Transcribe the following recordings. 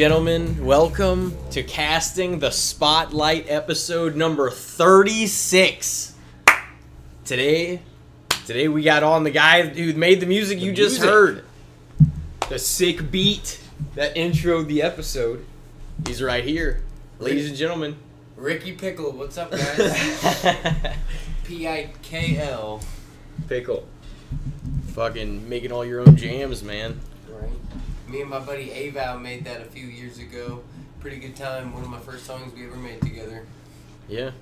Gentlemen, welcome to Casting the Spotlight episode number 36. Today, today we got on the guy who made the music you just heard. the sick beat that introed the episode. He's right here. Ladies and gentlemen. Ricky PiKL, what's up, guys? P I K L. Pickle. Fucking making all your own jams, man. Me and my buddy Aval made that a few years ago. Pretty good time. One of my first songs we ever made together. Yeah.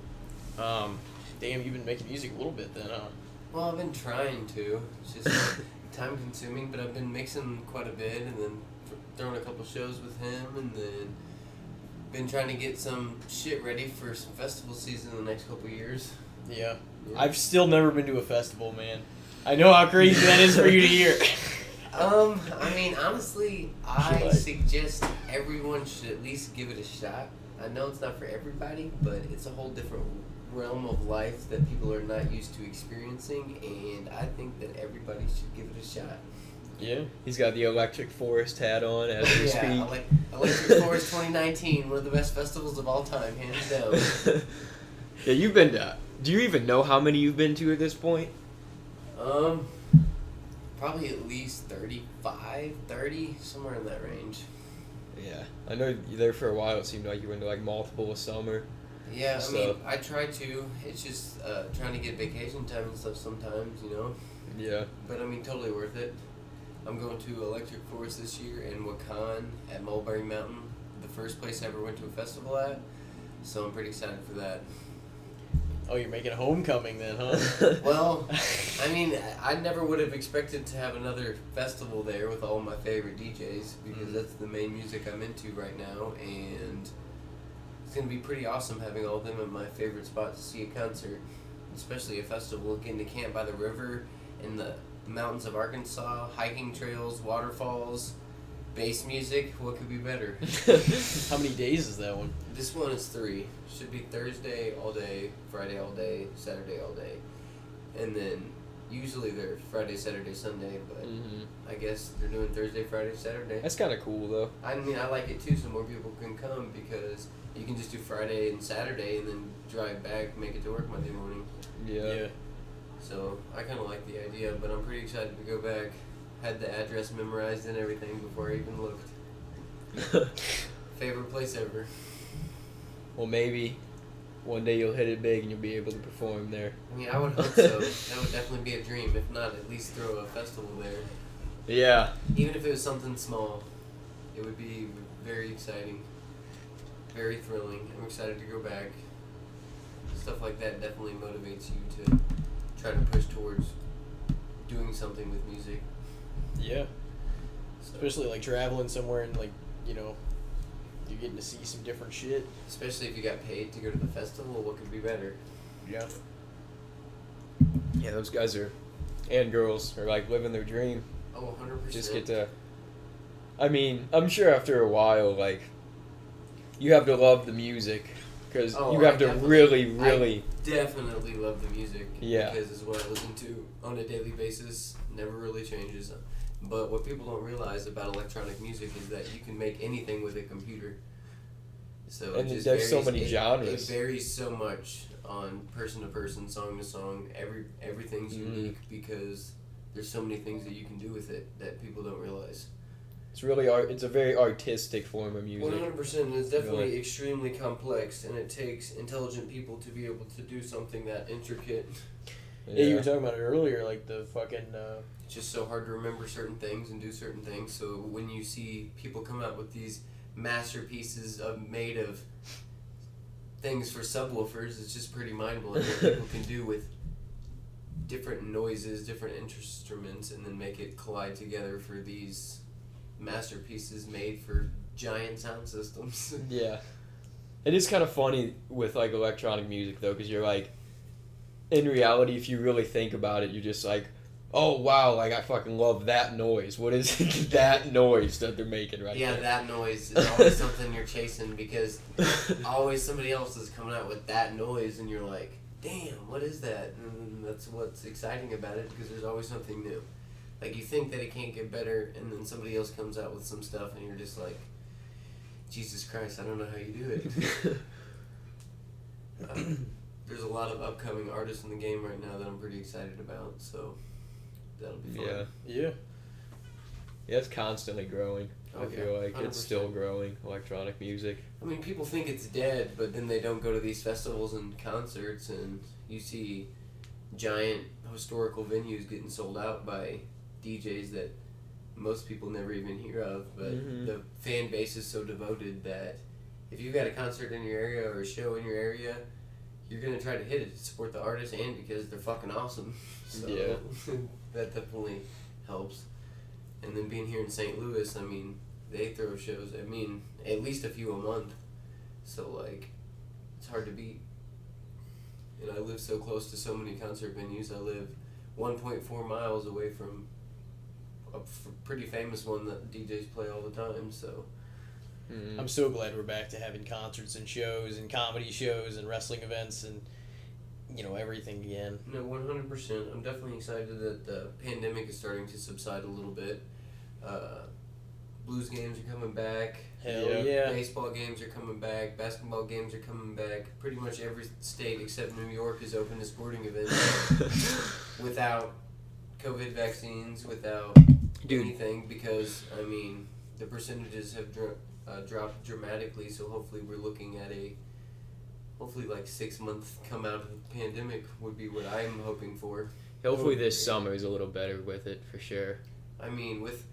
Um, damn, you've been making music a little bit then, huh? Well, I've been trying to. It's just time consuming, but I've been mixing quite a bit and then throwing a couple shows with him and then been trying to get some shit ready for some festival season in the next couple years. Yeah. Yeah. I've still never been to a festival, man. I know how crazy that is for you to hear. Um, I mean, honestly, I suggest everyone should at least give it a shot. I know it's not for everybody, but it's a whole different realm of life that people are not used to experiencing, and I think that everybody should give it a shot. Yeah. He's got the Electric Forest hat on as we yeah, speak. Elec- Electric Forest 2019, one of the best festivals of all time, hands down. yeah, you've been to. Do you even know how many you've been to at this point? Um, probably at least 35, 30, somewhere in that range. Yeah, I know you there for a while. It seemed like you went to like multiple a summer. Yeah, I mean, I try to. It's just uh, trying to get vacation time and stuff sometimes, you know. Yeah. But I mean, totally worth it. I'm going to Electric Forest this year in Wakaan at Mulberry Mountain, the first place I ever went to a festival at. So I'm pretty excited for that. Oh, you're making a homecoming then, huh? Well, I mean, I never would have expected to have another festival there with all my favorite DJs because Mhm. that's the main music I'm into right now, and it's gonna be pretty awesome having all of them at my favorite spot to see a concert, especially a festival. Getting to camp by the river in the mountains of Arkansas, hiking trails, waterfalls, bass music. What could be better? How many days is that one? This one is three. Should be Thursday all day, Friday all day, Saturday all day, and then usually they're Friday, Saturday, Sunday. But hmm I guess they're doing Thursday, Friday, Saturday. That's kind of cool though. I mean, I like it too, so more people can come because you can just do Friday and Saturday and then drive back, make it to work Monday morning. Yeah. So I kind of like the idea, but I'm pretty excited to go back. Had the address memorized and everything before I even looked. Favorite place ever. well, maybe one day you'll hit it big and you'll be able to perform there. I mean, I would hope so. that would definitely be a dream. If not, at least throw a festival there. Yeah. Even if it was something small, it would be very exciting, very thrilling. I'm excited to go back. Stuff like that definitely motivates you to try to push towards doing something with music. Yeah. So, Especially like traveling somewhere and like, you know, you're getting to see some different shit. especially if you got paid to go to the festival, what could be better? Yeah. Yeah, those guys are, and girls are like living their dream. Oh, 100%. Just get to. I mean, I'm sure after a while, like, you have to love the music because Oh, you have I to definitely- really, I really. definitely love the music. Yeah. Because it's what I listen to on a daily basis. Never really changes. But what people don't realize about electronic music is that you can make anything with a computer. So it And just there's so varies- many it- genres. It varies so much on person to person, song to song. Every everything's Mhm. unique because there's so many things that you can do with it that people don't realize. It's really art. It's a very artistic form of music. hundred percent. It's definitely Really. extremely complex, and it takes intelligent people to be able to do something that intricate. Yeah. you were talking about it earlier, like the fucking. Uh, It's just so hard to remember certain things and do certain things. So when you see people come out with these masterpieces of made of things for subwoofers, it's just pretty mind blowing what people can do with different noises, different instruments, and then make it collide together for these masterpieces made for giant sound systems. Yeah. It is kind of funny with like electronic music though, because you're like, in reality, if you really think about it, you're just like, oh wow, like I fucking love that noise. What is that noise that they're making right now? yeah, that noise is always something you're chasing because always somebody else is coming out with that noise, and you're like, damn, what is that? And that's what's exciting about it because there's always something new. Like you think that it can't get better, and then somebody else comes out with some stuff, and you're just like, Jesus Christ, I don't know how you do it. Um, there's a lot of upcoming artists in the game right now that I'm pretty excited about, so that'll be fun. yeah. Yeah. Yeah, it's constantly growing. I Oh, feel yeah, like it's still growing. Electronic music. I mean, people think it's dead, but then they don't go to these festivals and concerts, and you see giant historical venues getting sold out by DJs that most people never even hear of. But Mhm. the fan base is so devoted that if you've got a concert in your area or a show in your area, you're gonna try to hit it to support the artist and because they're fucking awesome. So Yeah. that definitely helps. And then being here in St. Louis, I mean, they throw shows. I mean, at least a few a month. So like, it's hard to beat. And I live so close to so many concert venues. I live 1.4 miles away from a f- pretty famous one that DJs play all the time. So Mm. I'm so glad we're back to having concerts and shows and comedy shows and wrestling events and you know everything again. no, 100%. I'm definitely excited that the pandemic is starting to subside a little bit. Uh, blues games are coming back. Hell Yeah. yeah. Baseball games are coming back. Basketball games are coming back. Pretty much every state except New York is open to sporting events without COVID vaccines, without Dude. anything. Because I mean, the percentages have dro- uh, dropped dramatically. So hopefully, we're looking at a hopefully like six months come out of the pandemic would be what I'm hoping for. Hopefully this summer is a little better with it for sure. I mean, with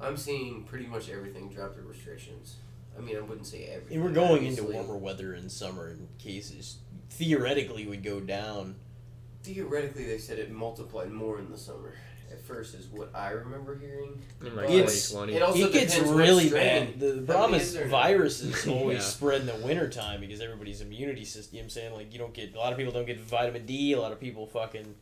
I'm seeing pretty much everything drop the restrictions. I mean, I wouldn't say everything. And we're going into warmer weather in summer and cases theoretically would go down. Theoretically, they said it multiplied more in the summer. At first, is what I remember hearing. In like It's- 2020. it also it gets really bad. The, the problem is is viruses always Yeah. spread in the wintertime because everybody's immunity system. You know what I'm saying? Like, you don't get, a lot of people don't get vitamin D. A lot of people fucking,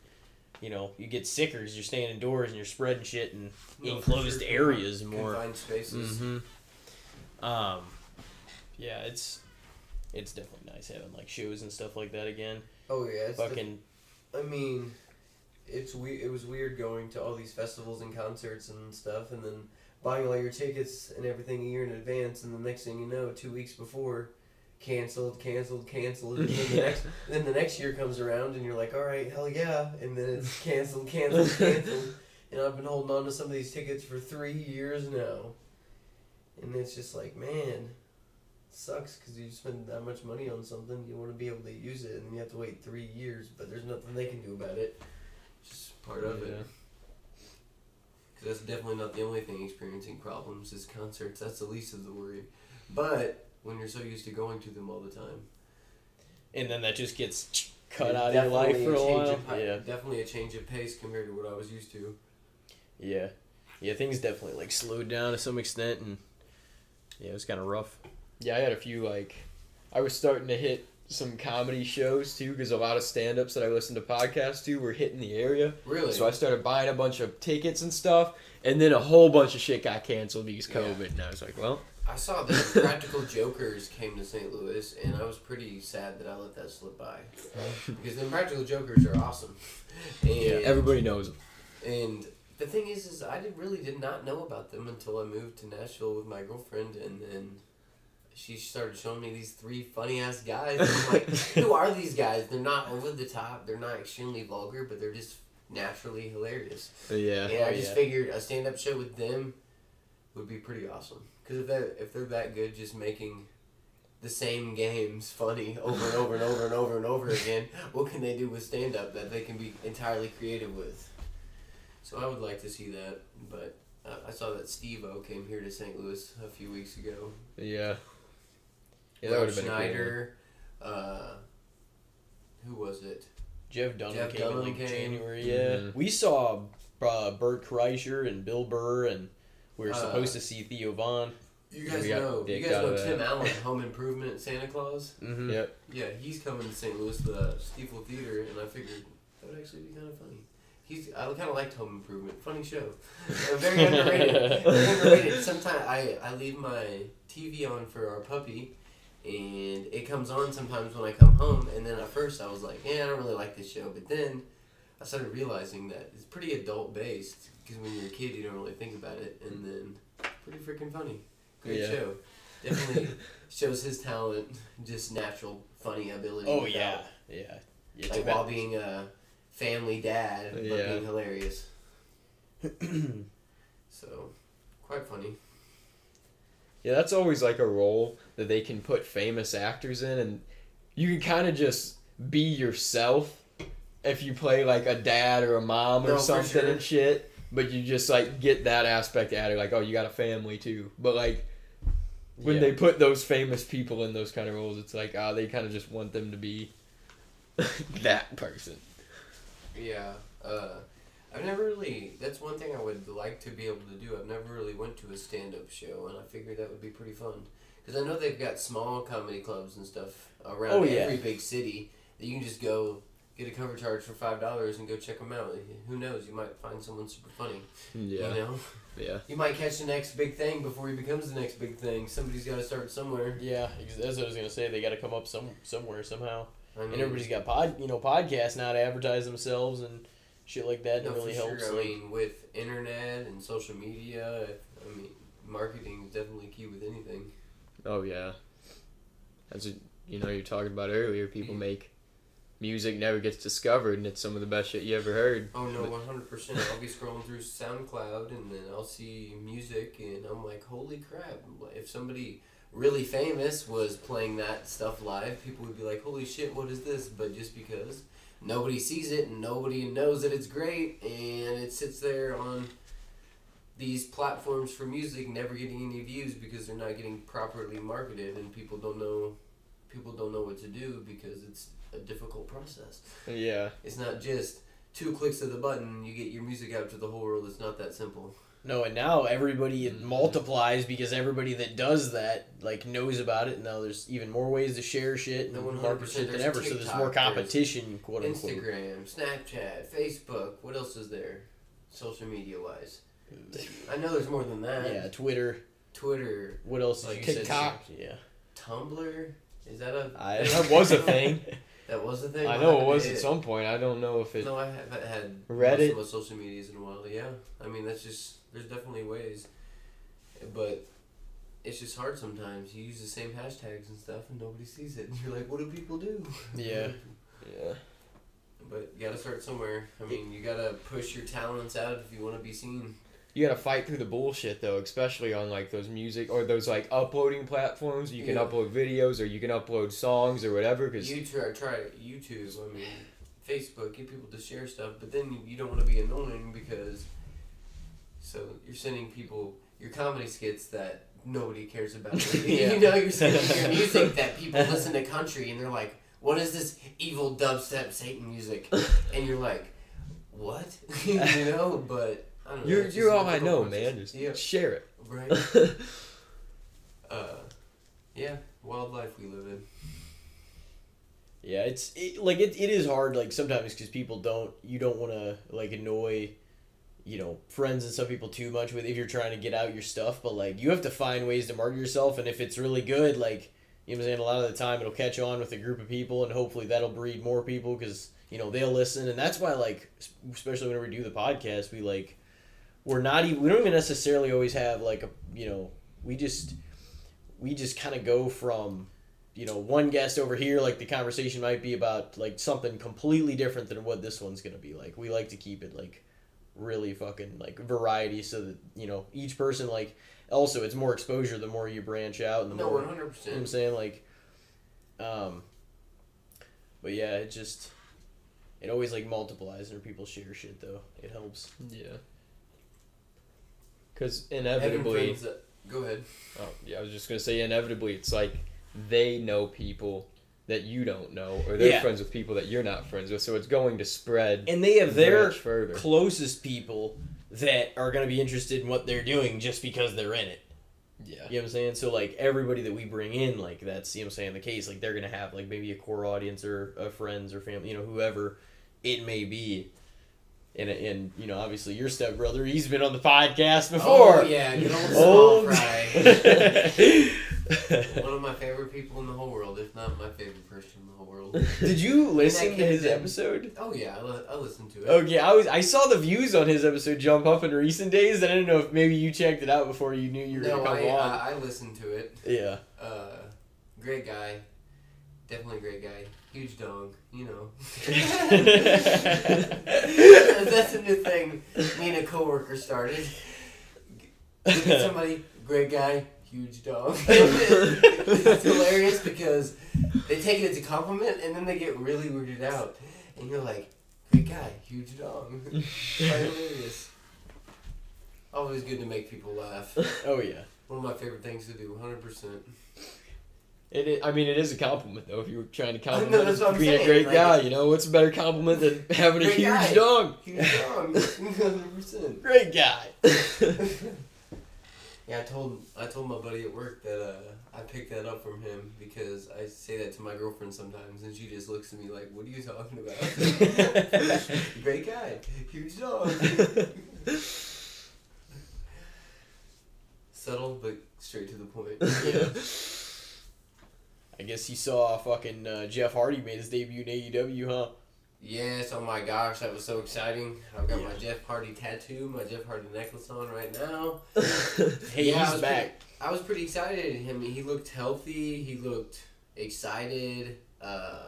you know, you get sicker because you're staying indoors and you're spreading shit in No, enclosed sure. areas more. Confined spaces. Mm-hmm. Um, yeah, it's it's definitely nice having like shows and stuff like that again. Oh yeah, it's Fucking I mean, it's we. It was weird going to all these festivals and concerts and stuff, and then buying all your tickets and everything a year in advance, and the next thing you know, two weeks before, canceled, canceled, canceled, and then the next then the next year comes around, and you're like, all right, hell yeah, and then it's canceled, canceled, canceled, and I've been holding on to some of these tickets for three years now, and it's just like, man. Sucks because you spend that much money on something, you want to be able to use it, and you have to wait three years. But there's nothing they can do about it. Part of it. Because that's definitely not the only thing experiencing problems is concerts. That's the least of the worry. But when you're so used to going to them all the time, and then that just gets cut out of your life for a change while. of Yeah, definitely a change of pace compared to what I was used to. yeah, yeah. Things definitely like slowed down to some extent, and yeah, it was kind of rough. Yeah, I had a few like I was starting to hit some comedy shows too because a lot of stand-ups that I listened to podcasts to were hitting the area. Really? So I started buying a bunch of tickets and stuff, and then a whole bunch of shit got canceled because Yeah. COVID. And I was like, well, I saw the Practical Jokers came to St. Louis, and I was pretty sad that I let that slip by. Because the Practical Jokers are awesome. And, yeah, everybody knows them. and the thing is, is I did, really did not know about them until I moved to Nashville with my girlfriend, and then she started showing me these three funny ass guys. I'm like, who are these guys? They're not over the top. They're not extremely vulgar, but they're just naturally hilarious. Yeah. And I Oh, just yeah. figured a stand up show with them would be pretty awesome. Because if, they if they're that good, just making the same games funny over and over and over and over and over again, what can they do with stand up that they can be entirely creative with? So I would like to see that. But uh, I saw that Steve O came here to St. Louis a few weeks ago. Yeah. Yeah, that Rob would have been a cool one. Schneider. Uh, who was it? Jeff Dunham Jeff came in Dunham like came. January. Yeah, Mhm. we saw uh, Bert Kreischer and Bill Burr, and we were Uh, supposed to see Theo Von. You guys know, you guys know Tim that. Allen, Home Improvement, Santa Claus. Mm-hmm. Yep. Yeah, he's coming to St. Louis, the Stifel Theater, and I figured that would actually be kind of funny. He's I kind of liked Home Improvement, funny show, Uh, very underrated. very underrated. Sometimes I I leave my TV on for our puppy, and it comes on sometimes when I come home. And then at first I was like, yeah, I don't really like this show, but then I started realizing that it's pretty adult based because when you're a kid you don't really think about it, and then pretty freaking funny. Great Yeah. show. Definitely shows his talent, just natural funny ability. Oh without- yeah, yeah. It's like while being a family dad, but Yeah. being hilarious. So, quite funny. Yeah, that's always like a role that they can put famous actors in, and you can kind of just be yourself if you play like a dad or a mom or No, for something sure. and shit. But you just like get that aspect added like, oh, you got a family too. But like when Yeah. they put those famous people in those kind of roles, it's like, ah, they kind of just want them to be that person. Yeah. Uh, I've never really. That's one thing I would like to be able to do. I've never really went to a stand-up show, and I figured that would be pretty fun. Because I know they've got small comedy clubs and stuff around Oh, yeah. every big city that you can just go get a cover charge for five dollars and go check them out. Who knows? You might find someone super funny. Mm, yeah, You know, yeah. you might catch the next big thing before he becomes the next big thing. Somebody's got to start somewhere. Yeah, that's what I was gonna say. They got to come up some somewhere somehow. I mean, And everybody's got pod, you know, podcasts now to advertise themselves and shit like that. No, That really helps. I like- mean, with internet and social media, I mean, marketing is definitely key with anything. Oh yeah. As you know, you're talking about earlier, people make music never gets discovered, and it's some of the best shit you ever heard. Oh no, one hundred percent. I'll be scrolling through SoundCloud and then I'll see music and I'm like, holy crap! If somebody really famous was playing that stuff live, people would be like, holy shit, what is this? But just because nobody sees it and nobody knows that it's great and it sits there on these platforms for music, never getting any views because they're not getting properly marketed and people don't know people don't know what to do because it's a difficult process. Yeah. It's not just two clicks of the button, you get your music out to the whole world. It's not that simple. No, and now everybody it Mhm. multiplies because everybody that does that like knows about it. And now there's even more ways to share shit and market 100%. shit than There's ever. so there's TikTok, more there's competition, quote unquote. Instagram, Snapchat, Facebook. What else is there? Social media wise. I know there's more than that. Yeah, Twitter. Twitter, What else Like you say? TikTok. Yeah, Tumblr. Is that a I, That was a thing. that was a thing? I know it was to at it? some point. I don't know if it. No, I haven't had Reddit? most of my social medias in a while. Yeah, I mean that's just there's definitely ways, but it's just hard sometimes. You use the same hashtags and stuff, and nobody sees it. And you're like, what do people do? Yeah. Yeah. But you gotta start somewhere. I mean, you gotta push your talents out if you want to be seen. You gotta fight through the bullshit though, especially on like those music or those like uploading platforms. You can Yeah. upload videos or you can upload songs or whatever. Cause You try try YouTube. I mean, Facebook. Get people to share stuff, but then you- you don't want to be annoying because. So you're sending people your comedy skits that nobody cares about. Yeah. You know, you're sending your music that people listen to country and they're like, "What is this evil dubstep Satan music?" And you're like, "What?" you know, but I know. you're you're all I know, process. man. Just Yeah. share it. Right. Uh, yeah, wild life we live in. Yeah, it's it, like it, it is hard like sometimes because people don't you don't want to like annoy you know friends and some people too much with if you're trying to get out your stuff but like you have to find ways to market yourself and if it's really good like you know what I'm saying a lot of the time it'll catch on with a group of people and hopefully that'll breed more people because you know they'll listen and that's why like especially whenever we do the podcast we like we're not even we don't even necessarily always have like a you know we just we just kind of go from you know one guest over here like the conversation might be about like something completely different than what this one's gonna be like. We like to keep it like really fucking like variety so that you know each person like also it's more exposure the more you branch out and the No, more one hundred you know what I'm saying? Like um but yeah it just it always like multiplies and people share shit though. It helps. Yeah. Because inevitably, go ahead. oh, yeah, I was just gonna say inevitably, it's like they know people that you don't know, or they're Yeah. friends with people that you're not friends with. So it's going to spread and they have their closest people that are going to be interested in what they're doing just because they're in it. yeah. You know what I'm saying? So like everybody that we bring in, like that's you know what I'm saying the case. Like they're gonna have like maybe a core audience or uh, friends or family, you know, whoever it may be. And and you know, obviously your stepbrother, he's been on the podcast before. Oh yeah, good old Oh. small fry. One of my favorite people in the whole world, if not my favorite person in the whole world. Did you listen to his did. episode? Oh yeah, I, li- I listened to it. Okay, I was I saw the views on his episode jump up in recent days, and I didn't know if maybe you checked it out before you knew you were no, gonna come I, on. I I listened to it. yeah. Uh, great guy, definitely great guy. Huge dog, you know. That's a new thing. Me and a coworker started. Somebody, great guy, huge dog. it's hilarious because they take it as a compliment and then they get really weirded out, and you're like, great guy, huge dog. Hilarious. Always good to make people laugh. oh yeah. One of my favorite things to do, hundred percent. It, is, I mean, it is a compliment though. If you were trying to compliment know, that's what I'm being a great like- guy, you know, what's a better compliment than having a huge guy. dog? Huge dog, hundred percent. Great guy. Yeah, I told I told my buddy at work that uh, I picked that up from him because I say that to my girlfriend sometimes, and she just looks at me like, "What are you talking about?" Great guy, huge dog. Subtle but straight to the point. yeah. I guess you saw fucking uh, Jeff Hardy made his debut in AEW, huh? Yes, oh my gosh, that was so exciting. I've got my Jeff Hardy tattoo, my Jeff Hardy necklace on right now. hey, Yeah, I he's was back. I was pretty excited. Him, he looked healthy. He looked excited. Uh,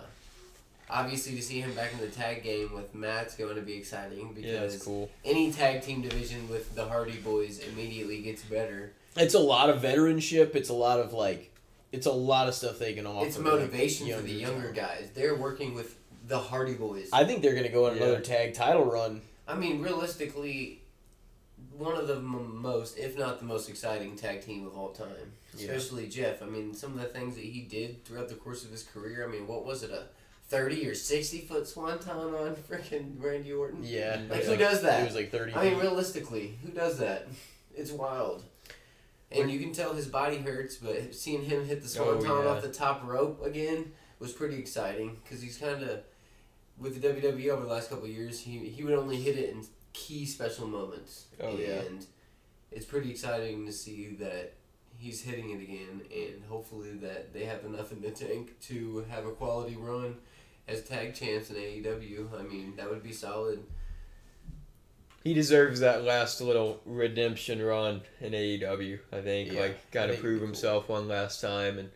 obviously, to see him back in the tag game with Matt's going to be exciting yeah, because cool. any tag team division with the Hardy Boys immediately gets better. It's a lot of veteranship. It's a lot of like, it's a lot of stuff they can offer. it's like, motivation for the younger younger talent. guys. They're working with the Hardy Boys. I think they're gonna go on Yeah. another tag title run. I mean, realistically, one of the m- most, if not the most exciting tag team of all time. Yeah. Especially Jeff. I mean, some of the things that he did throughout the course of his career. I mean, what was it, a 30 or 60 foot swanton on freaking Randy Orton? Yeah, Like, it who does that? It was like thirty. I mean, realistically, who does that? It's wild. And you can tell his body hurts, but seeing him hit the Oh, swanton yeah. off the top rope again was pretty exciting because he's kind of with the WWE over the last couple of years. He he would only hit it in key special moments. Oh, and yeah. it's pretty exciting to see that he's hitting it again, and hopefully that they have enough in the tank to have a quality run as tag champs in AEW. I mean, that would be solid. He deserves that last little redemption run in AEW. I think Yeah, like got to prove it'd cool. himself one last time and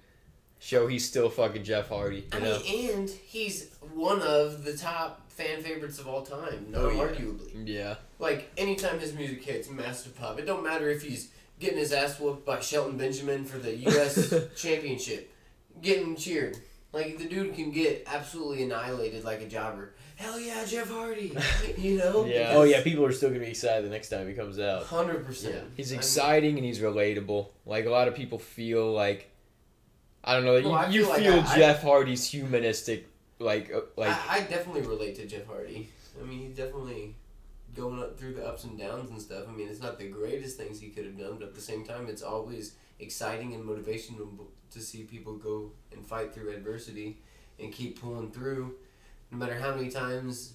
show he's still fucking Jeff Hardy. I know? mean, and he's one of the top fan favorites of all time, no Oh, yeah. arguably. yeah. Like anytime his music hits, massive pop. It don't matter if he's getting his ass whooped by Shelton Benjamin for the U.S. championship, getting cheered. Like the dude can get absolutely annihilated like a jobber. Hell yeah, Jeff Hardy. you know? Yeah. Oh yeah, people are still gonna be excited the next time he comes out. Hundred percent. He's exciting and he's relatable. Like a lot of people feel like I don't know. You, Well, you feel like feel I- I- Jeff Hardy's humanistic, like uh, like I, I definitely relate to Jeff Hardy. I mean, he's definitely going up through the ups and downs and stuff. I mean, it's not the greatest things he could have done, but at the same time, it's always exciting and motivational to see people go and fight through adversity and keep pulling through. No matter how many times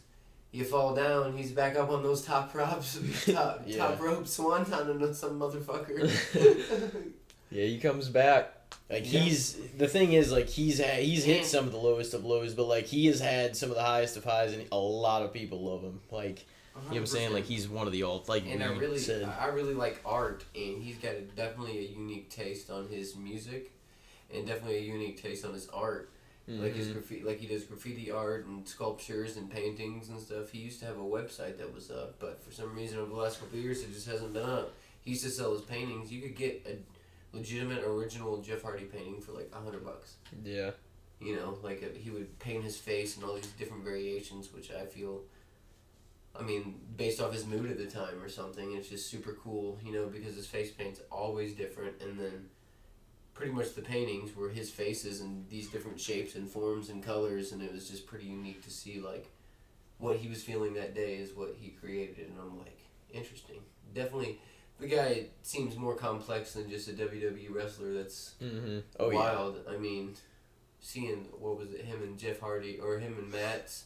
you fall down, he's back up on those top props, top, Yeah. top rope swanton and some motherfucker. yeah, he comes back. Like Yeah. he's the thing is like he's had, he's hit some of the lowest of lows, but like he has had some of the highest of highs, and a lot of people love him. Like you know what I'm saying? Like he's one of the alt. Like and I really, said. I really like art, and he's got a, definitely a unique taste on his music, and definitely a unique taste on his art. Like his Mhm. graffiti, like he does graffiti art and sculptures and paintings and stuff. He used to have a website that was up, but for some reason over the last couple of years, it just hasn't been up. He used to sell his paintings. You could get a legitimate original Jeff Hardy painting for like a hundred bucks. Yeah. You know, like uh he would paint his face and all these different variations, which I feel. I mean, based off his mood at the time or something, it's just super cool, you know, because his face paint's always different, and then pretty much the paintings were his faces and these different shapes and forms and colors, and it was just pretty unique to see like what he was feeling that day is what he created, and I'm like, interesting. Definitely, the guy seems more complex than just a WWE wrestler. That's Mm-hmm. Oh yeah. wild. I mean, seeing what was it, him and Jeff Hardy or him and Matt's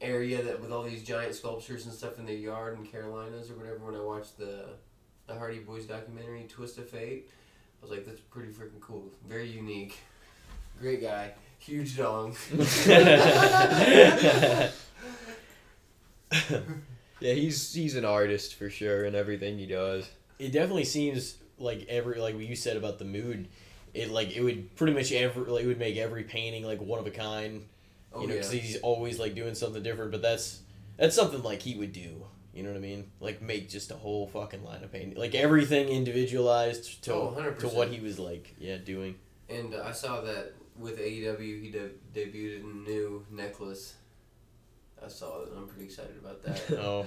area that with all these giant sculptures and stuff in their yard in Carolinas or whatever. When I watched the the Hardy Boys documentary, Twist of Fate, I was like, that's pretty freaking cool. Very unique. Great guy. Huge dong. Yeah, he's he's an artist for sure in everything he does. it definitely seems like every like what you said about the mood it like it would pretty much every like it would make every painting like one of a kind Oh you know yeah. because he's always like doing something different but that's that's something like he would do you know what i mean like make just a whole fucking line of painting like everything individualized to, Oh, to what he was like yeah doing And uh, I saw that with AEW, he de- debuted a new necklace. I saw it, and I'm pretty excited about that. oh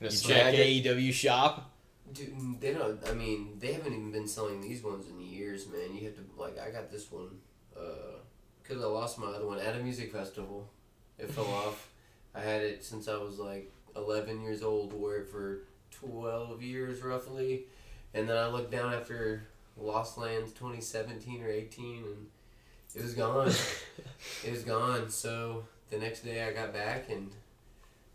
you check it. aew shop Dude, they don't. I mean, they haven't even been selling these ones in years, man. You have to like. I got this one, uh, cause I lost my other one at a music festival. It fell off. I had it since I was like 11 years old. Wore it for 12 years roughly, and then I looked down after Lost Lands 2017 or 18, and it was gone. it was gone. So the next day I got back and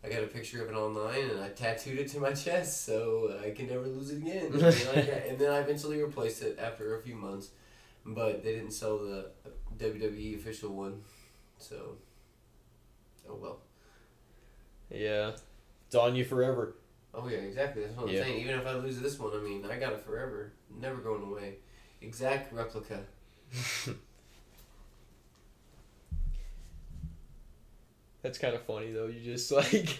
I got a picture of it online and I tattooed it to my chest so I can never lose it again. and, then and then I eventually replaced it after a few months, but they didn't sell the WWE official one, so oh well. Yeah. On you forever Oh yeah, exactly. That's what I'm Yeah. saying. Even if I lose this one, I mean, I got it forever, never going away. Exact replica. That's kind of funny though. You just like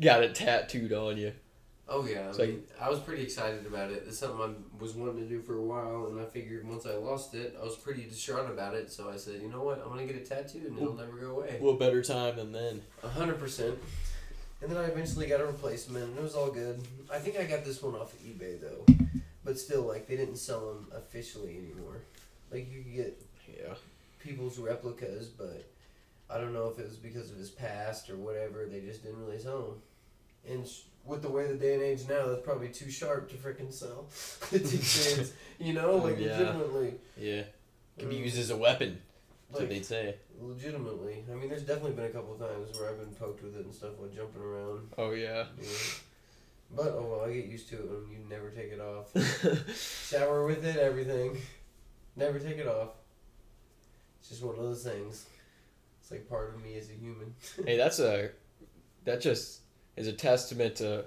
got it tattooed on you. Oh yeah, I, mean, I was pretty excited about it. It's something I was wanting to do for a while, and I figured once I lost it, I was pretty distraught about it. So I said, you know what, I'm gonna get it tattooed, and it'll never go away. what better time than then A hundred percent. And then I eventually got a replacement, and it was all good. I think I got this one off of eBay though, but still, like they didn't sell them officially anymore. Like you could get Yeah. people's replicas, but I don't know if it was because of his past or whatever. They just didn't really sell them. And sh- with the way the day and age now, that's probably too sharp to freaking sell. You know, like Yeah. legitimately. yeah can be Mm. used as a weapon that's Like, what they'd say legitimately. I mean, there's definitely been a couple times where I've been poked with it and stuff while jumping around. Oh yeah. Yeah. But oh well, I get used to it when you never take it off. Shower with it, everything. Never take it off. It's just one of those things. It's like part of me as a human. hey, that's a that just is a testament to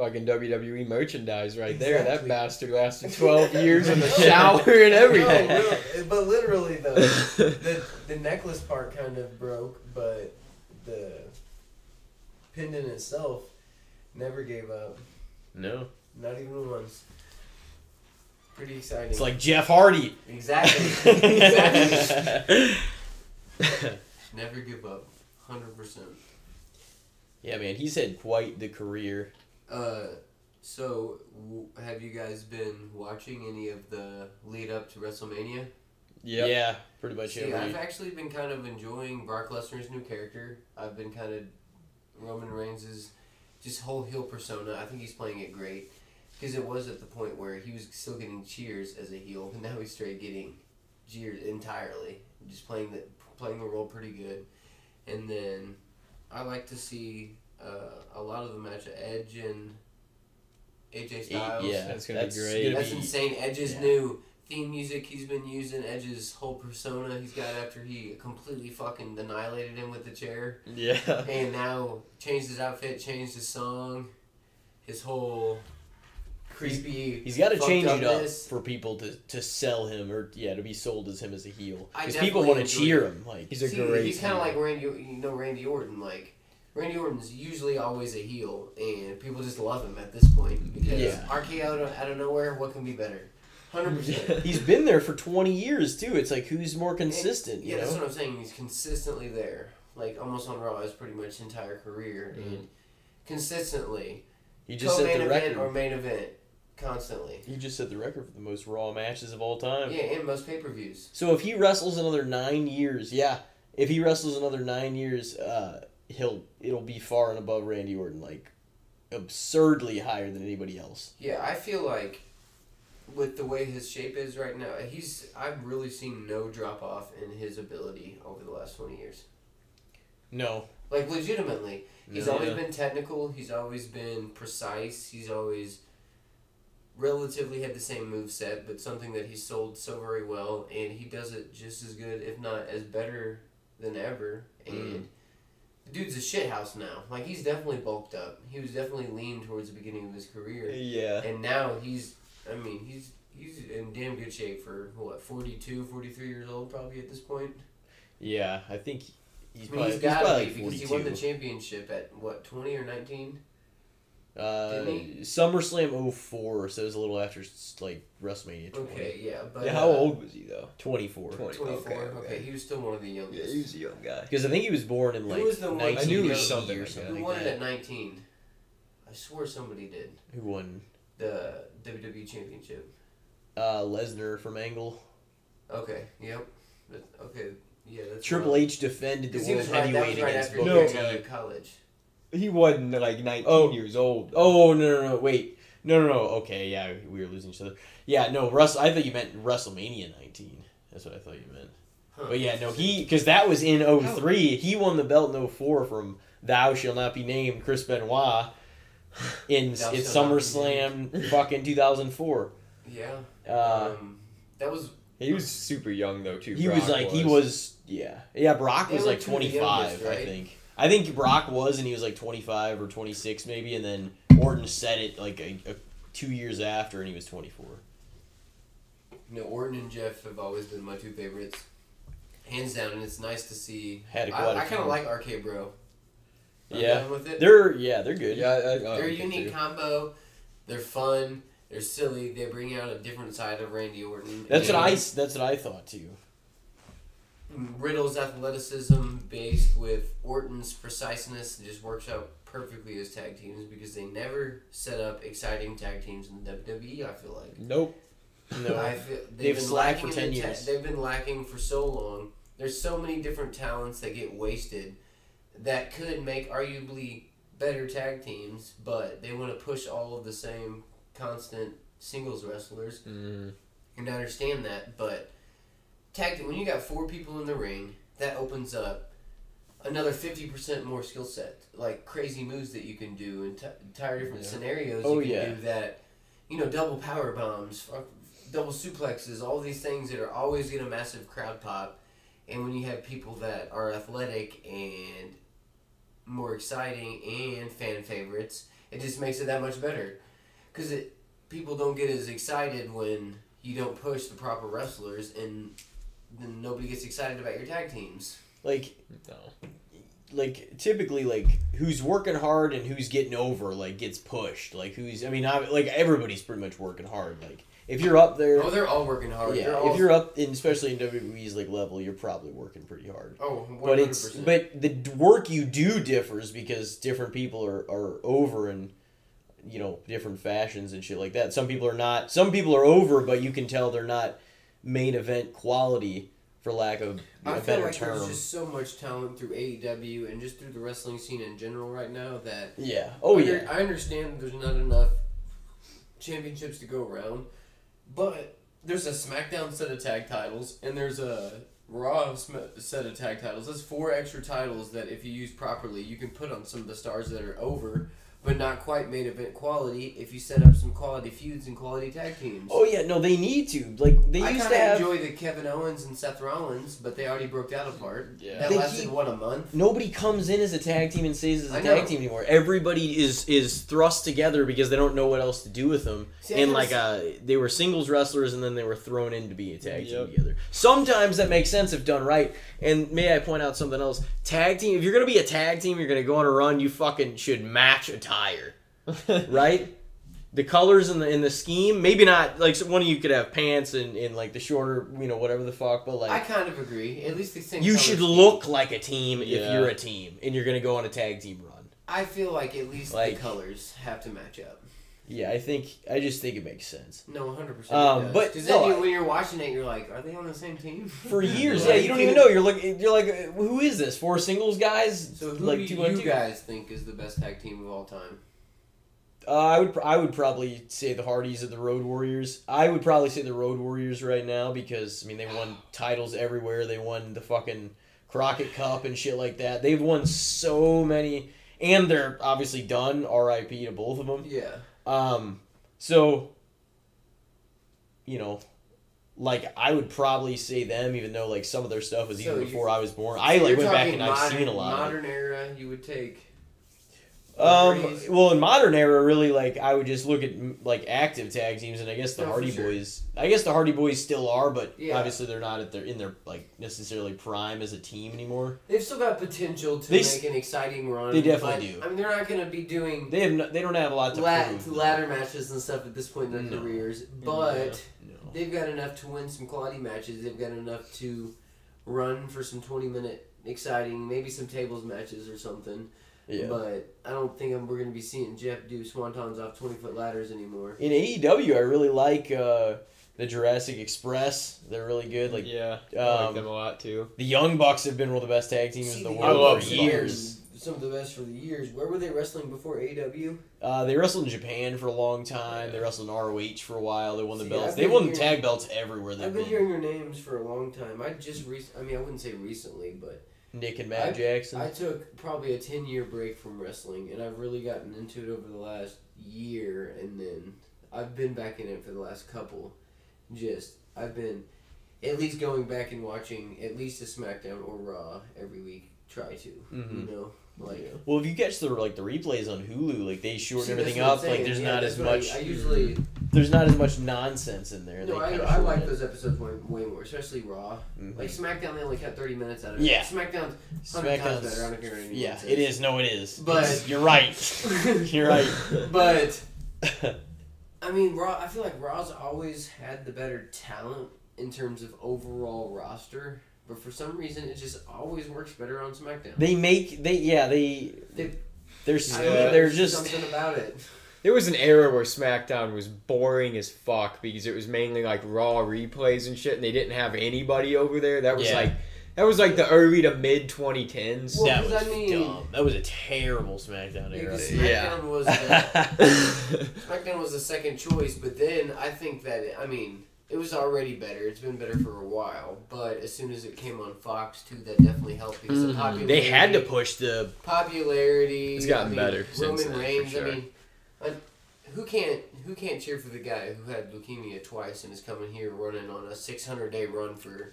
fucking WWE merchandise right there. That bastard lasted twelve years in the shower and everything. No, real- but literally though, the the necklace part kind of broke, but the pendant itself never gave up. no Not even once. Pretty exciting. it's like jeff hardy exactly. exactly. Never give up. Hundred percent. Yeah, man, he's had quite the career. Uh, so w- have you guys been watching any of the lead up to WrestleMania? Yep. Yeah, pretty much See, every. I've actually been kind of enjoying Brock Lesnar's new character. I've been kind of Roman Reigns' just whole heel persona. I think he's playing it great because it was at the point where he was still getting cheers as a heel, and now he's straight getting jeers entirely. Just playing the playing the role pretty good, and then I like to see uh, a lot of the match of Edge and AJ Styles. yeah, That's gonna be great. gonna That's be- insane. Edge's yeah. new theme music he's been using, Edge's whole persona he's got after he completely fucking annihilated him with the chair. Yeah. And now changed his outfit, changed his song, his whole creepy. He's got to change it up for people to, to sell him or yeah to be sold as him as a heel because people want to cheer him like He's a See, great. He's kind of heel. like Randy, you know, Randy Orton. Like Randy Orton's usually always a heel, and people just love him at this point because Yeah. RKO out of, out of nowhere. What can be better? Hundred percent. he's been there for 20 years too it's like who's more consistent Yeah, you that's what I'm saying. He's consistently there, like almost on Raw his pretty much entire career, and consistently he just set the record or main event, constantly. He just set the record for the most Raw matches of all time. Yeah, and most pay per views. So if he wrestles another nine years, yeah, if he wrestles another nine years, uh, he'll it'll be far and above Randy Orton, like absurdly higher than anybody else. Yeah, I feel like with the way his shape is right now, he's I've really seen no drop off in his ability over the last twenty years. No, Like legitimately, he's No. always been technical. He's always been precise. He's always relatively had the same move set, but something that he sold so very well, and he does it just as good, if not as better than ever. Mm. And the dude's a shithouse now. Like he's definitely bulked up. He was definitely lean towards the beginning of his career, Yeah. and now he's. I mean, he's he's in damn good shape for what 42, 43 years old probably at this point. yeah, I think he's I mean, probably, he's got to like be because he won the championship at what twenty or nineteen. Uh, SummerSlam 04, so it was a little after like WrestleMania 20. Okay, yeah, but yeah. How uh, old was he though? 24. 20. 24. Okay, Okay, okay. he was still one of the Yeah, youngest. he was a young guy. Because I think he was born in Who like was the one- I 19 knew it was or something something like. Who like won it at nineteen? I swore somebody did Who won? the WWE Championship. Uh, Lesnar from Angle. Okay, yep. That- okay, yeah, that's Triple wrong. H defended the world right, heavyweight right against after Booker No. he got out T. of college. He wasn't like 19 Oh. years old. Oh no no no wait. No no no okay yeah we were losing each other. Yeah no Russ I thought you meant WrestleMania 19 that's what I thought you meant. Huh. but yeah no he because that was in 03 he won the belt in 04 from Thou Shall Not Be Named Chris Benoit in Thou in Shall Not Be SummerSlam fucking 2004 Yeah. uh, um, that was He was super young though too. he Brock was like he was. yeah. Yeah Brock They was like two of the 25 youngest, I think I think Brock was and he was like 25 or 26 maybe and then Orton said it like a, a, two years after and he was 24 you know Orton and Jeff have always been my two favorites, hands down, and it's nice to see. Had a I, quite a I kind of like RK Bro. I'm Yeah. down with it. They're yeah, they're good. Yeah, I, I, I They're a unique too. combo. They're fun. They're silly. They bring out a different side of Randy Orton. That's what I that's what I thought too. Riddle's athleticism based with Orton's preciseness just works out perfectly as tag teams because they never set up exciting tag teams in the WWE. I feel like. Nope. No. I feel, They've been slacked lacking for 10 the ta- years. they've been lacking for so long. There's so many different talents that get wasted that could make arguably better tag teams, but they want to push all of the same constant singles wrestlers. Mm. And I understand that, but tag when you got four people in the ring, that opens up another 50% more skill set. Like crazy moves that you can do, and t- entire different Yeah. scenarios Oh, you can yeah. do that. You know, double power bombs, double suplexes, all these things that are always get a massive crowd pop. And when you have people that are athletic and more exciting and fan favorites, it just makes it that much better. Because it people don't get as excited when you don't push the proper wrestlers, and then nobody gets excited about your tag teams. Like No. like typically like who's working hard and who's getting over like gets pushed. Like who's I mean I, like everybody's pretty much working hard. Like if you're up there Oh, they're all working hard. yeah, all, if you're up in especially in WWE's like level, you're probably working pretty hard. oh, 100%. But it's but the work you do differs because different people are, are over in you know different fashions and shit like that. Some people are not. Some people are over, but you can tell they're not main event quality for lack of a I better like term. there's just so much talent through AEW and just through the wrestling scene in general right now that Yeah. Oh I yeah. I understand there's not enough championships to go around, but there's a SmackDown set of tag titles and there's a Raw set of tag titles. That's four extra titles that, if you use properly, you can put on some of the stars that are over, but not quite main event quality. If you set up some quality feuds and quality tag teams. Oh yeah. No, they need to. Like they I used to have. enjoy the Kevin Owens and Seth Rollins, but they already broke that apart. Yeah. That They lasted keep- what a month. Nobody comes in as a tag team and stays as a I tag know. team anymore. Everybody is is thrust together because they don't know what else to do with them. See, and like s- uh, they were singles wrestlers, and then they were thrown in to be a tag team together. Sometimes that makes sense if done right. And may I point out something else? Tag team. If you're gonna be a tag team, you're gonna go on a run. You fucking should match right? The colors in the in the scheme, maybe not like so one of you could have pants and, and like the shorter, you know, whatever the fuck, but like I kind of agree. At least the same. you color should scheme. look like a team if Yeah. you're a team and you're gonna go on a tag team run. I feel like at least Like- the colors have to match up. Yeah, I think I just think it makes sense. No, 100%. Um, but because no, then you, when you're watching it, you're like, are they on the same team? For years, yeah, you don't even know. You're like, you're like, who is this? Four singles guys? So who like do you two? guys think is the best tag team of all time? Uh, I would, I would probably say the Hardys and the Road Warriors. I would probably say the Road Warriors right now because I mean they won titles everywhere. They won the fucking Crockett Cup and shit like that. They've won so many, and they're obviously done. R.I.P. to both of them. Yeah. Um, so, you know, like I would probably say them, even though like some of their stuff was So even before I was born. I like went back and I've seen a lot. of it. Modern era, you would take. Um, well, in modern era, really, like I would just look at like active tag teams, and I guess the No, Hardy sure. Boys. I guess the Hardy Boys still are, but Yeah. obviously they're not at their in their like necessarily prime as a team anymore. They've still got potential to They s- make an exciting run. they definitely but, do. I mean, they're not going to be doing They have no, they don't have a lot to la- prove. ladder matches and stuff at this point in their No. careers, but they've got enough to win some quality matches. They've got enough to run for some 20 minute exciting, maybe some tables matches or something. Yeah. But I don't think I'm, we're going to be seeing Jeff do swantons off 20 foot ladders anymore. In AEW, I really like uh, the Jurassic Express. They're really good. Like yeah, I um, like them a lot too. the Young Bucks have been one of the best tag teams in See, the the world for years. Some of the best for the years. Where were they wrestling before AEW? Uh, they wrestled in Japan for a long time. They wrestled in ROH for a while. They won the See, belts. They been won the hearing- tag belts everywhere they've I've been been. hearing their names for a long time. I just re- I mean, I wouldn't say recently, but Nick and Matt I- Jackson. I took probably a 10 year break from wrestling, and I've really gotten into it over the last year, and then I've been back in it for the last couple. Just, I've been at least going back and watching at least a SmackDown or Raw every week. Try to, Mhm. you know, like. Well, if you catch the like the replays on Hulu, like they shorten See, everything that's what I'm up. Like there's Yeah, not as what I- much. I, usually. there's not as much nonsense in there. No, I, I like it. those episodes way, way more, especially Raw. Mhm. Like SmackDown, they only cut 30 minutes out of it. Yeah. SmackDown's 100 times better. I don't care what Yeah, it is. No, it is. But- It's- you're right. you're right. But I mean, Raw. I feel like Raw's always had the better talent in terms of overall roster, but for some reason, it just always works better on SmackDown. they make they yeah they They- they're I s- don't know, they're there's just something about it. There was an era where SmackDown was boring as fuck because it was mainly like Raw replays and shit, and they didn't have anybody over there. That was Yeah. like that was like the early to mid 2010s. Well, that was 'cause I mean- dumb. That was a terrible SmackDown era. Because Yeah. SmackDown was the, SmackDown was the second choice, but then I think that I mean it was already better. It's been better for a while, but as soon as it came on Fox too, that definitely helped because the Mhm. popularity. they had to push the popularity. It's gotten I mean, better since Roman then, for Reigns. sure. I mean, who can't who can't cheer for the guy who had leukemia twice and is coming here running on a 600 day run for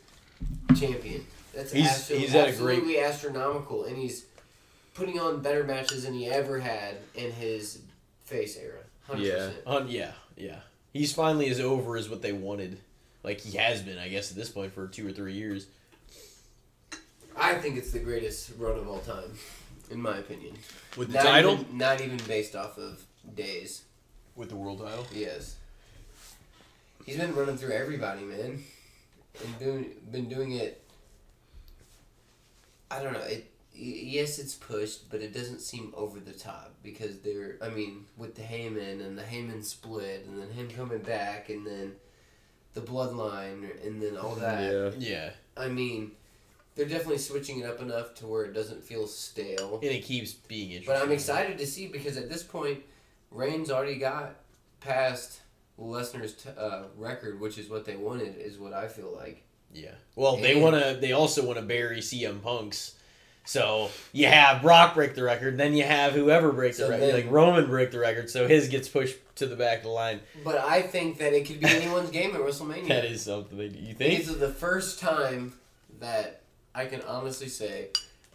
champion? That's He's- absolute- he's had a great- absolutely astronomical, and he's putting on better matches than he ever had in his face era. 100%. Yeah. Um, yeah, yeah. He's finally as over as what they wanted. Like he has been, I guess, at this point for two or three years. I think it's the greatest run of all time, in my opinion. With not Even, not even based off of days. with the world title. Yes. He's been running through everybody, man, and doing been doing it. I don't know. It yes, it's pushed, but it doesn't seem over the top because they're. I mean, with the Heyman and the Heyman split, and then him coming back, and then the Bloodline, and then all that. yeah. Yeah, I mean, they're definitely switching it up enough to where it doesn't feel stale. and it keeps being interesting. But I'm excited to see because at this point, Reigns already got past Lesnar's t- uh, record, which is what they wanted, is what I feel like. Yeah. Well, they want to. They also want to bury CM Punk's. So you have Brock break the record, then you have whoever breaks So the record, then- like Roman break the record. So his gets pushed to the back of the line. But I think that it could be anyone's game at WrestleMania. That is something. They, you think? This is the first time that I can honestly say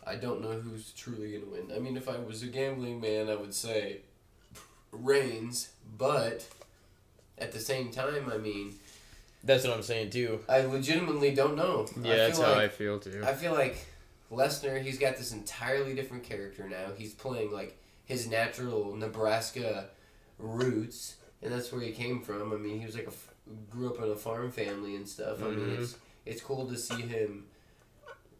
I don't know who's truly going to win. I mean, if I was a gambling man, I would say Reigns, but at the same time, I mean, That's what I'm saying too. I legitimately don't know. Yeah, I that's feel how I feel too. I feel like Lesnar, he's got this entirely different character now. He's playing like his natural Nebraska roots, and that's where he came from. I mean, he was like a f- grew up in a farm family and stuff. I mean, it's mm-hmm. it's cool to see him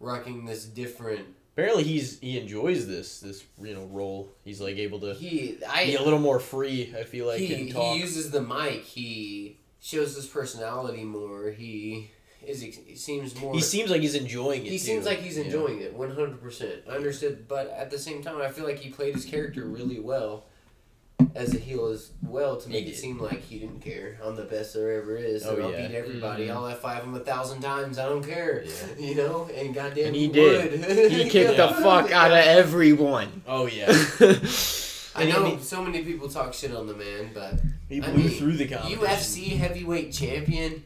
rocking this different Apparently, he's he enjoys this this you know role. He's like able to He, I, be a little more free. I feel like he, and talk. he uses the mic. He shows his personality more. He is. He seems more. he seems like he's enjoying it. He too. seems like he's Yeah. enjoying it, one hundred percent. I understood, but at the same time, I feel like he played his character really well as a heel as well to He make it did. seem like he didn't care. I'm the best there ever is, and Oh, I'll yeah. beat everybody. Mhm. I'll F five him a thousand times. I don't care. Yeah. You know, and goddamn, And he would. did. He kicked Yeah. the fuck out of everyone. Oh yeah, I And he- know so many people talk shit on the man, but he I blew mean, through the competition. UFC heavyweight champion,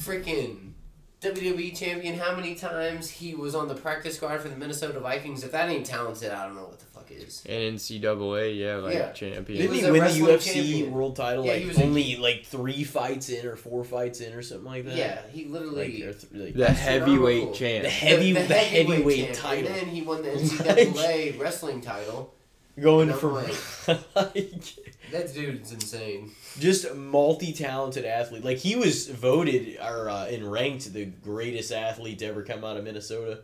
freaking WWE champion. How many times he was on the practice squad for the Minnesota Vikings? If that ain't talented, I don't know what the fuck is. And NCAA, yeah, like Yeah. champion. Didn't was he win the UFC champion. world title Yeah, like he was a- only like three fights in or four fights in or something like that? Yeah, he like, literally. or th- like the heavyweight astronomical. champ. The heavy- the heavyweight champ, title. And then he won the NCAA wrestling title. going And I'm from like That dude's insane. just a multi-talented athlete. Like he was voted or uh, and ranked the greatest athlete to ever come out of Minnesota.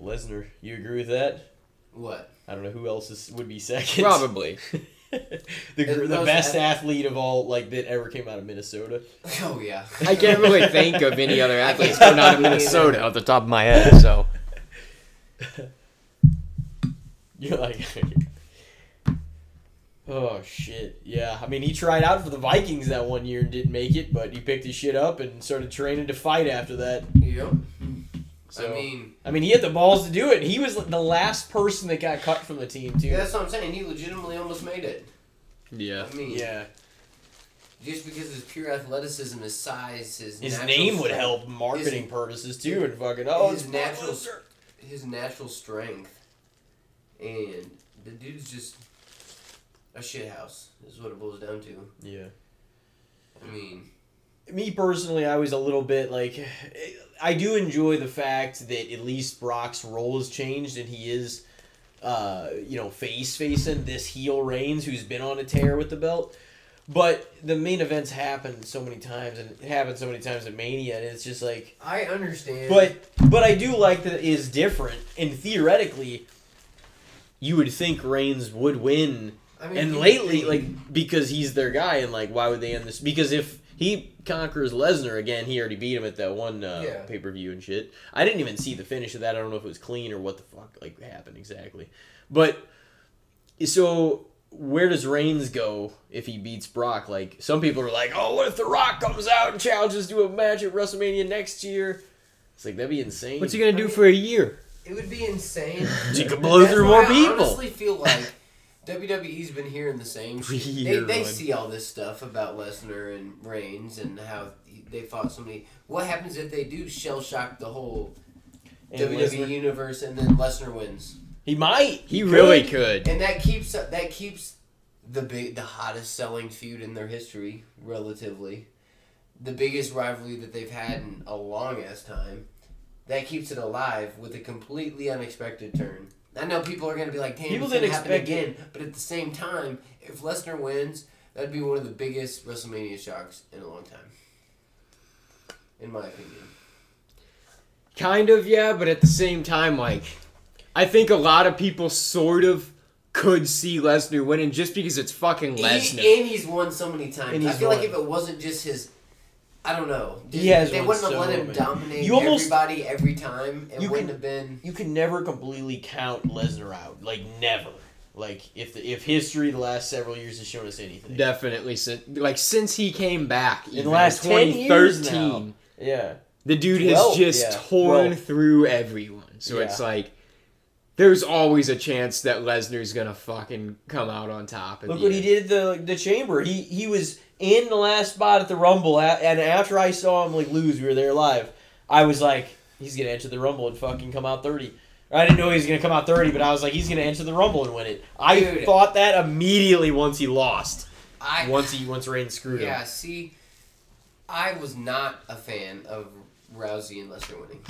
Lesnar, you agree with that? What? I don't know who else is, would be second. Probably. the the best ath- athlete of all, like that ever came out of Minnesota. Oh yeah. I can't really think of any other athletes can't coming out of think of any Minnesota off the top of my head. So You're like, oh shit, yeah. I mean, he tried out for the Vikings that one year and didn't make it, but he picked his shit up and started training to fight after that. Yep. So I mean, I mean, he had the balls to do it. He was the last person that got cut from the team too. yeah, that's what I'm saying. He legitimately almost made it. yeah, I mean, Yeah, just because his pure athleticism, his size, his his natural name would strength- help marketing purposes too, and fucking oh, his natural- natural. his natural strength, and the dude's just a shit house. Is what it boils down to. Yeah. I mean, me personally, I was a little bit like, I do enjoy the fact that at least Brock's role has changed and he is, uh, you know, face facing this heel Reigns who's been on a tear with the belt. But the main events happen so many times, and it happened so many times at Mania, and it's just like, I understand. but but I do like that it is different, and theoretically, you would think Reigns would win I mean, and he- lately, like because he's their guy, and like why would they end this? Because if he conquers Lesnar again, he already beat him at that one uh, Yeah. pay per view and shit. I didn't even see the finish of that. I don't know if it was clean or what the fuck like happened exactly. But so where does Reigns go if he beats Brock? Like some people are like, oh, what if The Rock comes out and challenges to a match at WrestleMania next year? It's like that'd be insane. what's he gonna do for a year? it would be insane. You could blow through why more I people. honestly feel like WWE's been hearing the same shit. They, they see all this stuff about Lesnar and Reigns and how they fought so many. What happens if they do shell shock the whole And WWE Lesnar- universe and then Lesnar wins? he might. He really could. could. And that keeps that keeps the big the hottest selling feud in their history relatively. The biggest rivalry that they've had in a long ass time. That keeps it alive with a completely unexpected turn. I know people are gonna be like, "Damn, People didn't happen again," but at the same time, if Lesnar wins, that'd be one of the biggest WrestleMania shocks in a long time, in my opinion. Kind of, yeah, but at the same time, like, I think a lot of people sort of could see Lesnar winning just because it's fucking Lesnar. He, and he's won so many times. I feel like if it wasn't just his, I don't know. He has they wouldn't have so let him many. dominate You almost- everybody every time. It You wouldn't can- have been. you can never completely count Lesnar out. Like never. Like if the, if history the last several years has shown us anything. Definitely, since like since he came back in the last 2013, yeah. the dude 12, has just yeah, torn 12. through everyone. So it's like there's always a chance that Lesnar's gonna fucking come out on top. at Look the what he did the the chamber. He he was in the last spot at the Rumble, and after I saw him like lose, we were there live. I was like, he's gonna enter the Rumble and fucking come out thirty. I didn't know he was gonna come out thirty, but I was like, he's gonna enter the Rumble and win it. I Dude. thought that immediately once he lost. I Once he once Reigns screwed him. yeah. See, I was not a fan of Rousey and Lesnar winning.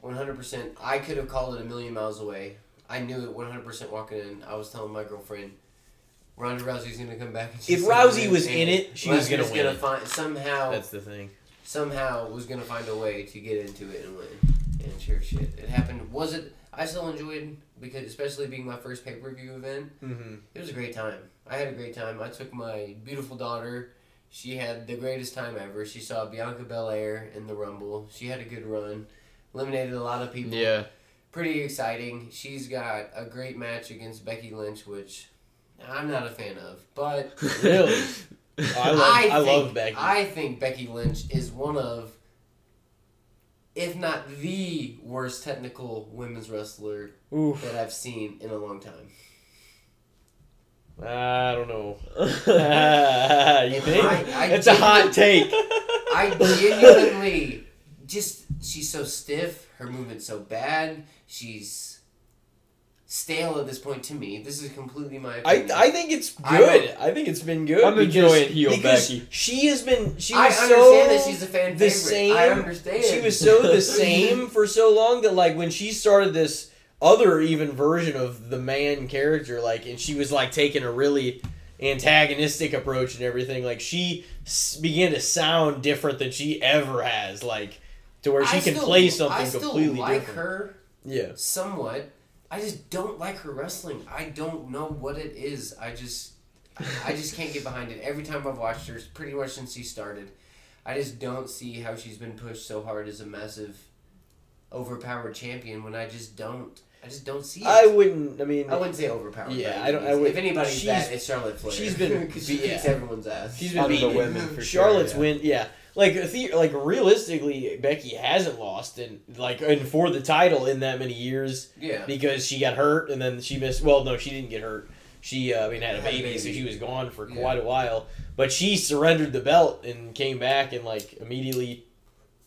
One hundred percent. I could have called it a million miles away. I knew it one hundred percent walking in. I was telling my girlfriend. Ronda Rousey's gonna come back. And she's If gonna Rousey was in it, she was gonna win it. find somehow. That's the thing. somehow was gonna find a way to get into it and win. and share shit. It happened. Was it? I still enjoyed because, especially being my first pay per view event. Mm-hmm. It was a great time. I had a great time. I took my beautiful daughter. She had the greatest time ever. She saw Bianca Belair in the Rumble. She had a good run. Eliminated a lot of people. Yeah. Pretty exciting. She's got a great match against Becky Lynch, which I'm not a fan of. But Really? I love, I, think, love Becky. I think Becky Lynch is one of, if not the worst technical women's wrestler Oof. that I've seen in a long time. I don't know. you If think? I- I It's a hot take. I genuinely just she's so stiff. Her movement's so bad. She's stale at this point to me. This is completely my I, opinion. I I think it's good. I, think it's been good. I'm because- enjoying heel because Becky. She has been. She I was understand so that she's a fan the favorite. same. I understand. She was so the same for so long that like when she started this other even version of the man character, like, and she was like taking a really antagonistic approach and everything. Like she s- began to sound different than she ever has. Like to where she I can still- play something I still completely like different. her Yeah. somewhat. I just don't like her wrestling. I don't know what it is. I just I just can't get behind it. Every time I've watched her, pretty much since she started, I just don't see how she's been pushed so hard as a massive, overpowered champion. When I just don't, I just don't see it. I wouldn't. I mean, I wouldn't say overpowered. Yeah, I don't- I would- If anybody's she's- that, it's Charlotte Flair. she's been- because she yeah. kicks everyone's ass. She's been Under the beating women for Charlotte's sure, yeah. win, yeah. Like the, like realistically, Becky hasn't lost in like and for the title in that many years yeah. because she got hurt and then she missed. Well, no, she didn't get hurt. She, uh, I mean, had a Had a baby, so she was gone for Yeah. quite a while. But she surrendered the belt and came back and like immediately,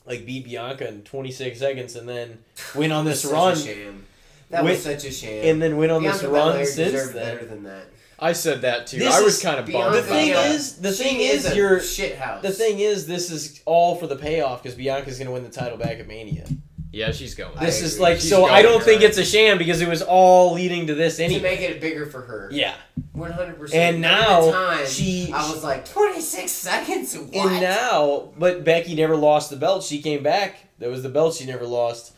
like beat Bianca in 26 seconds and then went on this Such run. That Went- was such a sham. and then went on Bianca this run Belair since then. better than that. I said that too. This I was kind of Bianca bummed. The about thing that. is, the She thing is, a you're shit house. the thing is, this is all for the payoff because Bianca's gonna win the title back at Mania. yeah, she's going. I This is agree. like She's so. I don't think right. it's a sham because it was all leading to this to anyway. make it bigger for her. Yeah, One hundred percent. And now time, she- I was like twenty six seconds. What? and now, but Becky never lost the belt. She came back. That was the belt she never lost,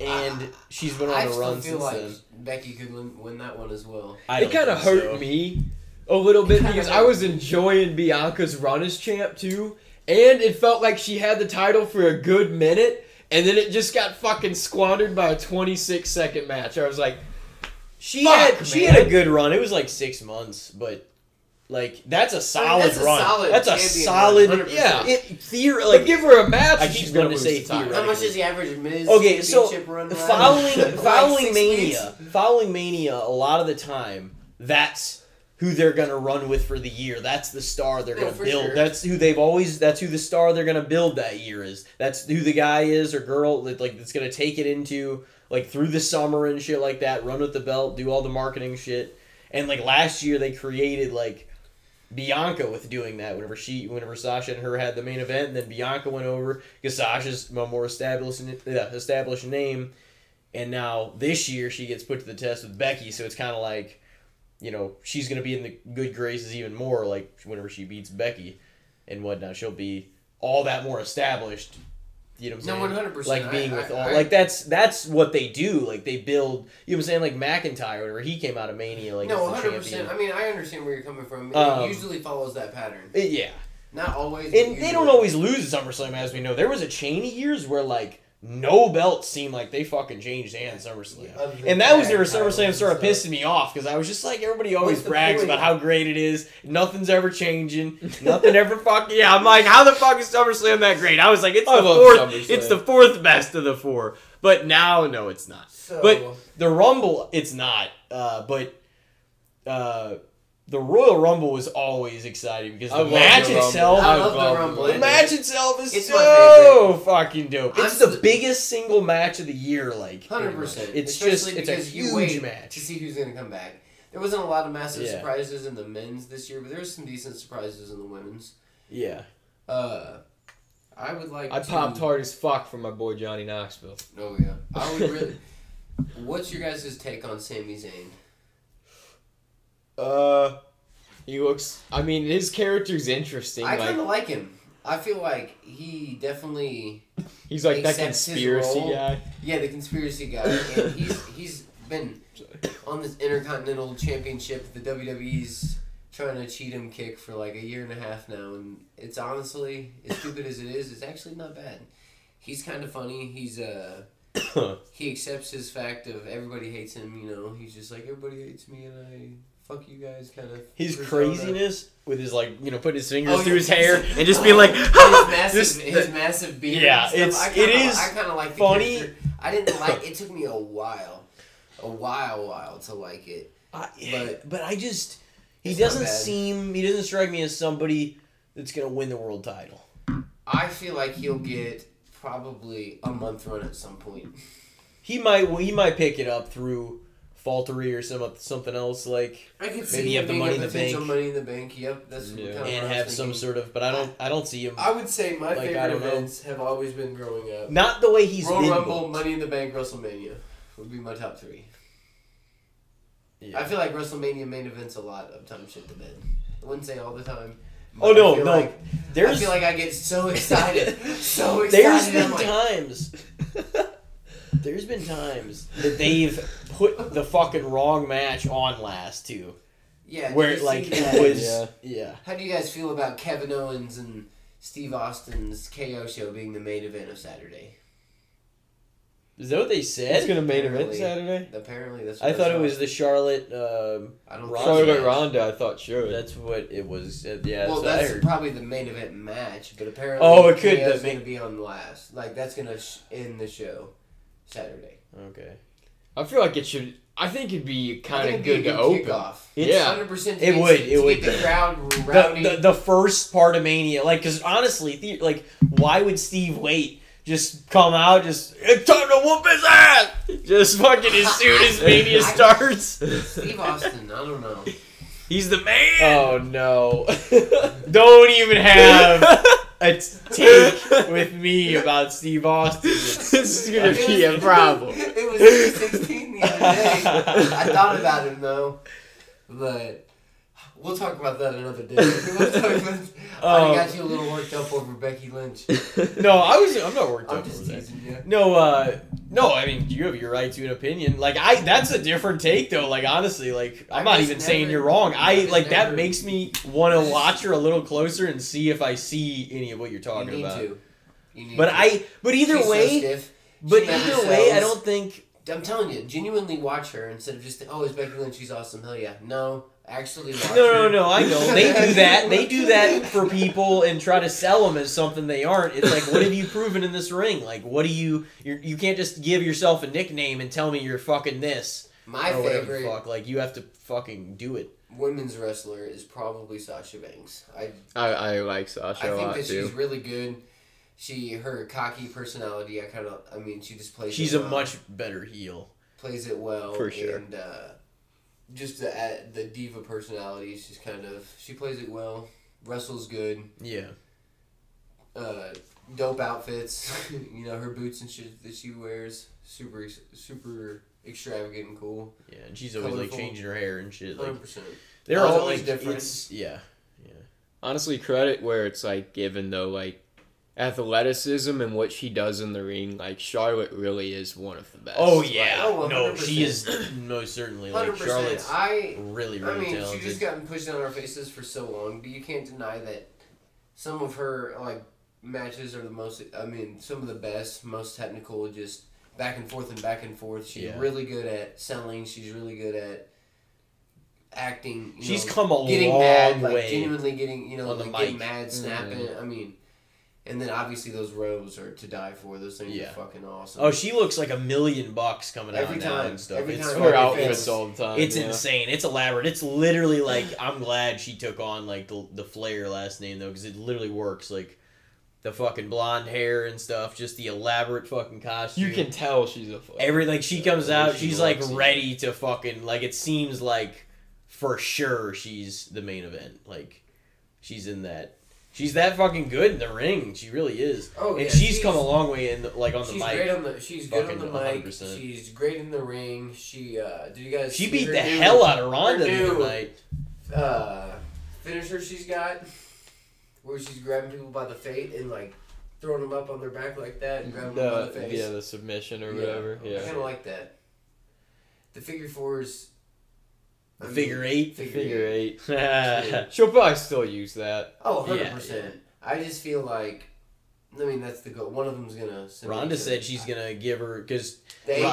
and I- she's been on a still run feel since like then. Becky could win, win that one as well. I it kind of hurt so. me a little bit because. I was enjoying Bianca's run as champ too, and it felt like she had the title for a good minute, and then it just got fucking squandered by a 26 second match. I was like, She Fuck, had she had a good run. It was like six months, but like that's a solid that's a run. solid that's a solid. run, Yeah, it, theor- like, like give her a match. I and keep she's gonna wanting to lose say the title. How much Theoretically. is the average Miz Okay, so championship run? last? following Like following six Mania, weeks? following Mania, a lot of the time that's who they're gonna run with for the year. That's the star they're gonna for build. sure. That's who they've always. That's who the star they're gonna build that year is. That's who the guy is or girl that like that's gonna take it into like through the summer and shit like that. Run with the belt, do all the marketing shit. And like last year, they created like. Bianca with doing that whenever she whenever Sasha and her had the main event and then Bianca went over because Sasha's a more established yeah, established name. And now this year she gets put to the test with Becky so it's kind of like you know she's gonna be in the good graces even more like whenever she beats Becky and whatnot. She'll be all that more established you know what I'm No, saying 100%. like being I- with all I- like that's that's what they do like they build you know what I'm saying like McIntyre whenever he came out of Mania like no, hundred percent. I mean, I understand where you're coming from. It Um, usually follows that pattern. It- yeah Not always. And they don't always lose at SummerSlam, as we know. There was a chain of years where like no belts seemed like they fucking changed hands SummerSlam, than and that was where SummerSlam started pissing me off because I was just like, everybody always brags about how great it is. Nothing's ever changing. Nothing ever fucking. Yeah, I'm like, how the fuck is SummerSlam that great? I was like, it's I the fourth. SummerSlam. It's the fourth best of the four. But now, no, it's not. So, But the Rumble, it's not. Uh, but uh, the Royal Rumble was always exciting because I the love match the Rumble. itself. I love the love Rumble. the The match itself is It's so fucking dope. I'm It's the st- biggest single match of the year, like hundred percent. It's just it's a because you huge wait match. to see who's going to come back. There wasn't a lot of massive Yeah. surprises in the men's this year, but there was some decent surprises in the women's. Yeah, Uh, I would like. I to, popped hard as fuck for my boy Johnny Knoxville. Oh yeah, I would really. What's your guys' take on Sami Zayn? Uh, he looks. I mean, his character's interesting. I like kind of like him. I feel like he definitely He's like that conspiracy guy. yeah the conspiracy guy, and he's he's been on this Intercontinental Championship. The WWE's trying to cheat him kick for like a year and a half now, and it's honestly as stupid as it is. It's actually not bad. He's kind of funny. He's uh he accepts his fact of everybody hates him. You know, he's just like everybody hates me, and I fuck you guys. Kind of His craziness with his like you know putting his fingers Oh, through his hair and just being like his massive, this- his massive beard. Yeah, it's- I kinda, it is I kind of like funny. character. I didn't like. It took me a while, a while, while to like it. I, But- but I just he doesn't seem he doesn't strike me as somebody that's gonna win the world title. I feel like he'll get probably a month run at some point. He might he might pick it up through faltery or some something else like I could see Maybe you have the money in the bank. money in the bank. Yep, that's Yeah. kind of and have some sort of but I don't I don't see him I would say my Like, favorite don't know. events have always been growing up. not the way he's Royal been Rumble, booked. Money in the Bank, WrestleMania would be my top three. Yeah. I feel like WrestleMania main events a lot of time shit the bed. I wouldn't say all the time. Oh no, no. Like, there's I feel like I get so excited, so excited. There's been like, times. There's been times that they've put the fucking wrong match on last too, yeah, where it, like it was. Yeah. Yeah. How do you guys feel about Kevin Owens and Steve Austin's KO show being the main event of Saturday? Is that what they said? It's gonna main event Apparently. Saturday. Apparently, that's. I thought it was the Charlotte. Um, I don't Ronda think Charlotte so. Ronda, I thought sure. that's what it was. Uh, yeah, well, that's that's probably the main event match, but apparently, Oh, it could- KO's going to be on last. Like that's going to sh- end the show Saturday. Okay. I feel like it should. I think it'd be kind of it'd good to open. Kickoff. It's- Yeah. hundred percent. It would, it would. the crowd The, the, the first part of Mania, like, because honestly, the, like, why would Steve wait? Just come out, just it's time to whoop his ass. Just fucking as soon as Mania starts, Steve Austin. I don't know. he's the man. Oh no! Don't even have a take with me about Steve Austin. this is gonna It be a problem. it was 316 the other day. I thought about him though, but we'll talk about that another day. We'll about, I Um, got you a little worked up over Becky Lynch. No, I was. I'm not worked I'm up just that. teasing you. No, uh, no. I mean, you have your right to an opinion. Like I, that's a different take though. Like honestly, like I'm I not even saying you're wrong. I like that makes me want to watch her a little closer and see if I see any of what you're You talking need about. to. You need But to. I, but either She's so way, stiff. but never either way, I don't think. I'm telling you, genuinely watch her instead of just oh, it's Becky Lynch, she's awesome. Hell yeah. No, actually watch No, no, her. no. I know they do that. They do that for people and try to sell them as something they aren't. It's like, what have you proven in this ring? Like, what do you? You're, you can't just give yourself a nickname and tell me you're fucking this My or favorite fuck. Like, you have to fucking do it. women's wrestler is probably Sasha Banks. I I, I like Sasha I think lot that too. she's really good. She her cocky personality. I kind of. I mean, she just plays. She's it a well, much better heel. plays it well For sure. and uh, just the uh, the diva personality. She's kind of she plays it well. Wrestles good. Yeah. Uh, dope outfits. you know her boots and shit that she wears. Super super extravagant and cool. Yeah, and she's always like changing her hair and shit. Like Hundred percent. they're all always like different. It's, yeah, Honestly, credit where it's like given though, like athleticism and what she does in the ring. Like Charlotte really is one of the best. Oh yeah, Oh, no, 100%. she is most certainly like Hundred percent. Charlotte's I really really. I mean, talented. she just gotten pushed on our faces for so long, but you can't deny that some of her like matches are the most. I mean, some of the best, most technical, just back and forth and back and forth. She's Yeah. really good at selling. She's really good at acting. You She's know, come a getting long mad, like way. genuinely getting you know like getting mad, snapping. Mm-hmm. I mean. And then obviously those robes are to die for. Those things Yeah. are fucking awesome. Oh, she looks like a million bucks coming Every out now time. and stuff. Every it's time. her outfits fits. all the time. It's yeah. insane. It's elaborate. It's literally like I'm glad she took on like the the Flair last name though, because it literally works. Like the fucking blonde hair and stuff, just the elaborate fucking costume. You can tell she's a. fucking- every like she comes out, she she's like looks it. ready to fucking like. It seems like for sure she's the main event. Like she's in that. She's that fucking good in the ring. She really is. Oh, and yeah, she's come a long way in the, like on the she's mic. great on the. She's good on the mic. 100%. She's great in the ring. She uh, did you guys? she beat the new, hell out of Ronda her the other night. Uh, finisher she's got where she's grabbing people by the fate and like throwing them up on their back like that and grabbing them by the The, face. yeah, the submission or Yeah. whatever. Yeah, I kind of like that. The figure fours. I The mean, figure eight. Figure, Figure eight. eight. She'll probably still use that. Oh, 100 Yeah, percent. I just feel like. I mean, that's the goal. One of them's gonna. submit Ronda said she's gonna give her because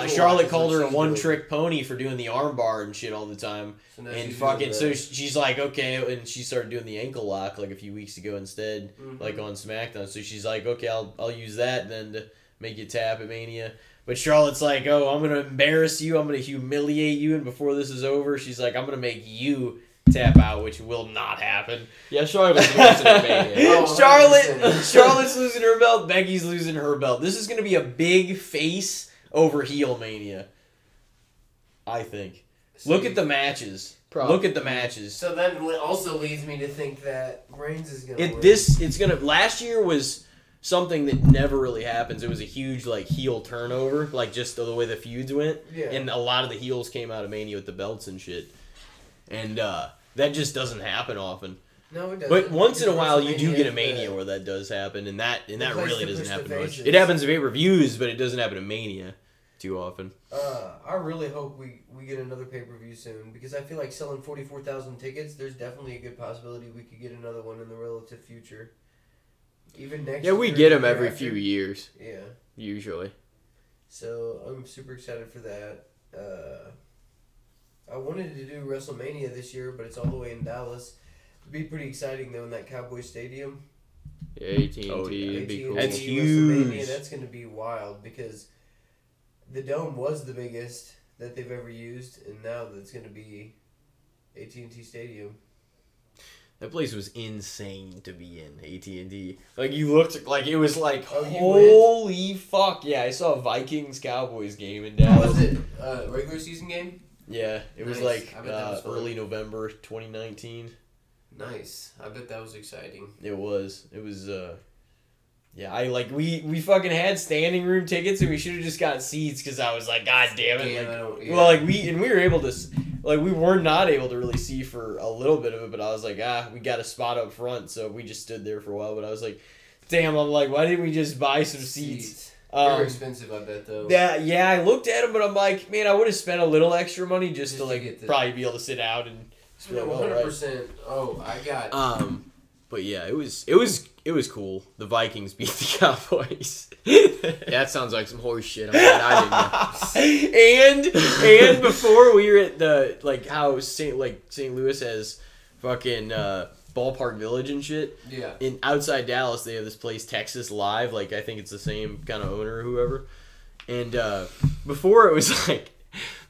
Charlotte called her a one doing. trick pony for doing the arm bar and shit all the time. So and she's fucking so she's like okay and she started doing the ankle lock like a few weeks ago instead Mhm. like on smackdown so she's like okay i'll, I'll use that then to make you tap at mania but charlotte's like oh i'm gonna embarrass you i'm gonna humiliate you and before this is over she's like i'm gonna make you tap out which will not happen Yeah, Charlotte's losing at Mania. Oh, charlotte charlotte's losing her belt becky's losing her belt this is gonna be a big face over heel mania i think look at the matches Probably. look at the matches So that also leads me to think that Reigns is gonna. it win. this it's gonna last year was something that never really happens it was a huge like heel turnover like just the way the feuds went Yeah. and a lot of the heels came out of mania with the belts and shit and uh that just doesn't happen often no, it doesn't. but once in a while you do get a mania where that does happen and that and that really doesn't happen much it happens in pay-per-views but it doesn't happen in mania too often Uh, I really hope we, we get another pay per view soon because I feel like selling forty four thousand tickets. There's definitely a good possibility we could get another one in the relative future. Even next. Yeah, we year, get them every after. few years, Yeah, usually. so I'm super excited for that. Uh, I wanted to do WrestleMania this year, but it's all the way in Dallas. It'd be pretty exciting though in that Cowboy Stadium. Yeah, AT&T, Oh, yeah. it'd be cool. That's huge. That's going to be wild because the dome was the biggest that they've ever used, and now that's going to be AT and T Stadium. That place was insane to be in AT&T. Like you looked like it was like Oh, holy fuck. Yeah, I saw a Vikings Cowboys game in Dallas. Was it a regular season game? Yeah, it was like I bet that uh, was early November 2019. Nice. I bet that was exciting. It was. It was. uh Yeah, I like we we fucking had standing room tickets and we should have just got seats because I was like, God damn it! Damn, like, Yeah. Well, like we and we were able to, like we were not able to really see for a little bit of it, but I was like, ah, we got a spot up front, so we just stood there for a while. But I was like, damn, I'm like, why didn't we just buy some seats? They're Um, expensive, I bet though. yeah, yeah, I looked at them, but I'm like, man, I would have spent a little extra money just, Just to to like get the- probably be able to sit out and. just No, like, one all hundred right. percent. Oh, I got. Um, but yeah, it was it was it was cool. The Vikings beat the Cowboys. That sounds like some horse shit. I'm glad I didn't. and and before we were at the like how St. like St. Louis has fucking uh, ballpark village and shit. yeah. In outside Dallas, they have this place Texas Live. Like I think it's the same kind of owner or whoever. And uh, before it was like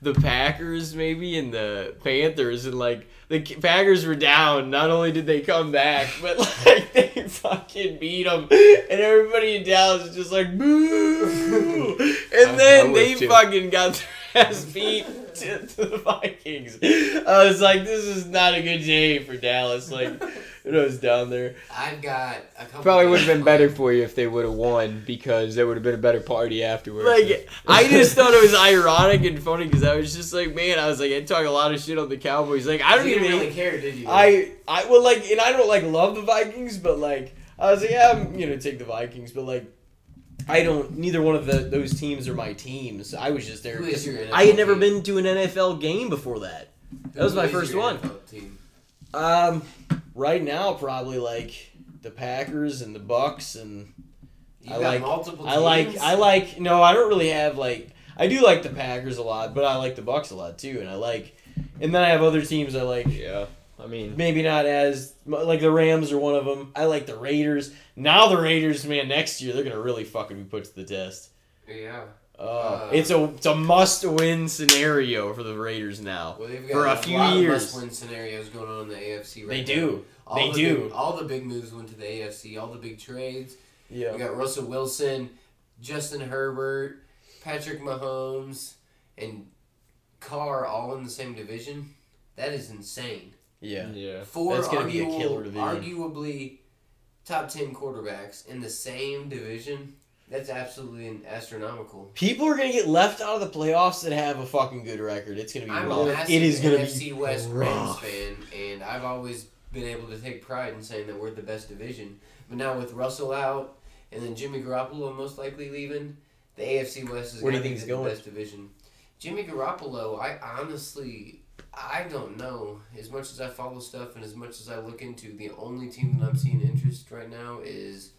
the Packers maybe and the Panthers and like the Packers were down. Not only did they come back, but like they fucking beat them, and everybody in Dallas was just like boo. And I- I then they too. fucking got their ass beat to, to the Vikings. I was like, this is not a good day for Dallas. Like when I was down there. I've got a couple. Probably would have been better for you if they would have won because there would have been a better party afterwards. Like I just thought it was ironic and funny because I was just like, man, I was like, I talk a lot of shit on the Cowboys. Like I don't You even didn't really care, did you? I I well like and I don't like love the Vikings, but like I was like, yeah, I'm you know take the Vikings, but like I don't. Neither one of the those teams are my teams. I was just there. Who is 'cause your I had never team? been to an NFL game before that. that was my Who is first your one. NFL team? Um, right now probably like the Packers and the Bucks and You I got like- multiple I like? I like no, I don't really have like I do like the Packers a lot, but I like the Bucks a lot too, and I like and then I have other teams I like yeah, I mean, maybe not as like the Rams are one of them. I like the Raiders. Now the Raiders, man, next year they're gonna really fucking be put to the test. Yeah. Uh, it's a it's a must win scenario for the Raiders now. Well, they've For got a few lot years. must-win scenarios going on in the AFC right They now. do. All They the do. Big, all the big moves went to the AFC. All the big trades. Yeah. We got Russell Wilson, Justin Herbert, Patrick Mahomes, and Carr all in the same division. That is insane. Yeah. yeah. Four That's gonna be a arguable- killer division. arguably top ten quarterbacks in the same division. That's absolutely astronomical. People are gonna get left out of the playoffs that have a fucking good record. It's gonna be I'm a rough. massive It is gonna NFC be West Rams fan, and I've always been able to take pride in saying that we're the best division. But now with Russell out and then Jimmy Garoppolo most likely leaving, the AFC West is Where gonna be the going? best division. Jimmy Garoppolo, I honestly, I don't know. As much as I follow stuff and as much as I look into, the only team that I'm seeing interest right now is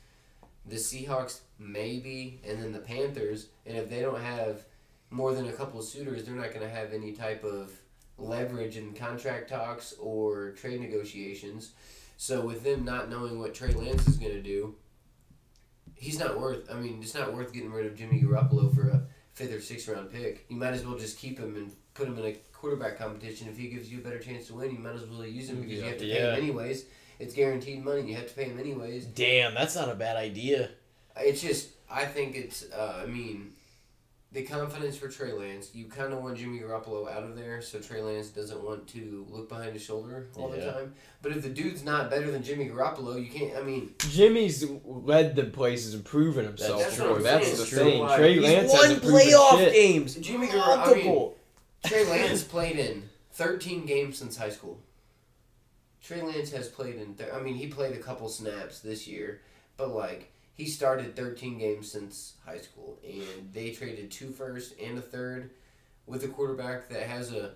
the Seahawks, maybe, and then the Panthers. And if they don't have more than a couple of suitors, they're not going to have any type of leverage in contract talks or trade negotiations. So with them not knowing what Trey Lance is going to do, he's not worth. I mean, it's not worth getting rid of Jimmy Garoppolo for a fifth or sixth round pick. You might as well just keep him and put him in a quarterback competition. If he gives you a better chance to win, you might as well use him because you have to pay Yeah. him anyways. It's guaranteed money. You have to pay him anyways. Damn, that's not a bad idea. It's just, I think it's, uh, I mean, the confidence for Trey Lance. You kind of want Jimmy Garoppolo out of there, so Trey Lance doesn't want to look behind his shoulder all Yeah. the time. But if the dude's not better than Jimmy Garoppolo, you can't. I mean, Jimmy's led the places and proven himself. That's for what That's saying. the So, thing. like, Trey he's Lance He's won hasn't playoff shit. games. Jimmy Garoppolo. I mean, Trey Lance played in 13 games since high school. Trey Lance has played in. Th- I mean, he played a couple snaps this year, but like he started 13 games since high school, and they traded two first and a third with a quarterback that has a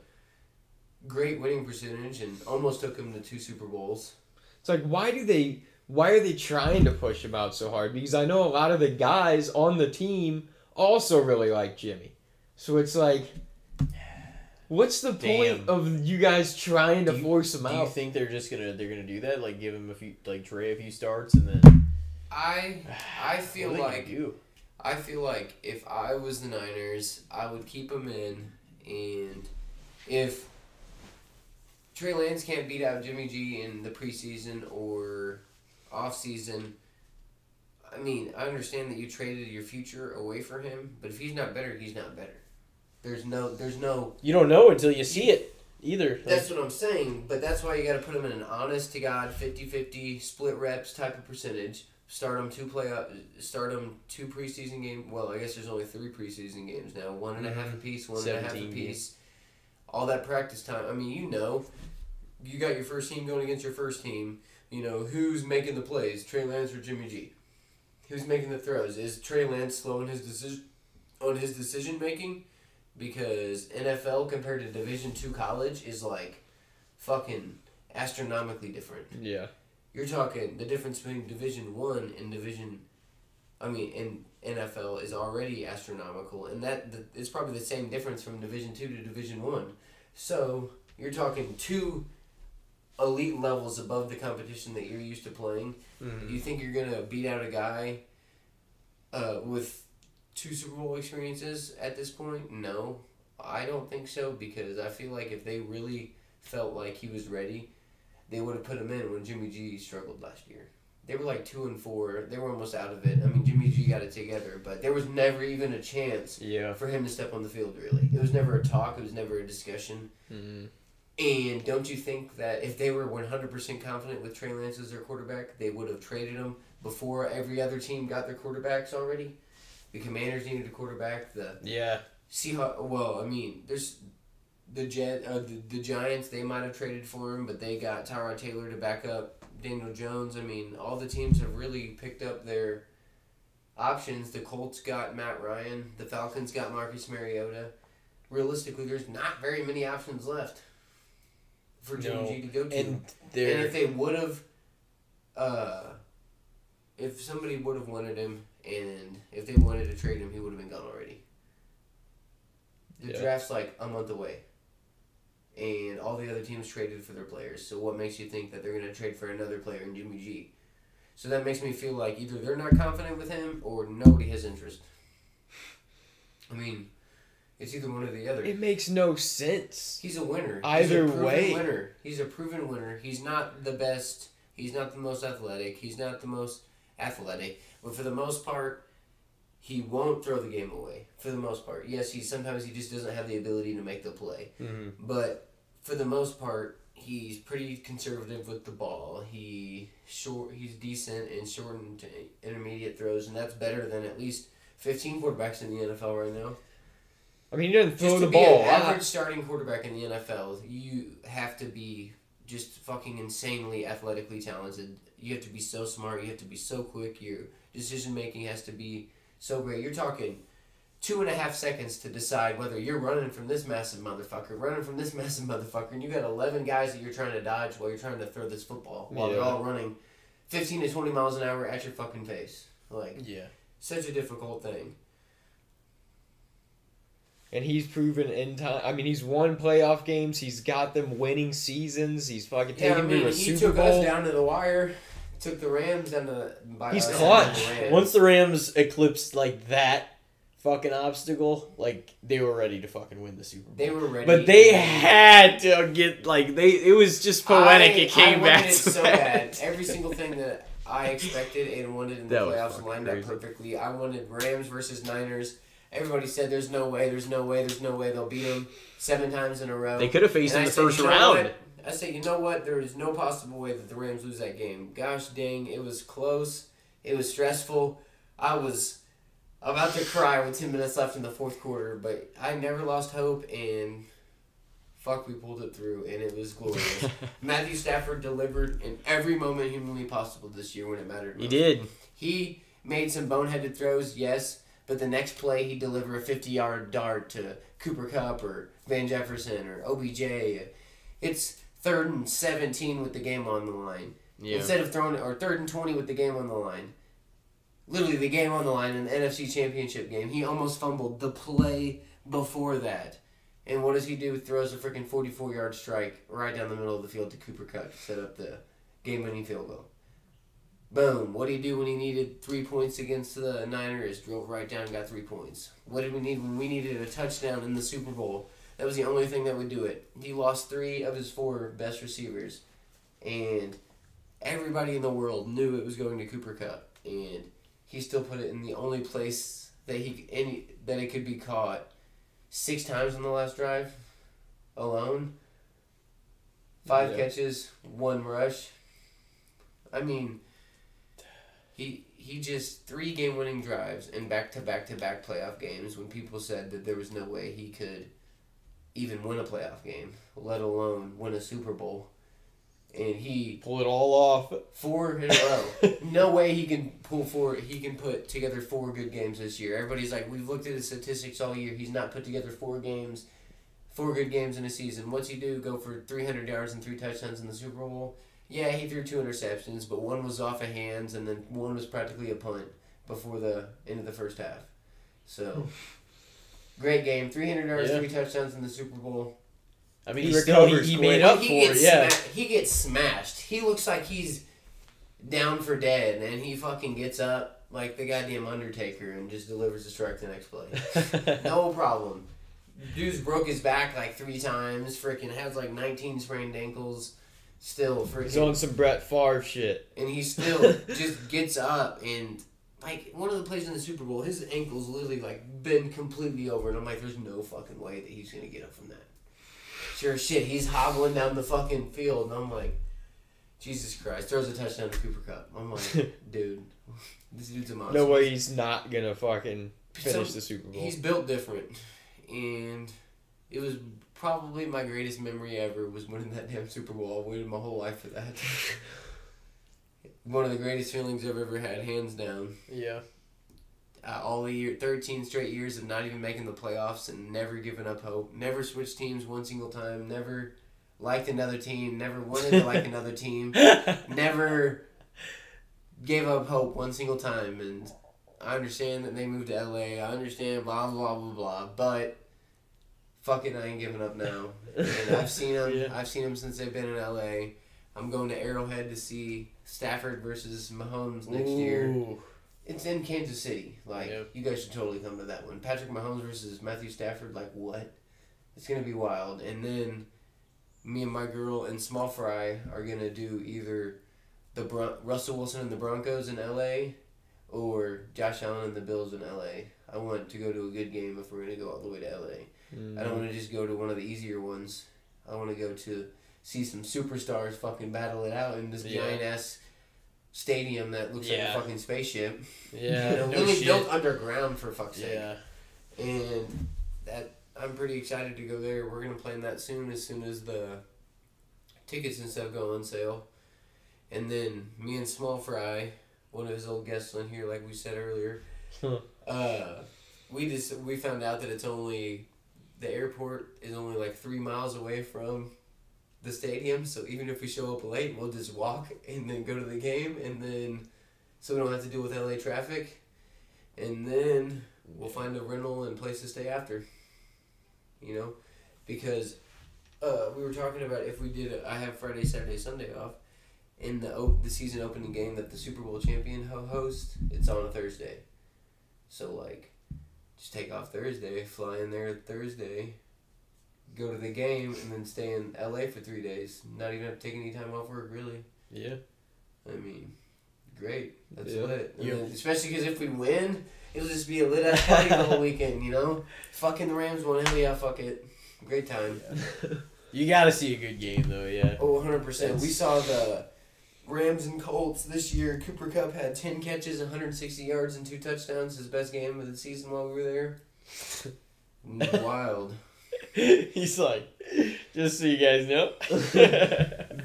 great winning percentage and almost took him to two Super Bowls. It's like why do they why are they trying to push him out so hard? Because I know a lot of the guys on the team also really like Jimmy. So it's like what's the Damn. point of you guys trying to you- force him out? Do you think they're just gonna they're gonna do that? Like give him a few like Trey a few starts and then I I feel What like do? I feel like if I was the Niners, I would keep him in, and if Trey Lance can't beat out Jimmy G in the preseason or off season, I mean, I understand that you traded your future away for him, but if he's not better, he's not better. There's no, there's no. You don't know until you see it either. That's what I'm saying, but that's why you got to put them in an honest to God 50-50 split reps type of percentage. Start them two play up, start him two preseason game. Well, I guess there's only three preseason games now. One and a half mm-hmm. a half a piece. one and a half a piece. All that practice time. I mean, you know, you got your first team going against your first team. You know who's making the plays? Trey Lance or Jimmy G? Who's making the throws? Is Trey Lance slowing his decision on his decision making? Because NFL compared to Division two college is like fucking astronomically different. Yeah. You're talking the difference between Division One and Division, I mean, in NFL is already astronomical, and that th- it's probably the same difference from Division Two to Division One. So you're talking two elite levels above the competition that you're used to playing. Mhm. You think you're gonna beat out a guy uh, with two Super Bowl experiences at this point? No, I don't think so because I feel like if they really felt like he was ready, they would have put him in when Jimmy G struggled last year. They were like two and four. They were almost out of it. I mean, Jimmy G got it together, but there was never even a chance Yeah. for him to step on the field. Really, it was never a talk. It was never a discussion. Mm-hmm. And don't you think that if they were 100% confident with Trey Lance as their quarterback, they would have traded him before every other team got their quarterbacks already? The Commanders needed a quarterback. The Yeah. Seahawks, well, I mean, there's the Jet, uh, the, the Giants. They might have traded for him, but they got Tyrod Taylor to back up Daniel Jones. I mean, all the teams have really picked up their options. The Colts got Matt Ryan. The Falcons got Marcus Mariota. Realistically, there's not very many options left for Jimmy No. G to go to. And And if they would have, uh, if somebody would have wanted him, and if they wanted to trade him, he would have been gone already. The Yeah. draft's like a month away, and all the other teams traded for their players. So what makes you think that they're going to trade for another player in Jimmy G? So that makes me feel like either they're not confident with him or nobody has interest. I mean, it's either one or the other. It makes no sense. He's a winner. Either He's a way. winner. He's a proven winner. He's not the best. He's not the most athletic. He's not the most athletic. But for the most part, he won't throw the game away. For the most part, yes, he sometimes he just doesn't have the ability to make the play. Mhm. But for the most part, he's pretty conservative with the ball. He short. He's decent in short and intermediate throws, and that's better than at least fifteen quarterbacks in the NFL right now. I mean, he doesn't throw Just the to ball. be an average starting quarterback in the NFL, you have to be just fucking insanely athletically talented. You have to be so smart. You have to be so quick. Your decision making has to be so great. You're talking two and a half seconds to decide whether you're running from this massive motherfucker, running from this massive motherfucker, and you got 11 guys that you're trying to dodge while you're trying to throw this football while they're all running 15 to 20 miles an hour at your fucking face. Like, Yeah. such a difficult thing. And he's proven in time. I mean, he's won playoff games. He's got them winning seasons. He's fucking Yeah, I taken mean, to a he Super took Bowl. us down to the wire, took the Rams down to. By He's us clutch. the Rams. Once the Rams eclipsed like that fucking obstacle, like they were ready to fucking win the Super Bowl. They were ready. But they had to get like they. It was just poetic. I- it came I back it so that. bad. Every single thing that I expected and wanted in the That playoffs fucking lined up perfectly. I wanted Rams versus Niners. Everybody said there's no way, there's no way, there's no way they'll beat them seven times in a row. They could have faced And in I the said, first you know round. what? I say, you know what? There is no possible way that the Rams lose that game. Gosh dang, it was close. It was stressful. I was about to cry with 10 minutes left in the fourth quarter, but I never lost hope, and fuck, we pulled it through, and it was glorious. Matthew Stafford delivered in every moment humanly possible this year when it mattered. He did. He made some boneheaded throws, yes, but the next play he'd deliver a 50 yard dart to Cooper Kupp or Van Jefferson or OBJ. It's third and 17 with the game on the line. Yeah. Instead of throwing it, or third and 20 with the game on the line. Literally the game on the line in the NFC Championship game. He almost fumbled the play before that. And what does he do? Throws a freaking 44 yard strike right down the middle of the field to Cooper Kupp to set up the game winning field goal. Boom. What did he do when he needed three points against the Niners? Drove right down and got three points. What did we need when we needed a touchdown in the Super Bowl? That was the only thing that would do it. He lost three of his four best receivers. And everybody in the world knew it was going to Cooper Kupp. And he still put it in the only place that he any that it could be caught six times on the last drive alone. Five Yeah. catches, one rush. I mean, he he just three game winning drives and back to back to back playoff games when people said that there was no way he could even win a playoff game, let alone win a Super Bowl. And he Pull it all off. four in a row. no way he can pull four. He can put together four good games this year. Everybody's like, we've looked at his statistics all year. He's not put together four games, four good games in a season. What's he do? Go for three hundred yards and three touchdowns in the Super Bowl? Yeah, he threw two interceptions, but one was off of hands, and then one was practically a punt before the end of the first half. So, hmm. Great game. Three hundred yards, Yeah. three touchdowns in the Super Bowl. I mean, He he, still he, recovers he quick. made up he for it. gets Yeah. sma- he gets smashed. He looks like he's down for dead, and he fucking gets up like the goddamn Undertaker and just delivers a strike the next play. no problem. Dude's broke his back like three times. Freaking has like 19 sprained ankles. Still freaking. He's on some Brett Favre shit. and he still just gets up and like one of the plays in the Super Bowl, his ankles literally like bend completely over, and I'm like, there's no fucking way that he's gonna get up from that. Sure shit, he's hobbling down the fucking field, and I'm like, Jesus Christ, throws a touchdown to Cooper Kupp. I'm like, dude, this dude's a monster. No way he's not gonna fucking So, finish the Super Bowl. He's built different, and it was probably my greatest memory ever was winning that damn Super Bowl. I waited my whole life for that. One of the greatest feelings I've ever had, hands down. yeah. Uh, all the year, thirteen straight years of not even making the playoffs and never giving up hope. Never switched teams one single time. Never liked another team. Never wanted to like another team. Never gave up hope one single time. And I understand that they moved to LA. I understand blah blah blah blah. blah. But fuck it, I ain't giving up now. And I've seen them. Yeah. I've seen them since they've been in LA. I'm going to Arrowhead to see Stafford versus Mahomes next year. It's in Kansas City. Like Yep. you guys should totally come to that one. Patrick Mahomes versus Matthew Stafford. Like what? It's gonna be wild. And then me and my girl and Small Fry are gonna do either the Bron- Russell Wilson and the Broncos in L.A. or Josh Allen and the Bills in L.A. I want to go to a good game if we're gonna go all the way to L.A. Mm. I don't want to just go to one of the easier ones. I want to go to see some superstars fucking battle it out in this Yeah. giant ass stadium that looks Yeah. like a fucking spaceship. Yeah. you know, no built underground for fuck's sake. Yeah. And that I'm pretty excited to go there. We're gonna plan that soon. As soon as the tickets and stuff go on sale. And then me and Small Fry, one of his old guests on here, like we said earlier, uh, we just we found out that it's only the airport is only like three miles away from the stadium. So even if we show up late, we'll just walk and then go to the game, and then so we don't have to deal with LA traffic, and then we'll find a rental and place to stay after. You know, because uh, we were talking about if we did. I have Friday, Saturday, Sunday off. In the op- the season opening game that the Super Bowl champion ho- it's on a Thursday. So like, just take off Thursday, fly in there Thursday, go to the game, and then stay in LA for three days. Not even have to take any time off work, really. Yeah. I mean, great. That's Yeah. lit. Yeah. then- especially because if we win, it'll just be a lit ass party the whole weekend. You know, fucking the Rams won. Hell yeah, fuck it. Great time. You gotta see a good game though, yeah. Oh, 100 percent. We saw the Rams and Colts this year. Cooper Kupp had 10 catches, 160 yards, and two touchdowns. His best game of the season while we were there. Wild. He's like, just so you guys know.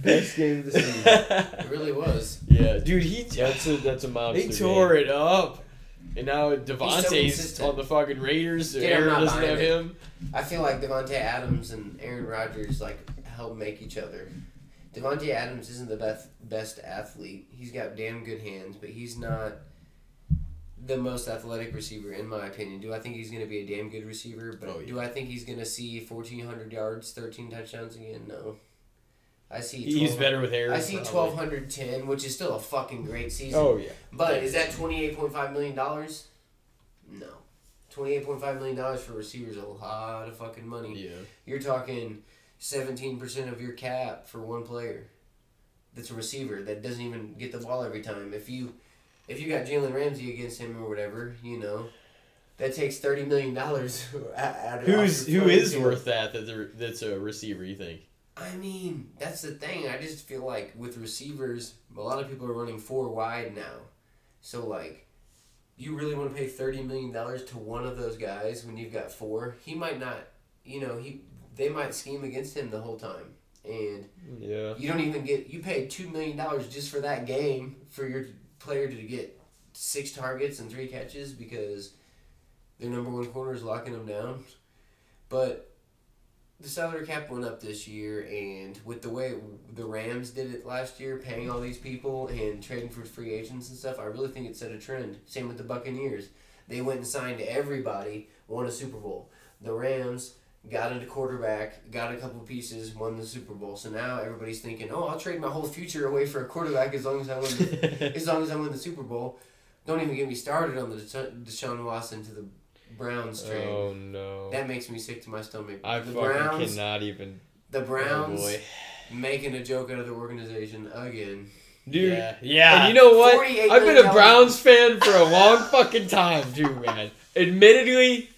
Best game of the season. It really was. yeah, dude, he That's a that's a monster. they tore it up. And now Davante's consistent. on the fucking Raiders. So Dude, I'm Aaron not doesn't buying have it. him. I feel like Davante Adams and Aaron Rodgers like help make each other. Davante Adams isn't the best best athlete. He's got damn good hands, but he's not the most athletic receiver in my opinion. Do I think he's going to be a damn good receiver? But Oh, yeah. do I think he's going to see fourteen hundred yards, thirteen touchdowns again? No. I see. He's better with Aaron. I see twelve hundred ten, which is still a fucking great season. Oh yeah. But is that twenty eight point five million dollars? No. Twenty eight point five million dollars for receivers a lot of fucking money. Yeah. You're talking seventeen percent of your cap for one player. That's a receiver that doesn't even get the ball every time. If you if you got Jalen Ramsey against him or whatever, you know, that takes thirty million dollars. Who's who is worth that? That's a, that's a receiver. You think? I mean, that's the thing. I just feel like with receivers, a lot of people are running four wide now. So like, you really want to pay thirty million dollars to one of those guys when you've got four? He might not. You know, he they might scheme against him the whole time, and Yeah. you don't even get. You paid two million dollars just for that game for your player to get six targets and three catches because their number one corner is locking them down. But the salary cap went up this year, and with the way the Rams did it last year, paying all these people and trading for free agents and stuff, I really think it set a trend. Same with the Buccaneers. They went and signed everybody, won a Super Bowl. The Rams got into quarterback, got a couple pieces, won the Super Bowl. So now everybody's thinking, oh, I'll trade my whole future away for a quarterback as long as I win the, as long as I win the Super Bowl. Don't even get me started on the Desha- Deshaun Watson to the Browns oh, trade. Oh no. That makes me sick to my stomach. I the fucking Browns, cannot even. the oh, Browns Oh boy. making a joke out of the organization again. Dude. Yeah. Yeah. And you know what? I've been a Browns fan for a long fucking time, too, man. Admittedly,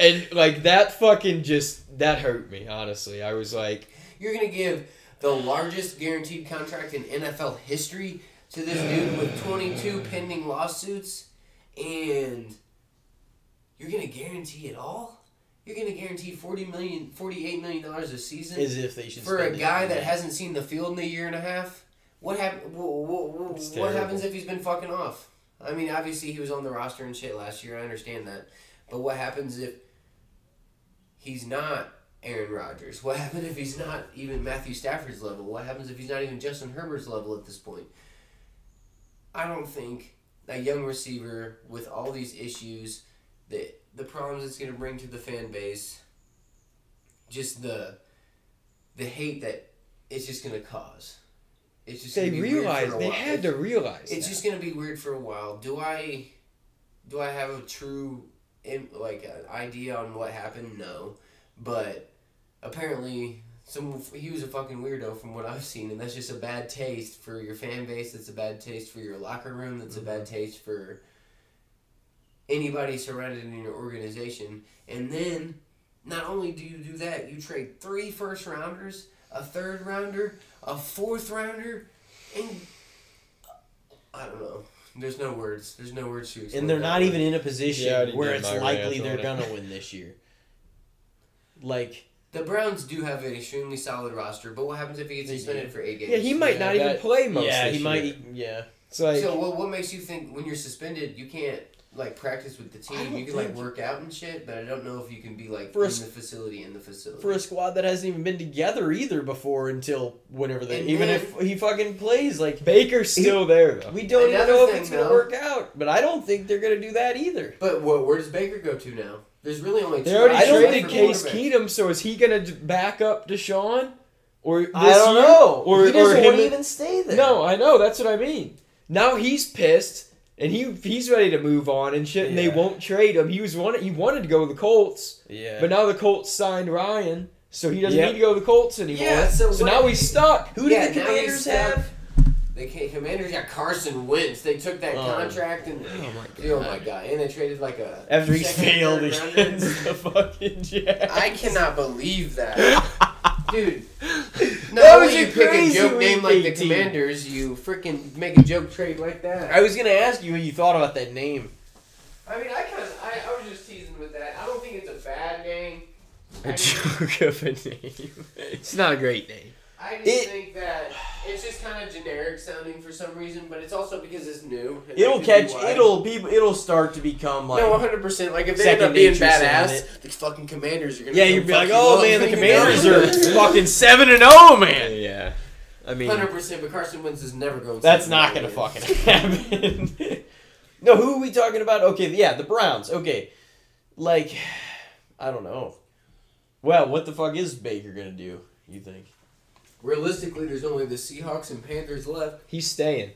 and like that fucking just that hurt me. Honestly, I was like, You're gonna give the largest guaranteed contract in NFL history to this dude with 22 pending lawsuits, and you're gonna guarantee it all. You're gonna guarantee 40 million, 48 million dollars a season As if they should for a spend it guy on that hasn't seen the field in a year and a half. What hap- wh- wh- wh- What happens if he's been fucking off? I mean, obviously he was on the roster and shit last year. I understand that, but what happens if he's not Aaron Rodgers? What happens if he's not even Matthew Stafford's level? What happens if he's not even Justin Herbert's level at this point? I don't think a young receiver with all these issues, the the problems it's going to bring to the fan base, just the the hate that it's just going to cause. It's just they gonna be weird for realized they had to realize. It's that. just gonna be weird for a while. Do I, do I have a true, in, like an idea on what happened? No, but apparently some he was a fucking weirdo from what I've seen, and that's just a bad taste for your fan base. That's a bad taste for your locker room. That's a bad mm-hmm. taste for anybody surrounded in your organization. And then, not only do you do that, you trade three first rounders, a third rounder, a fourth rounder, and I don't know. There's no words. There's no words to explain. and they're not one. even in a position Yeah, where it's likely they're it. gonna win this year. Like The Browns do have an extremely solid roster, but what happens if he gets suspended do. for eight games? Yeah, he might Yeah, not even play most. yeah, this he might. Yeah. It's like so what, what makes you think when you're suspended you can't like practice with the team? You can like work out and shit, but I don't know if you can be like For a in s- the facility in the facility. For a squad that hasn't even been together either before until whenever they. And even then- if he fucking plays, like Baker's still there though. we don't even Another know if thing, it's gonna though- work out. But I don't think they're gonna do that either. but where, where does Baker go to now? There's really only two. They already I don't traded think Case. Keenum, so is he gonna back up Deshaun? Or this I don't year? know. Or, he doesn't or him want to even stay there. No, I know. That's what I mean. Now he's pissed, and he he's ready to move on and shit. And they won't trade him. He was wanted he wanted to go to the Colts, Yeah. but now the Colts signed Ryan, so he doesn't Yep. need to go to the Colts anymore. Yeah, so what- now he's stuck. who Yeah, did the now Commanders stuck. have? They can't, Commanders got Carson Wentz. They took that Oh. contract and Oh my god, oh my god, and they traded like a After he second, failed against the fucking Jets. I cannot believe that, dude. That was only a you pick a crazy joke name like the 18. Commanders, you freaking make a joke trade like that. I was gonna ask you what you thought about that name. I mean, I kind of, I, I was just teasing with that. I don't think it's a bad name. I A just, joke of a name. It's not a great name. I just It- think that it's just kind of generic sounding for some reason, but it's also because it's new. and It'll that could be catch. It'll be. It'll start to become like. no, 100. percent Like if they end up being nature saying badass, the fucking Commanders are gonna. yeah, you'd be fuck like, oh up, man, the? Commanders are fucking seven and zero, man. Yeah. I mean, Hundred percent, but Carson Wentz is never going. To That's not gonna fucking happen. no, who are we talking about? Okay, yeah, the Browns. Okay, like, I don't know. Well, what the fuck is Baker gonna do? You think? Realistically, there's only the Seahawks and Panthers left. He's staying.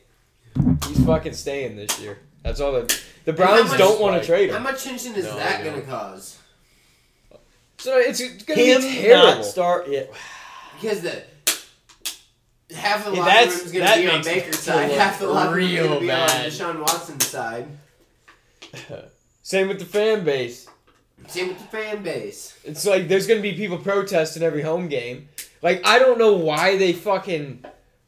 He's fucking staying this year. That's all the the Browns don't want to trade him. How much tension is No, that I going to cause? So it's, it's gonna Him be terrible. not start. Yeah. Because the half the Yeah, locker that's- room is going that to be on makes Baker's feel side, half the locker room is real going to be on bad. Deshaun Watson's side. Same with the fan base. Same with the fan base. It's like there's gonna be people protesting every home game. Like I don't know why they fucking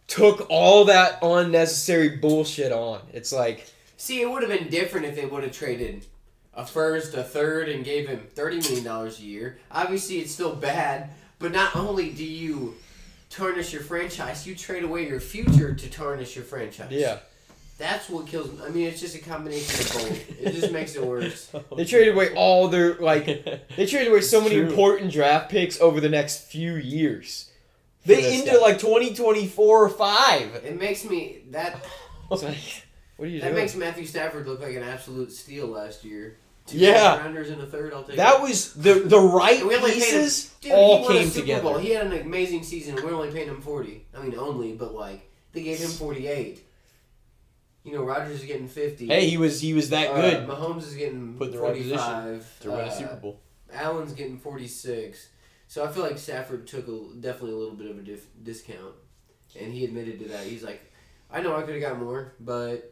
took all that unnecessary bullshit on. It's like See, it would have been different if they would have traded a first, a third, and gave him thirty million dollars a year. Obviously, it's still bad, but not only do you tarnish your franchise, you trade away your future to tarnish your franchise. yeah. That's what kills. me. I mean, it's just a combination of both. It just makes it worse. Oh, they traded away all their like they traded away so many True. important draft picks over the next few years. They into like twenty twenty four or five. It makes me that what are you that doing? makes Matthew Stafford look like an absolute steal last year. Two Yeah. rounders and a third. I'll take That it. was the the right And we only paid him- pieces Dude, all he won a came together. Bowl. He had an amazing season. We're only paying him forty. I mean, only, but like they gave him forty-eight. You know, Rodgers is getting fifty. Hey, he was he was that Uh, good Mahomes is getting Put in the right position to win a Uh, Super Bowl. Allen's getting forty-six. So I feel like Stafford took a, definitely a little bit of a dif- discount, and he admitted to that. He's like, I know I could have got more, but.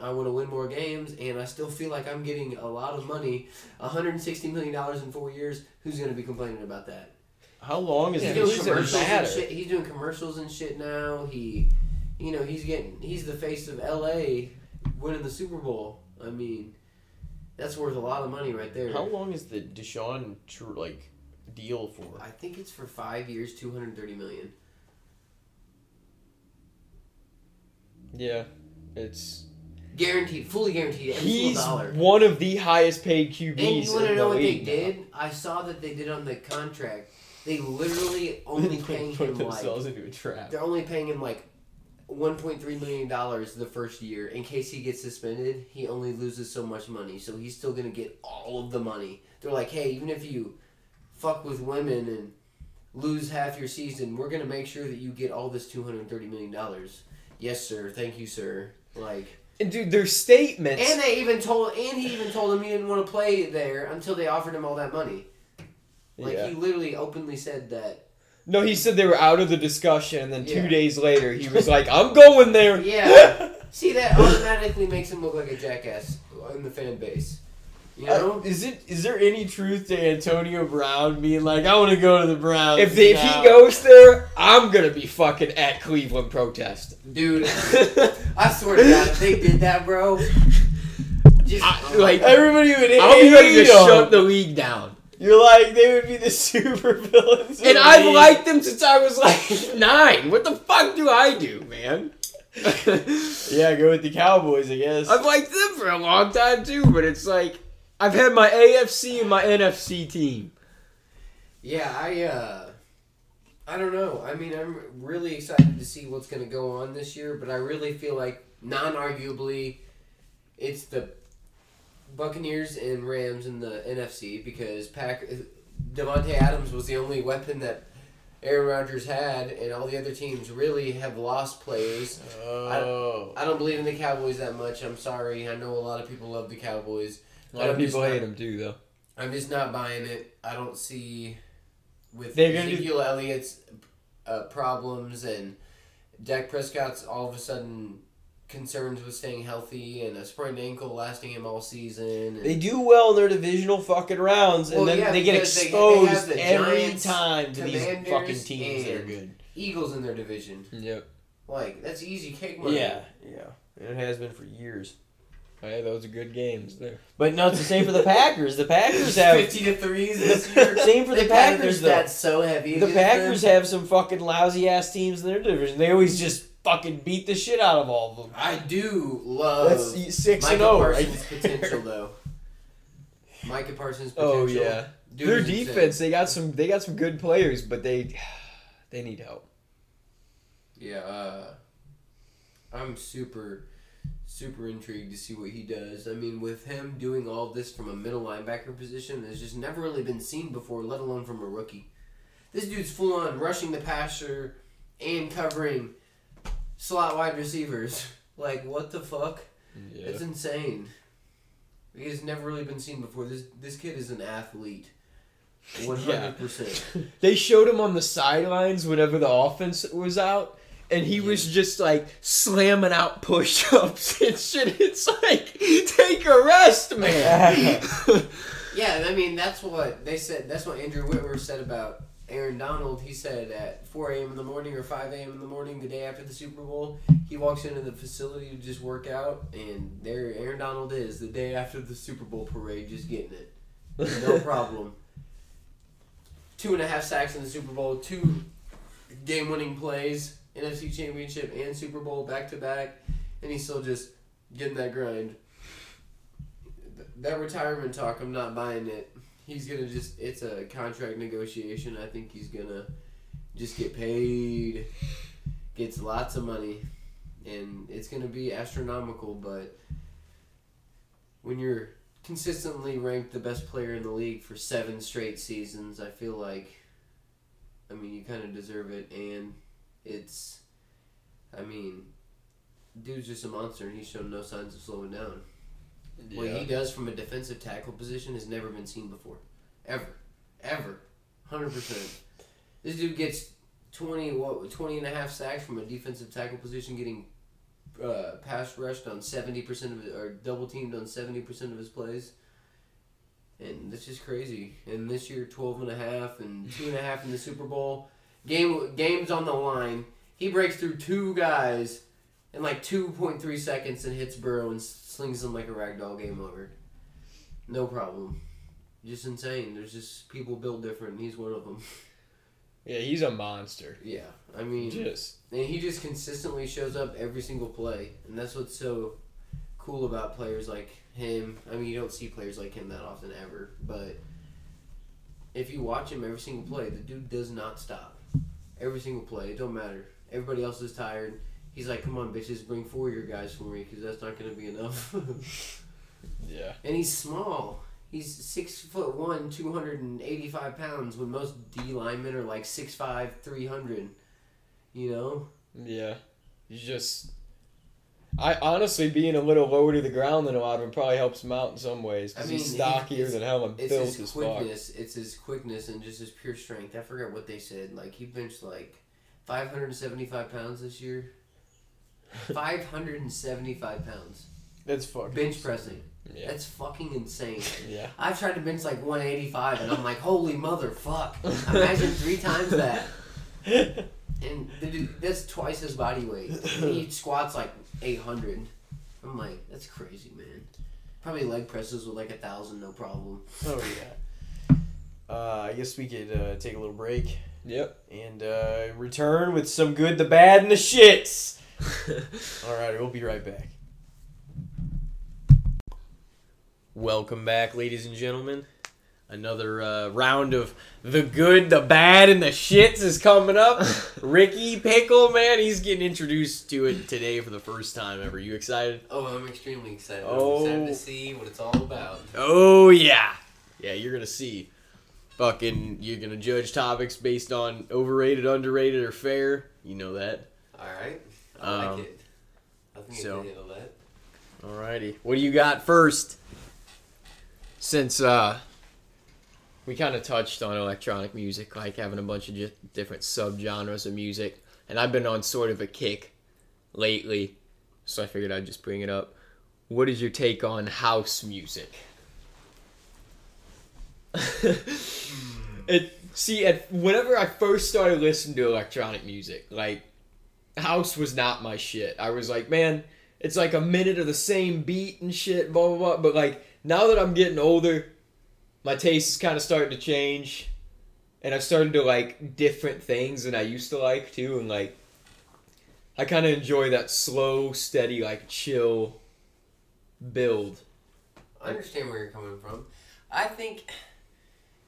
I want to win more games, and I still feel like I'm getting a lot of money. $160 million in four years. Who's going to be complaining about that? How long is Yeah, He's doing commercials and shit. He's doing commercials and shit now. He, you know, he's getting he's the face of L.A. winning the Super Bowl. I mean, that's worth a lot of money right there. How long is the Deshaun tr- like deal for? I think it's for five years, two hundred thirty million. Yeah. It's Guaranteed, fully guaranteed. Every he's dollar. one of the highest paid QBs. And you want to the know what they league now. did? I saw that they did on the contract. They literally only paying him like themselves into a trap. they're only paying him like. $1.3 million the first year. In case he gets suspended, he only loses so much money. So he's still going to get all of the money. They're like, hey, even if you fuck with women and lose half your season, we're going to make sure that you get all this $230 million. Yes, sir. Thank you, sir. Like, And dude, their statements. and they even told, and he even told him he didn't want to play there until they offered him all that money. Like, yeah. he literally openly said that. No, he said they were out of the discussion, and then two Yeah. days later, he was like, "I'm going there." Yeah. See, that automatically makes him look like a jackass in the fan base. You know? Uh, is it is there any truth to Antonio Brown being like, I want to go to the Browns? if, they, if now." he goes there, I'm gonna be fucking at Cleveland protest. Dude, I swear to God, if they did that, bro, just I- like, everybody would I'll be ready to him. shut the league down. You're like they would be the super villains. And I've league. liked them since I was like nine. What the fuck do I do, man? Yeah, go with the Cowboys, I guess. I've liked them for a long time too, but it's like I've had my AFC and my NFC team. Yeah, I uh I don't know. I mean, I'm really excited to see what's going to go on this year, but I really feel like non-arguably it's the Buccaneers and Rams in the NFC because Pack Davante Adams was the only weapon that Aaron Rodgers had, and all the other teams really have lost players. oh. I don't believe in the Cowboys that much. I'm sorry. I know a lot of people love the Cowboys. A lot of people hate him too, though. I'm just not buying it. I don't see with They're gonna do- Ezekiel Elliott's uh, problems and Dak Prescott's all of a sudden concerns with staying healthy and a sprained ankle lasting him all season. And They do well in their divisional fucking rounds, and Well, then yeah, they get because they- they exposed the every Giants, time to these fucking teams that are good. Eagles in their division. Yep. Like that's easy cake money. Yeah, yeah. It has been for years. Hey, those are good games there. But no, it's the same for the Packers. The Packers have fifty to threes this year. Same for the They padded Packers, their though. stats so heavy. the Packers them. have some fucking lousy ass teams in their division. They always just fucking beat the shit out of all of them. I do love That's six Micah and zero. Parsons' right? potential though. Micah Parsons' potential. Oh yeah, Dude their is insane. defense. They got some. They got some good players, but they they need help. Yeah, uh, I'm super, super intrigued to see what he does. I mean, with him doing all this from a middle linebacker position, that's just never really been seen before, let alone from a rookie. This dude's full on rushing the passer and covering slot wide receivers. Like, what the fuck? Yeah. It's insane. He's never really been seen before. This this kid is an athlete. One hundred percent. They showed him on the sidelines whenever the offense was out, and he was just like slamming out push ups and shit. It's like, take a rest, man. Yeah, I mean that's what they said. That's what Andrew Whitworth said about Aaron Donald. He said at 4 a.m. in the morning or 5 a.m. in the morning, the day after the Super Bowl, he walks into the facility to just work out, and there Aaron Donald is the day after the Super Bowl parade, just getting it, no problem. Two and a half sacks in the Super Bowl, two game-winning plays, NFC Championship and Super Bowl back to back, and he's still just getting that grind. That retirement talk, I'm not buying it. He's gonna just, it's a contract negotiation. I think he's gonna just get paid, gets lots of money, and it's gonna be astronomical, but when you're consistently ranked the best player in the league for seven straight seasons, I feel like, I mean, you kind of deserve it, and it's, I mean, dude's just a monster, and he's shown no signs of slowing down. What he does from a defensive tackle position has never been seen before, ever, ever, hundred percent. This dude gets 20, what, 20 and a half sacks from a defensive tackle position, getting uh, pass rushed on seventy percent of it, or double teamed on seventy percent of his plays. And this is crazy. And this year, 12 and a half and two and a half in the Super Bowl. Game games on the line. He breaks through two guys in like 2.3 seconds and hits Burrow and slings him like a ragdoll. Game over. No problem. Just insane. There's just people built different, and he's one of them. Yeah, he's a monster. Yeah, I mean, Just and he just consistently shows up every single play, and that's what's so cool about players like him. I mean, you don't see players like him that often ever, but if you watch him every single play, the dude does not stop. Every single play, it don't matter. Everybody else is tired. He's like, "Come on, bitches, bring four of your guys for me, because that's not gonna be enough." yeah. and he's small. He's six foot one, two hundred and eighty five pounds. When most D linemen are like six five, three hundred. You know. Yeah. He's just. I honestly being a little lower to the ground than a lot of him probably helps him out in some ways I because mean, he's stockier than hell and built his as fuck. quickness. It's his quickness and just his pure strength. I forgot what they said. Like he benched like five hundred and seventy five pounds this year. Five hundred and seventy five pounds That's fucking. bench pressing. Yeah. That's fucking insane. Yeah. I've tried to bench like one eighty five, and I'm like, holy motherfuck! Imagine three times that. And the dude, that's twice his body weight. And he squats like 800. I'm like, that's crazy, man. Probably leg presses with like a thousand, no problem. Oh yeah. uh, I guess we could uh, take a little break Yep. and uh, return with some good, the bad, and the shits. All right, we'll be right back. Welcome back, ladies and gentlemen. Another uh, round of the good, the bad, and the shits is coming up. Ricky PiKL, man, he's getting introduced to it today for the first time ever. You excited? Oh, I'm extremely excited. Oh. I'm excited to see what it's all about. Oh yeah, yeah. You're gonna see. Fucking, you're gonna judge topics based on overrated, underrated, or fair. You know that. All right. I Um, like it. I think so- I can handle that. Alrighty. What do you got first? Since uh, we kind of touched on electronic music, like having a bunch of just different subgenres of music, and I've been on sort of a kick lately, so I figured I'd just bring it up. What is your take on house music? it see at whenever I first started listening to electronic music, like house was not my shit. I was like, man, it's like a minute of the same beat and shit, blah blah blah. But like now that I'm getting older, my taste is kind of starting to change, and I'm starting to like different things than I used to like too, and like I kind of enjoy that slow, steady, like chill build. I understand where you're coming from. I think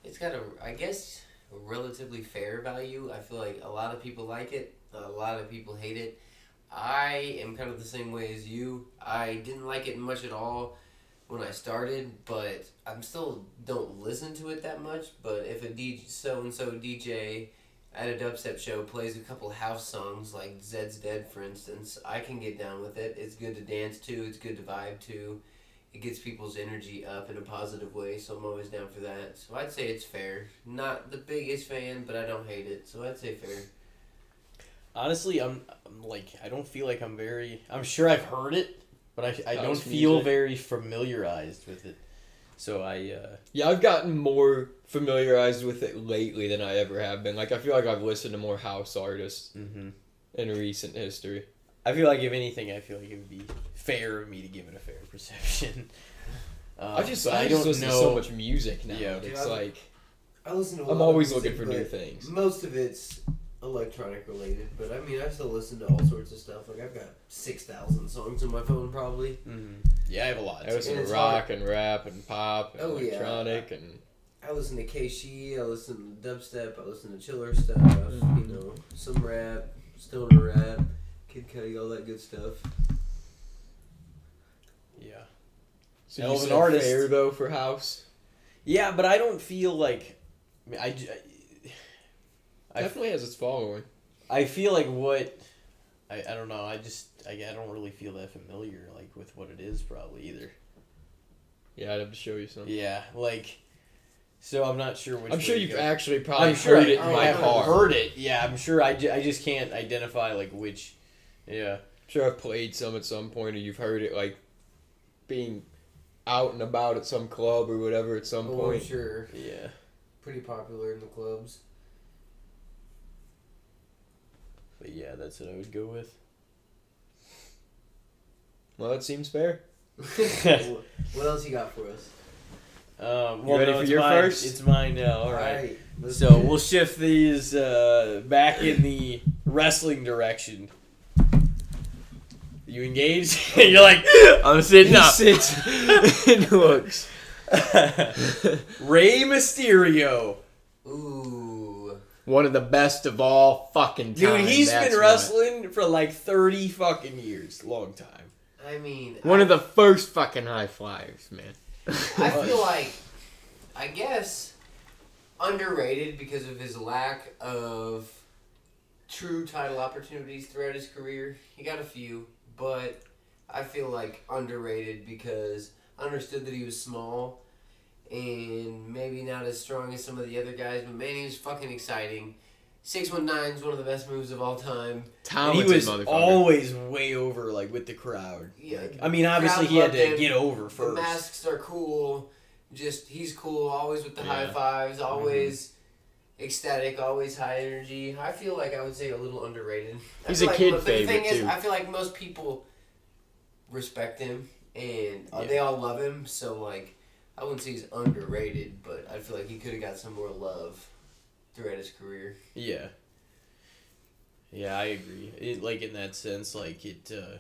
it's got a, I guess, a relatively fair value. I feel like a lot of people like it, a lot of people hate it. I am kind of the same way as you. I didn't like it much at all when I started, but I'm still don't listen to it that much. But if a DJ, so and so DJ at a dubstep show plays a couple house songs like Zeds Dead, for instance, I can get down with it. It's good to dance to. It's good to vibe to it gets people's energy up in a positive way, so I'm always down for that. So I'd say it's fair. Not the biggest fan, but I don't hate it, so I'd say fair. Honestly, I'm, I'm like I don't feel like I'm very. I'm sure I've heard it, but I, I don't feel music. very familiarized with it. So I uh, Yeah, I've gotten more familiarized with it lately than I ever have been. Like I feel like I've listened to more house artists mhm. in recent history. I feel like if anything, I feel like it would be fair of me to give it a fair perception. Uh, I just but I, just listen to so much music now. Yeah. it's Yeah. like I listen to. a I'm lot of always music, looking for new things. Most of it's electronic related, but I mean, I still listen to all sorts of stuff. Like I've got six thousand songs on my phone, probably. Mhm. Yeah, I have a lot. I listen And to it's rock and rap and pop and Oh, yeah. electronic and I listen to Keishi, I listen to dubstep, I listen to chiller stuff. Mhm. You know, some rap, stoner rap, Kid Cudi, all that good stuff. Yeah. so Hell you of an said artist. fair though for house. Yeah, but I don't feel like. I, mean, I, j- I- Definitely has its following. I feel like what. I, I don't know. I just I, I don't really feel that familiar like with what it is probably either. Yeah, I'd have to show you some. Yeah, like. So I'm not sure which. I'm sure you've go. actually probably I'm sure heard I, it in I my car. heard it. Yeah, I'm sure. I, ju- I just can't identify like which. Yeah. I'm sure I've played some at some point, or you've heard it like being out and about at some club or whatever at some Oh, point. sure. Yeah. Pretty popular in the clubs. But yeah, that's what I would go with. Well, that seems fair. what else you got for us? Um, You well, ready no, for it's your mine. first? It's mine now. All right. let's So we'll shift these uh, back in the wrestling direction. You engaged? You're like, I'm sitting He up. sits and looks. Rey Mysterio. Ooh. One of the best of all fucking time. Dude, he's that's been what. wrestling for like 30 fucking years. Long time. I mean, One I, of the first fucking high flyers, man. I feel like, I guess, underrated because of his lack of true title opportunities throughout his career. He got a few, but I feel like underrated because I understood that he was small and maybe not as strong as some of the other guys, but man, he was fucking exciting. 619 is one of the best moves of all time. And Talented he was always way over like with the crowd. Yeah, Like, I mean, obviously he had to him. get over The first. masks are cool. Just he's cool. Always with the high Yeah. Mm-hmm. fives. Always ecstatic. Always high energy. I feel like I would say a little underrated. I He's a like kid mo- but The thing favorite, is, too. I feel like most people respect him and uh, Yeah. they all love him. So like, I wouldn't say he's underrated, but I feel like he could have got some more love throughout his career. Yeah. Yeah, I agree. It, like in that sense, like it. Uh,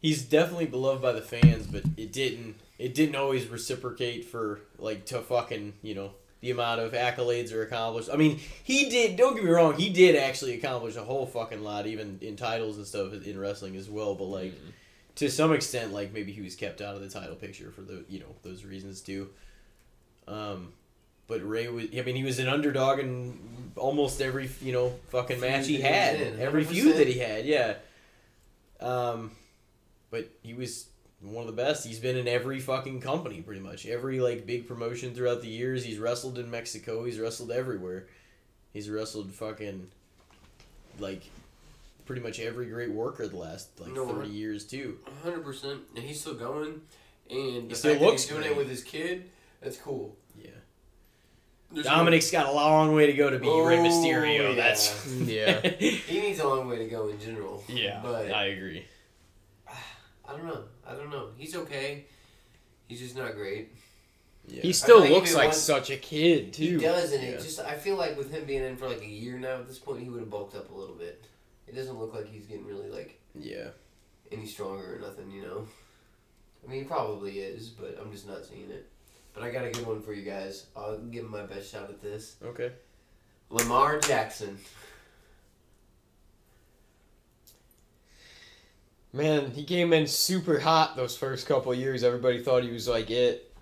he's definitely beloved by the fans, but it didn't. It didn't always reciprocate for like to fucking you know the amount of accolades or accomplished. I mean, he did. Don't get me wrong. He did actually accomplish a whole fucking lot, even in titles and stuff in wrestling as well. But like to some extent, like maybe he was kept out of the title picture for the you know those reasons too. Um, but Rey was. I mean, he was an underdog in almost every you know fucking Feud match he that he had, every 100%. feud that he had. Yeah. Um, but he was one of the best. He's been in every fucking company pretty much. Every like big promotion throughout the years. He's wrestled in Mexico. He's wrestled everywhere. He's wrestled fucking like pretty much every great worker the last like No, thirty years too. hundred percent, and he's still going. And the still fact that looks he's doing great. it with his kid. That's cool. Yeah. There's Dominic's got a long way to go to be Rey Oh, Mysterio. yeah. That's Yeah. he needs a long way to go in general. yeah. but I agree. I don't know. I don't know. He's okay. He's just not great. Yeah. He still like looks like once- such a kid too. He does, and Yeah. it just I feel like with him being in for like a year now at this point, he would have bulked up a little bit. It doesn't look like he's getting really like yeah. any stronger or nothing, you know. I mean, he probably is, but I'm just not seeing it. But I got a good one for you guys. I'll give him my best shot at this. Okay. Lamar Jackson. Man, he came in super hot those first couple years. Everybody thought he was like it.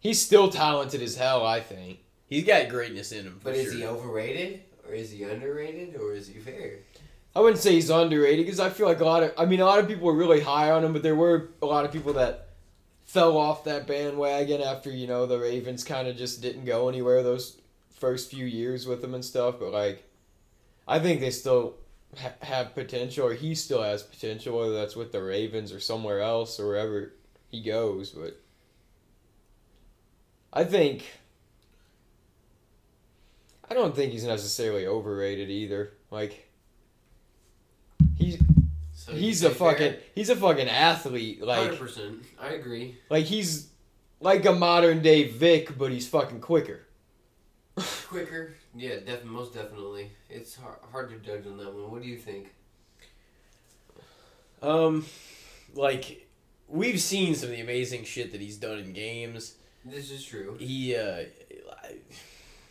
He's still talented as hell, I think. He's got greatness in him. For But sure. is he overrated or is he underrated or is he fair? I wouldn't say he's underrated because I feel like a lot of I mean a lot of people were really high on him, but there were a lot of people that fell off that bandwagon after you know the Ravens kind of just didn't go anywhere those first few years with him and stuff. But like, I think they still ha- have potential, or he still has potential, whether that's with the Ravens or somewhere else or wherever he goes. But I think I don't think he's necessarily overrated either. Like. He's So he's a say fair? fucking he's a fucking athlete. Like Hundred Like percent. I agree. like he's like a modern day Vick, but he's fucking quicker. Quicker, yeah, def- most definitely. It's hard, hard to judge on that one. What do you think? Um, like we've seen some of the amazing shit that he's done in games. This is true. He, uh,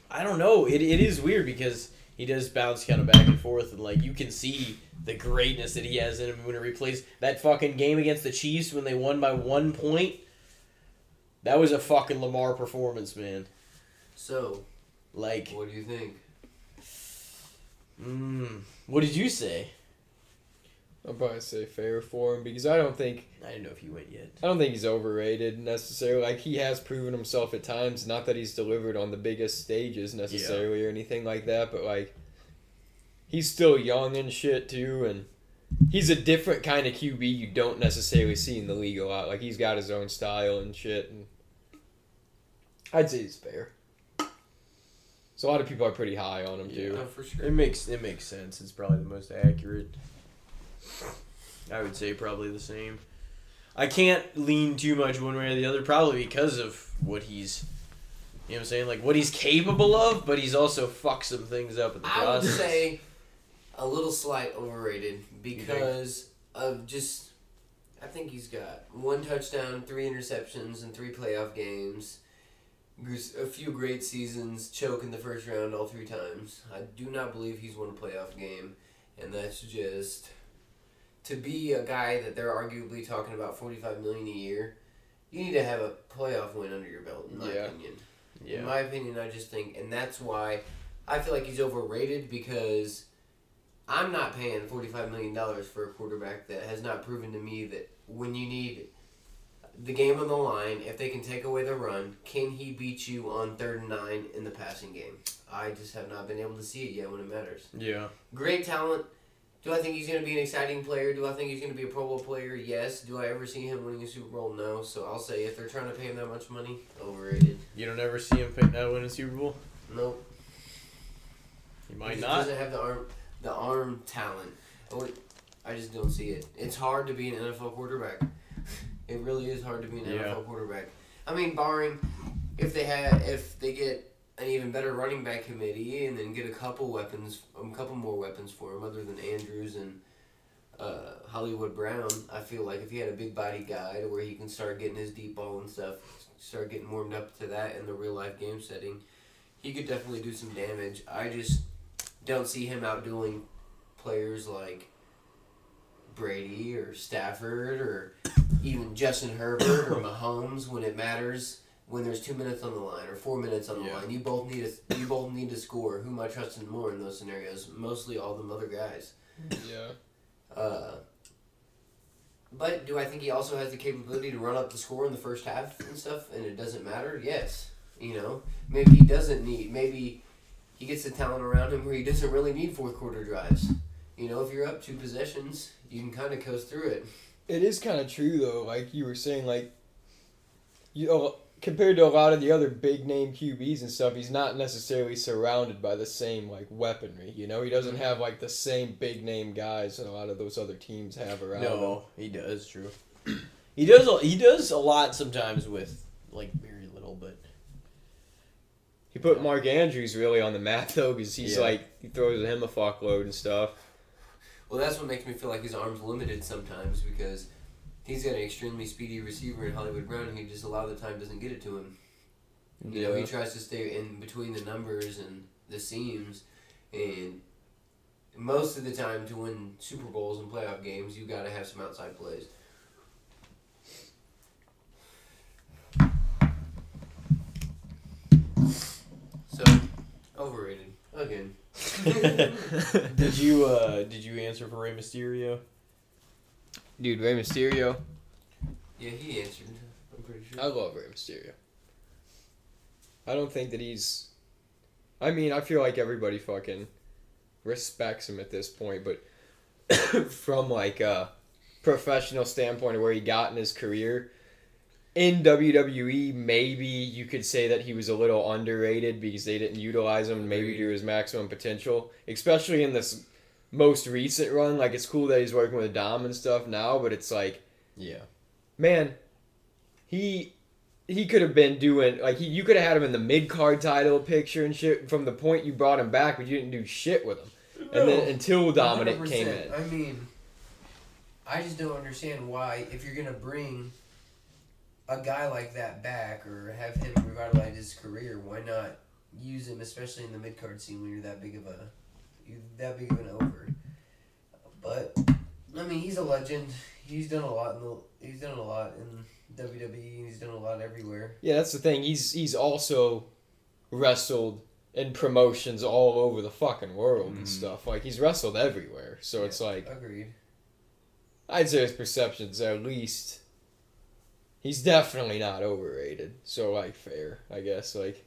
I, don't know. It, it is weird because he does bounce kind of back and forth, and like you can see the greatness that he has in him when he replays that fucking game against the Chiefs when they won by one point. That was a fucking Lamar performance, man. So, Like, what do you think? mm, what did you say? I'll probably say fair for him because I don't think I don't know if he went yet. I don't think he's overrated necessarily. Like he has proven himself at times. Not that he's delivered on the biggest stages necessarily or anything like that, but like he's still young and shit too, and he's a different kind of QB you don't necessarily see in the league a lot. Like he's got his own style and shit, and I'd say he's fair. So a lot of people are pretty high on him too. Oh, for sure. It makes it makes sense. It's probably the most accurate. I would say probably the same. I can't lean too much one way or the other, probably because of what he's, you know, what I'm saying like what he's capable of, but he's also fucked some things up in the I would say a little slight overrated because of just. I think he's got one touchdown, three interceptions, and three playoff games. A few great seasons, choke in the first round all three times. I do not believe he's won a playoff game, and that's just to be a guy that they're arguably talking about forty five million a year. You need to have a playoff win under your belt, in my Yeah. opinion. In my opinion, I just think, and that's why I feel like he's overrated because I'm not paying $45 million for a quarterback that has not proven to me that when you need the game on the line, if they can take away the run, can he beat you on third and nine in the passing game? I just have not been able to see it yet when it matters. yeah, Great talent. Do I think he's going to be an exciting player? Do I think he's going to be a Pro Bowl player? Yes. Do I ever see him winning a Super Bowl? No. So I'll say if they're trying to pay him that much money, overrated. you don't ever see him pick that win a Super Bowl. Nope. He He might just not. doesn't have the arm, the arm talent. I I just don't see it. It's hard to be an NFL quarterback. It really is hard to be an Yeah. NFL quarterback. I mean, barring if they had if they get an even better running back committee and then get a couple weapons, a couple more weapons for him other than Andrews and uh, Hollywood Brown. I feel like if he had a big body guy to where he can start getting his deep ball and stuff, start getting warmed up to that in the real life game setting, he could definitely do some damage. I just don't see him outdoing players like Brady or Stafford or even Justin Herbert or Mahomes when it matters. When there's two minutes on the line or four minutes on the Yeah. line, you both need a, you both need to score. Who am I trusting more in those scenarios? Mostly all them other guys. Yeah. Uh, but do I think he also has the capability to run up the score in the first half and stuff, and it doesn't matter? Yes. You know, maybe he doesn't need. Maybe he gets the talent around him where he doesn't really need fourth quarter drives. You know, if you're up two possessions, you can kind of coast through it. It is kind of true though, like you were saying, like you know, compared to a lot of the other big name QBs and stuff, he's not necessarily surrounded by the same like weaponry. You know, he doesn't mm-hmm. have like the same big name guys that a lot of those other teams have around. him. No, he does. True. he does. a- He does a lot sometimes with like very little, but He put Mark Andrews really on the map though, because he's Yeah. like he throws him a fuckload and stuff. Well, that's what makes me feel like his arm's limited sometimes because he's got an extremely speedy receiver in Hollywood Brown who just a lot of the time doesn't get it to him. You know, he tries to stay in between the numbers and the seams, and most of the time to win Super Bowls and playoff games, you got to have some outside plays. So, overrated again. did you uh did you answer for Rey Mysterio? Dude, Rey Mysterio. Yeah, he answered. I'm pretty sure. I love Rey Mysterio. I don't think that he's. I mean, I feel like everybody fucking respects him at this point, but from like a professional standpoint of where he got in his career in WWE, maybe you could say that he was a little underrated because they didn't utilize him maybe to his maximum potential, especially in this most recent run. Like, it's cool that he's working with Dom and stuff now, but it's like Yeah. man, he he could have been doing like he, you could have had him in the mid card title picture and shit from the point you brought him back, but you didn't do shit with him. And then until Dominic came 100%. in, I mean, I just don't understand why, if you're gonna bring a guy like that back or have him revitalize his career, why not use him, especially in the mid card scene when you're that big of a you're that big of an over. But I mean, he's a legend. He's done a lot in the. He's done a lot in WWE. He's done a lot everywhere. yeah, that's the thing. He's he's also wrestled in promotions all over the fucking world and Mhm. stuff. Like he's wrestled everywhere, so it's like Agreed. I'd say his perceptions at least. He's definitely not overrated. So like fair, I guess like.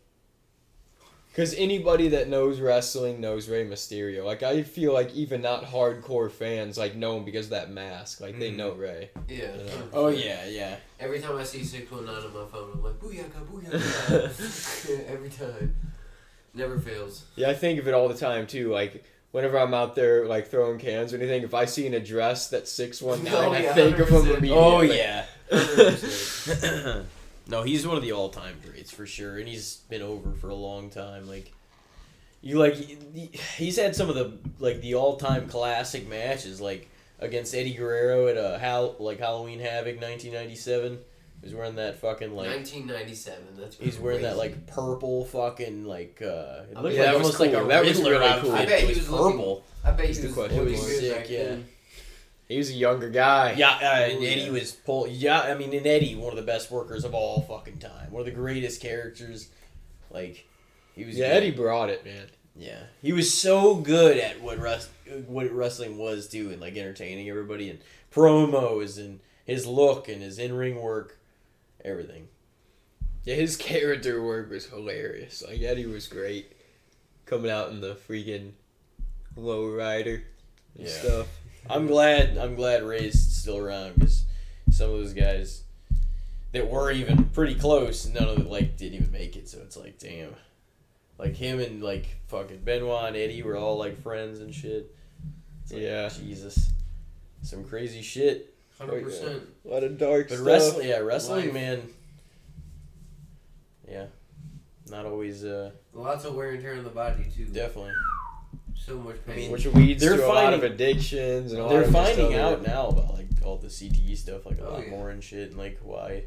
Because anybody that knows wrestling knows Rey Mysterio. Like I feel like even not hardcore fans like know him because of that mask. Like they know mm-hmm. Rey. Yeah. Yeah. 100%. Oh yeah, yeah. Every time I see 619 on my phone, I'm like, booyaka, booyaka. Every time. Never fails. Yeah, I think of it all the time too. Like whenever I'm out there like throwing cans or anything, if I see an address that's six one nine, Oh, I yeah, think of him immediately. Oh yeah. 100%. no, he's one of the all-time greats for sure, and he's been over for a long time. Like, you like he's had some of the like the all-time classic matches, like against Eddie Guerrero at a Hal like Halloween Havoc 1997. He's wearing that fucking like 1997. That's he's wearing that like purple fucking like uh it looked Yeah, like that was almost like a That was Riddler really cool. I bet he was was looking- purple. I bet he was looking was sick, back yeah. then. He was a younger guy. Yeah, uh, and Eddie was pull. Yeah, I mean, and Eddie, one of the best workers of all fucking time. One of the greatest characters. Like, he was. Yeah, good. Eddie brought it, man. Yeah, he was so good at what rest, what wrestling was doing, like entertaining everybody and promos and his look and his in ring work, everything. Yeah, his character work was hilarious. Like Eddie was great, coming out in the freaking low rider and Yeah. stuff. I'm glad. I'm glad Rey's still around because some of those guys that were even pretty close, none of them like didn't even make it. So it's like, damn. Like him and like fucking Benoit and Eddie were all like friends and shit. It's like, Yeah. Jesus. Some crazy shit. Hundred percent. A lot of dark But stuff. wrestling, yeah, wrestling, Life. man. Yeah, not always. uh Lots of wear and tear on the body too. Definitely. So much I pain. mean, Which leads They're to a lot of finding- addictions and a lot They're finding other- out now about like all the CTE stuff, like a Oh, lot yeah. more and shit, and like why,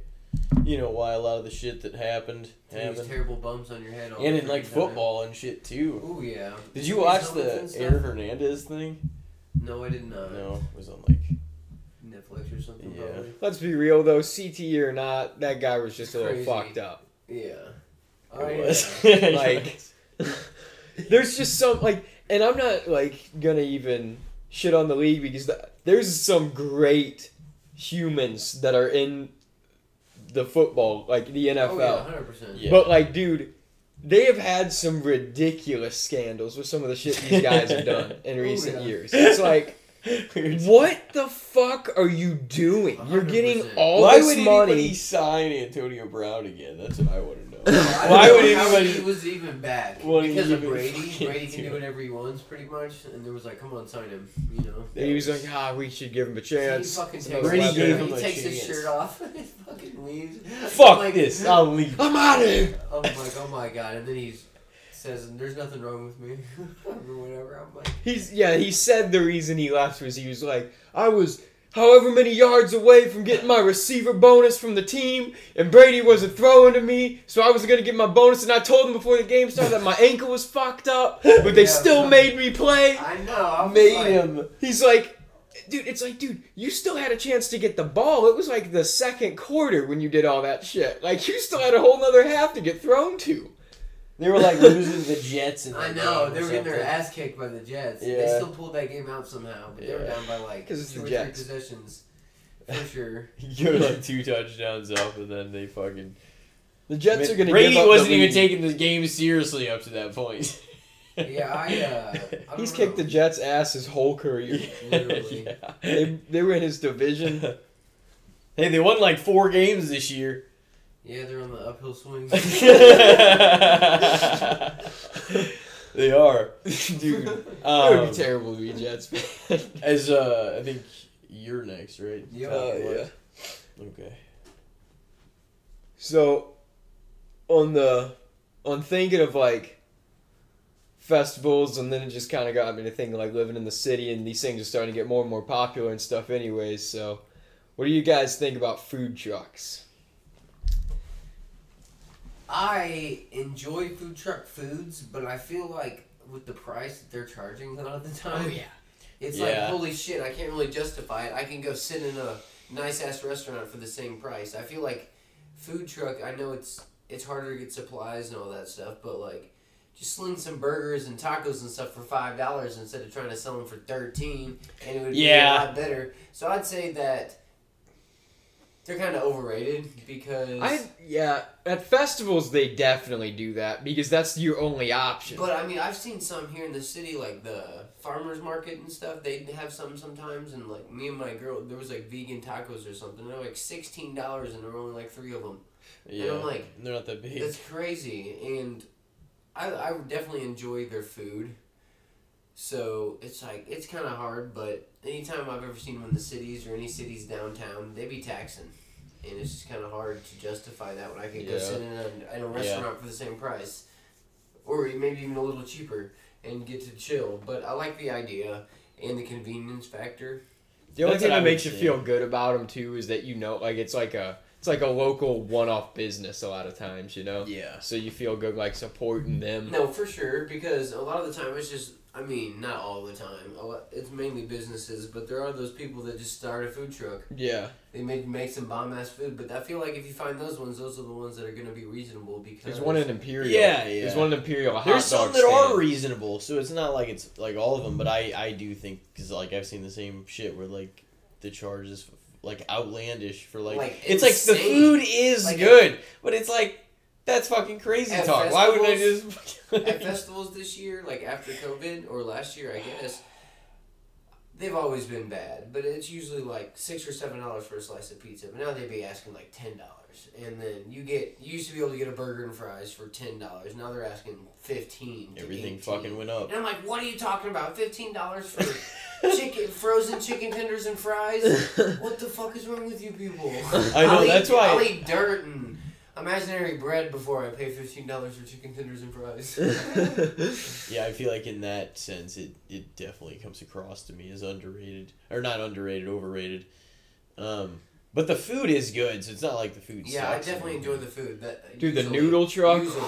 you know, why a lot of the shit that happened These happened, terrible bumps on your head. all and in like time. football and shit too. Oh yeah. Did you These watch the stuff? Aaron Hernandez thing? No, I did not. No, it was on like Netflix or something. Yeah. Probably. Let's be real though, CTE or not, that guy was just a little fucked up. Yeah. Oh, it yeah. was. Like- There's just some like, and I'm not like gonna even shit on the league because th- there's some great humans that are in the football, like the NFL. Oh yeah, hundred percent. Yeah. But like, dude, they have had some ridiculous scandals with some of the shit these guys have done in oh, recent yeah. years. It's like, what the fuck are you doing? You're getting 100%. all Why this would money. anybody sign Antonio Brown again? That's what I want to Why would know how anybody? He was even bad What because of Brady. Brady can do do whatever he wants, pretty much. And there was like, come on, sign him. You know. And he was like, ah, we should give him a chance. He fucking takes, Brady his, gave weapon. him he takes his shirt off and he fucking leaves. Fuck like, this! I'll leave. I'm out of here. I'm like, oh my god, and then he says, "There's nothing wrong with me," or whatever. I'm like, He's yeah. He said the reason he left was he was like, I was however many yards away from getting my receiver bonus from the team, and Brady wasn't throwing to me, so I was gonna get my bonus. And I told him before the game started that my ankle was fucked up, but they Yeah. still made me play. I know. I Made like, him. He's like, dude, it's like, dude, you still had a chance to get the ball. It was like the second quarter when you did all that shit. Like you still had a whole nother half to get thrown to. They were like losing the Jets. In I know they were getting their ass kicked by the Jets. Yeah. They still pulled that game out somehow, but they were down by like 'Cause it's two the or Jets. three possessions for sure. You were like two touchdowns up, and then they fucking. The Jets are gonna Brady give up wasn't the even taking the game seriously up to that point. Yeah, I. Uh, I He's don't kicked the. Jets' ass his whole career. Literally. Yeah. They, they were in his division. Hey, they won like four games this year. Yeah, they're on the uphill swing. they are, Dude, it would Um, be terrible to be Jets fan. as uh, I think you're next, right? Yeah. Top yeah. Okay. So, on the, on thinking of like festivals, and then it just kind of got me to thinking like living in the city, and these things are starting to get more and more popular and stuff, anyways. So, what do you guys think about food trucks? I enjoy food truck foods, but I feel like with the price that they're charging a lot of the oh, time, it's like holy shit, I can't really justify it. I can go sit in a nice ass restaurant for the same price. I feel like food truck. I know it's it's harder to get supplies and all that stuff, but like just sling some burgers and tacos and stuff for five dollars instead of trying to sell them for thirteen, and it would be a lot better. So I'd say that they're kind of overrated because. I yeah, at festivals they definitely do that because that's your only option. But I mean, I've seen some here in the city, like the farmers market and stuff. They have some sometimes, and like me and my girl, there was like vegan tacos or something. They're like sixteen dollars, and there were only like three of them. Yeah. and I'm like, they're not that big. That's crazy, and I I definitely enjoy their food. So it's like it's kind of hard, but anytime I've ever seen them in the cities or any cities downtown, they be taxing, and it's just kind of hard to justify that when I could go sit in a, in a restaurant for the same price, or maybe even a little cheaper and get to chill. But I like the idea and the convenience factor. the only That's thing that makes you say. feel good about them too is that you know, like it's like a it's like a local one-off business a lot of times, you know. yeah. So you feel good like supporting them. No, for sure, because a lot of the time it's just. I mean, not all the time. A lot, it's mainly businesses, but there are those people that just start a food truck. Yeah. They make make some bomb ass food, but I feel like if you find those ones, those are the ones that are gonna be reasonable because There's one in Imperial. Yeah, yeah. There's one in Imperial. hot There's some dog that are reasonable, so it's not like it's like all of them. But I I do think because like I've seen the same shit where like the charges like outlandish for like, Like, it's like the food is Like, good, but it's like that's fucking crazy At talk. Why wouldn't I just at festivals this year, like after COVID or last year, I guess. They've always been bad, but it's usually like six or seven dollars for a slice of pizza. But now they'd be asking like ten dollars. and then you get you used to be able to get a burger and fries for ten dollars. Now they're asking fifteen. Everything 18. fucking went up. And I'm like, what are you talking about? Fifteen dollars for chicken, frozen chicken tenders and fries? What the fuck is wrong with you people? I know, I'll that's eat, why- I'll eat dirt and imaginary bread before I pay fifteen dollars for chicken tenders and fries. yeah, I feel like in that sense, it, it definitely comes across to me as underrated or not underrated, overrated. Um, but the food is good, so it's not like the food. yeah, I definitely enjoy the food. That Dude, the noodle truck Usually,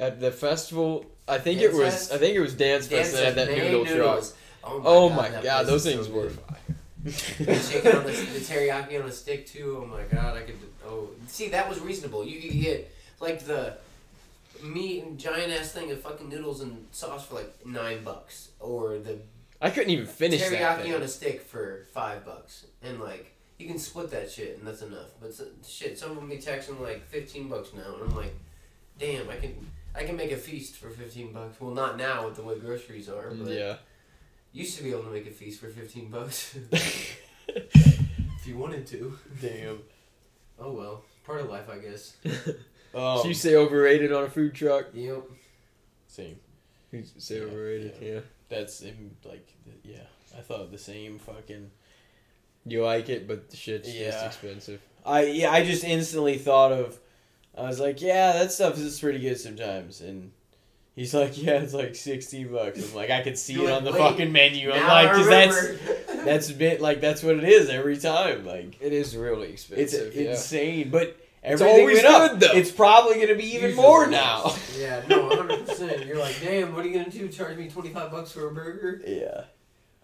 at the festival. I think Dance it was. Fest? I think it was Dance Fest that had that noodle made truck. Oh my Oh god, my that god, place those things so were good. fire. Chicken on the, the teriyaki on a stick too. Oh my god, I could. Oh, see that was reasonable. You could get like the meat and giant ass thing of fucking noodles and sauce for like nine bucks, or the I couldn't even finish that teriyaki thing. on a stick for five bucks, and like you can split that shit and that's enough. But s- shit, some of them be taxing like fifteen bucks now, and I'm like, damn, I can I can make a feast for fifteen bucks. Well, not now with the way groceries are, but Yeah. Used to be able to make a feast for fifteen bucks if you wanted to. Damn. Oh well, part of life, I guess. Um, so you say overrated on a food truck? Yep. same. You say Yeah, overrated, yeah. yeah. That's in, like yeah. I thought the same fucking. You like it, but the shit's just expensive. I yeah. I just instantly thought of. I was like, yeah, that stuff is pretty good sometimes, and he's like, yeah, it's like sixty bucks. I'm like, I could see You're it like, on the "Wait, fucking menu. I'm Now like, cause that's that's a bit like that's what it is every time. Like It is really it's expensive. yeah. insane, but It's everything always went up. though. It's probably gonna be even Usually more now. yeah, no, hundred percent. You're like, damn, what are you gonna do? Charge me twenty five bucks for a burger? yeah.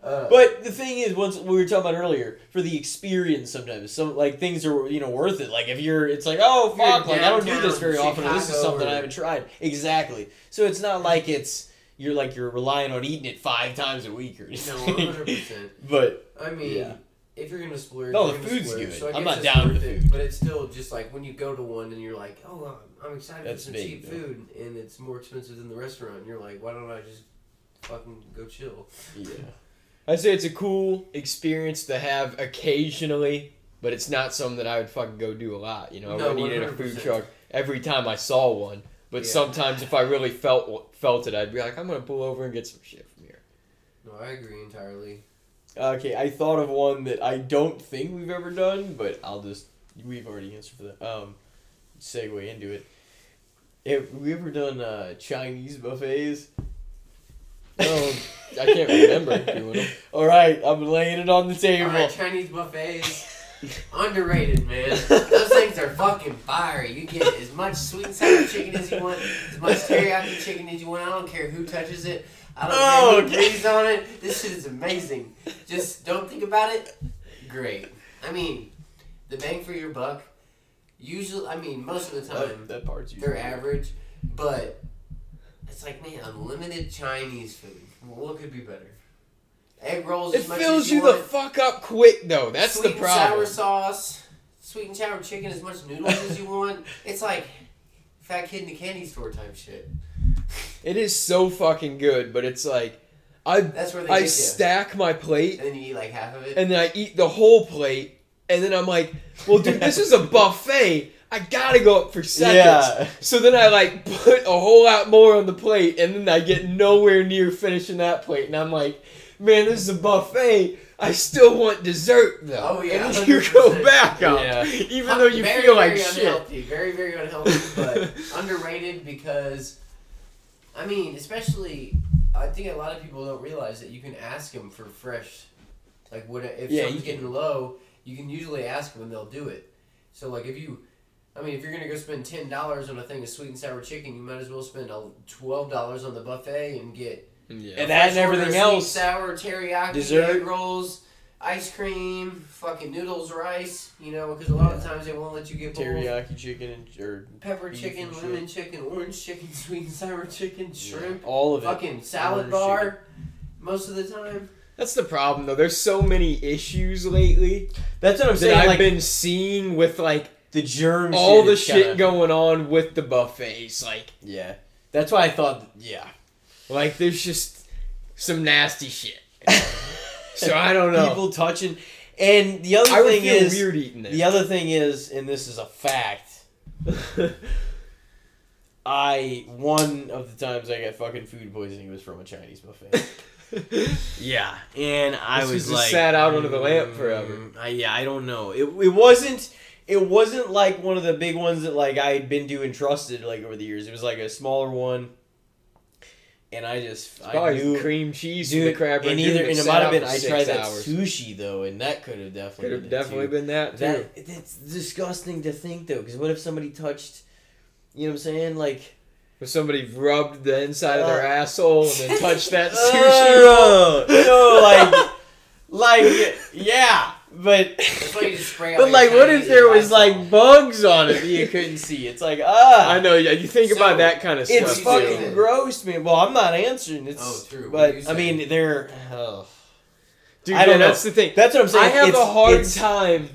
Uh, But the thing is, once we were talking about earlier, for the experience, sometimes some like things are you know worth it. Like if you're, it's like oh fuck, like I don't do this very often. Or this is Chicago something I haven't tried. Exactly. So it's not like it's you're like you're relying on eating it five times a week or no, hundred percent. but I mean, Yeah. if you're gonna splurge, No, you're the gonna food's splurge. good. So I I'm not down with it, food. but it's still just like when you go to one and you're like, oh, I'm, I'm excited That's for some big, cheap though. food, and it's more expensive than the restaurant. You're like, why don't I just fucking go chill? yeah, I'd say it's a cool experience to have occasionally, but it's not something that I would fucking go do a lot. You know, I No, wouldn't eat in a food truck every time I saw one. But Yeah. sometimes if I really felt felt it, I'd be like, I'm gonna pull over and get some shit from here. No, I agree entirely. okay. I thought of one that I don't think we've ever done, but I'll just we've already answered for that. Um, segue into it. Have we ever done uh, Chinese buffets? No, I can't remember doing them. All right, I'm laying it on the table. Alright, Chinese buffets. Underrated, man. Those things are fucking fire. You get as much sweet and sour chicken as you want, as much teriyaki chicken as you want. I don't care who touches it. I don't Oh, care who oh, okay. breathes on it. This shit is amazing. Just don't think about it. Great. I mean, the bang for your buck. Usually, I mean, most of the time That, that part's they're average, but it's like man, unlimited Chinese food. What could be better? Egg rolls. It fills you you the fuck up quick though. That's sweet the problem. and sour sauce, sweet and sour chicken, as much noodles as you want. It's like fat kid in the candy store type shit. It is so fucking good, but it's like I That's where they I stack my plate And then you eat like half of it. and then I eat the whole plate, and then I'm like, well, dude, this is a buffet. I gotta go up for seconds. Yeah. So then I like put a whole lot more on the plate, and then I get nowhere near finishing that plate, and I'm like, man, this is a buffet. I still want dessert though. Oh, yeah, and you go 100%. back up, Yeah. even though you very, feel like very shit. unhealthy, very very unhealthy, but underrated because, I mean, especially I think a lot of people don't realize that you can ask them for fresh, like what if Yeah, something's getting low, you can usually ask them and they'll do it. So like if you, I mean, if you're gonna go spend ten dollars on a thing of sweet and sour chicken, you might as well spend twelve dollars on the buffet and get Yeah. And that and everything of sweet, else. sour teriyaki, Dessert. egg rolls, ice cream, fucking noodles, rice. You know, because a lot of times they won't let you get both. teriyaki chicken and or Pepper chicken, and lemon chicken, orange chicken, sweet and sour chicken, shrimp, all of it. fucking salad Orange bar. Most of the time, That's the problem though. There's so many issues lately That's what I'm that saying. I've like been seeing with like the germs, all the shit kinda- going on with the buffets. Like, Yeah, that's why I thought. Yeah, like there's just some nasty shit. so I don't know. people touching, And the other I thing is, weird eating the other thing is, and this is a fact. I one of the times I got fucking food poisoning was from a Chinese buffet. yeah, and I This was like, sat out under the lamp mm, forever. I, yeah, I don't know. It it wasn't. It wasn't like one of the big ones that like I had been to and trusted like over the years. It was like a smaller one, and I just I knew cream cheese Dude, the crab and either and it might have been I tried that hours. sushi though, and that could have definitely Could have been definitely too. been that too. That it's disgusting to think though, because what if somebody touched, you know what I'm saying? Like If somebody rubbed the inside of their uh, asshole and then touched that uh, sushi Oh, no, like, like yeah, but That's why you just spray out but like, what if there was Lysol. like bugs on it that you couldn't see? It's like ah, I know. Yeah, you think So, about that kind of stuff It's fucking do. too. gross, man. Well, I'm not answering. It's Oh, true. What are you But I mean, they're. Oh. Dude, I don't man, know. that's the thing. That's what I'm saying. I have It's- a hard it's- time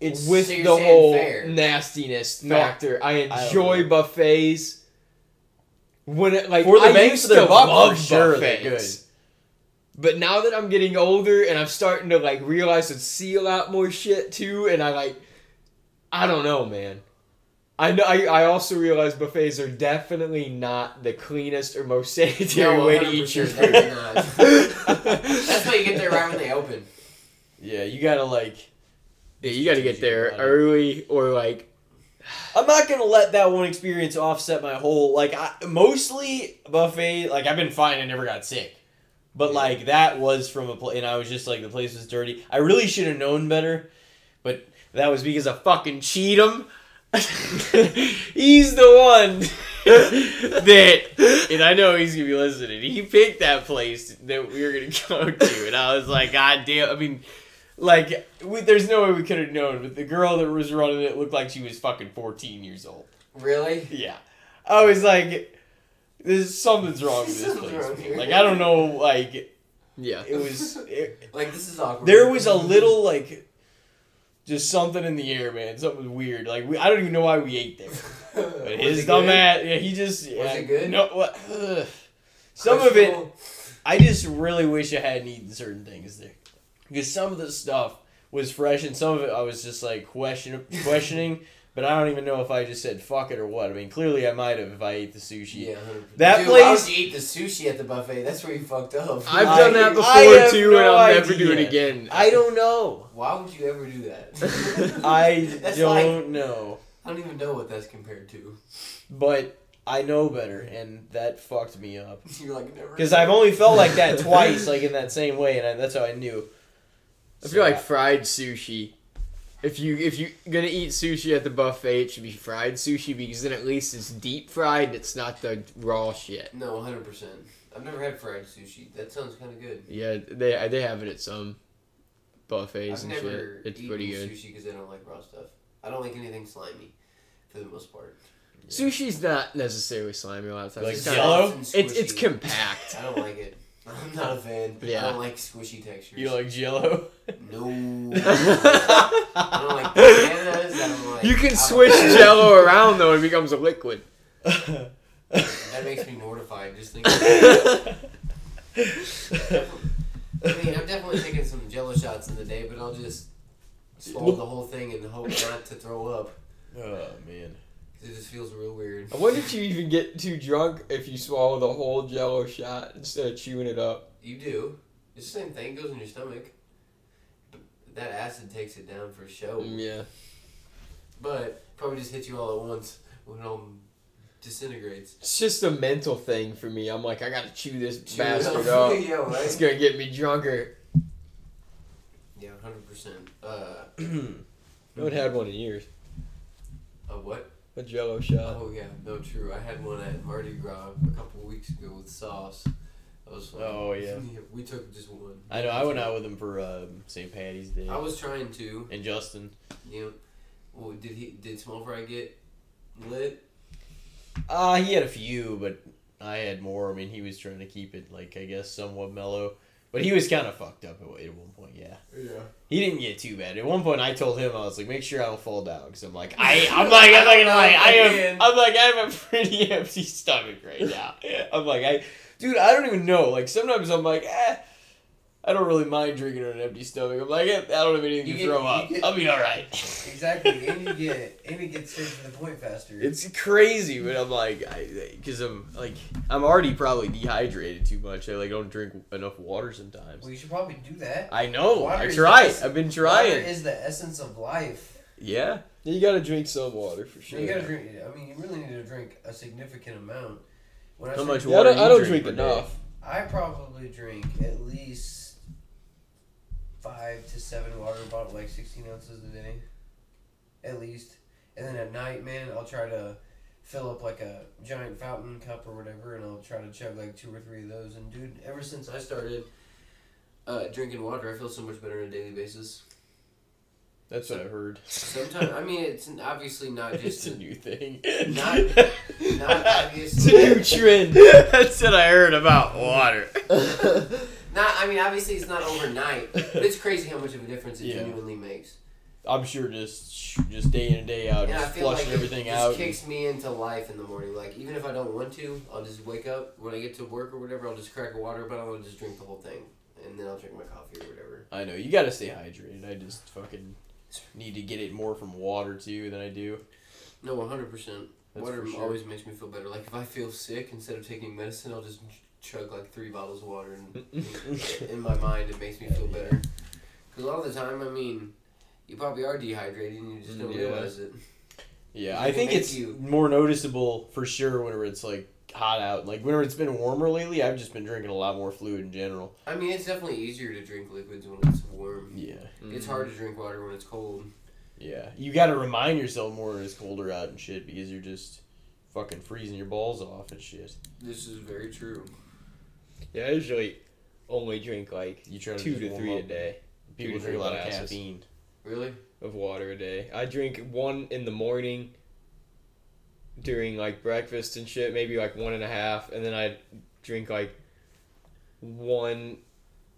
It's with So the whole fair. nastiness factor. I I enjoy don't buffets. When it like For the I bang used for their to buck, for love sure they're buffets. But now that I'm getting older and I'm starting to like realize and see a lot more shit too, and I like, I don't know, man. I know. I, I also realize buffets are definitely not the cleanest or most sanitary No, way to eat your food. not. That's why you get there right when they open. Yeah, you gotta like. Yeah, you got to get there early or like. I'm not gonna let that one experience offset my whole like. I, mostly buffet. Like I've been fine. I never got sick. But like that was from a place, and I was just like the place was dirty. I really should have known better, but that was because of fucking Cheatham. he's the one that, and I know he's gonna be listening. He picked that place that we were gonna go to, and I was like, God damn! I mean, like, we, there's no way we could have known. But the girl that was running it looked like she was fucking 14 years old. Really? Yeah, I was like, "There's something's wrong with this Something's place." wrong here. Like, I don't know. Like, Yeah. it was. It, Like this is awkward. there was a little like, just something in the air, man. Something was weird. Like, we, I don't even know why we ate there. But Was his it dumb ass, yeah, he just. Yeah, it good? No, what? ugh. Some of it, I just really wish I hadn't eaten certain things there, because some of the stuff was fresh, and some of it I was just like question questioning. But I don't even know if I just said fuck it or what. I mean, clearly I might have if I ate the sushi. Yeah, 100%. That Dude, Why place- would you eat the sushi at the buffet? That's where you fucked up. I've I- done that before have too, and I'll never do it again. I don't know. Why would you ever do that? I That's don't like- know. I don't even know what that's compared to. But I know better, and that fucked me up. You're like never. Because I've only felt like that twice, like in that same way, and I, that's how I knew. I feel like fried sushi. If you if you're gonna eat sushi at the buffet, it should be fried sushi because then at least it's deep fried. It's not the raw shit. No, 100. percent I've never had fried sushi. That sounds kind of good. Yeah, they they have it at some buffets I've and shit. It's pretty good. sushi because I don't like raw stuff. I don't like anything slimy, for the most part. Sushi's not necessarily slimy a lot of times. Like it's, kinda- it's it's compact. I don't like it. I'm not a fan. Yeah. I don't like squishy textures. You like Jello? No. I don't like bananas. I don't like. You can don't- switch Jello around though; and it becomes a liquid. That makes me mortified. Just thinking. I mean, I'm definitely taking some Jello shots in the day, but I'll just swallow the whole thing and hope not to throw up. oh man. It just feels real weird. I wonder if you even get too drunk if you swallow the whole Jello shot instead of chewing it up. You do. It's the same thing. It goes in your stomach. But that acid takes it down for show. Mm, Yeah. But probably just hits you all at once when it all disintegrates. It's just a mental thing for me. I'm like, I gotta chew this Chew bastard up. yeah, right? It's gonna get me drunker. Yeah, hundred percent. Uh, I haven't had one in years. a what? A Jello shot. Oh yeah, no, true. I had one at Mardi Gras a couple weeks ago with sauce. That was fun. Oh, yeah. we took just one. I know. I went out with him for um, St. Patty's Day. I was trying to. and Justin. You know, well, did he? Did Small Fry get lit? Uh, he had a few, but I had more. I mean, he was trying to keep it like I guess somewhat mellow, but he was kind of fucked up at, one point. Yeah, Yeah. he didn't get too bad. At one point, I told him I was like, make sure I don't fall down because I'm like I I'm like I'm not gonna lie I have I'm like I have a pretty empty stomach right now. I'm like I dude I don't even know. Like sometimes I'm like eh. I don't really mind drinking on an empty stomach. I'm like, eh, I don't have anything You to get- throw up. get- I'll be all right. Exactly, and you get and you get straight to the point faster. It's crazy, but I'm like, because I'm like, I'm already probably dehydrated too much. I like don't drink enough water sometimes. well, you should probably do that. I know. Water I try. the- I've been Water trying. is the essence of life. Yeah. You gotta drink some water for sure. You gotta drink. I mean, you really need to drink a significant amount. When I How say- much Yeah, I water? don't, you I don't drink drink per day? enough. I probably drink at least five to seven water bottles, like sixteen ounces a day, at least. And then at night, man, I'll try to fill up like a giant fountain cup or whatever, and I'll try to chug like two or three of those. And dude, ever since I started uh, drinking water, I feel so much better on a daily basis. That's what I've heard. Sometimes, I mean, it's obviously not it's just a new thing. Not- not It's obviously. a new trend. That's what I heard about water. Not, I mean, obviously it's not overnight, but it's crazy how much of a difference it Yeah. genuinely makes. I'm sure just just day in and day out, I just flushing like everything it out. just kicks me into life in the morning. Like even if I don't want to, I'll just wake up when I get to work or whatever. I'll just crack a water bottle and just drink the whole thing, and then I'll drink my coffee or whatever. I know you got to stay hydrated. I just fucking need to get it more from water too than I do. No, one hundred percent. Water sure. always makes me feel better. Like if I feel sick, instead of taking medicine, I'll just chug like three bottles of water, and in my mind, it makes me feel better. Because a lot of the time, I mean, you probably are dehydrated and you just don't Yeah. realize it. Yeah, I think it's you- more noticeable for sure whenever it's like hot out. Like whenever it's been warmer lately, I've just been drinking a lot more fluid in general. I mean, it's definitely easier to drink liquids when it's warm. Yeah, It's hard to drink water when it's cold. yeah. You got to remind yourself more when it's colder out and shit because you're just fucking freezing your balls off and shit. This is very true. Yeah, I usually only drink like You try to two just to warm three a up. day People two drink a lot of three glasses. caffeine. Really? of water a day. I drink one in the morning during like breakfast and shit, maybe like one and a half, and then I drink like one.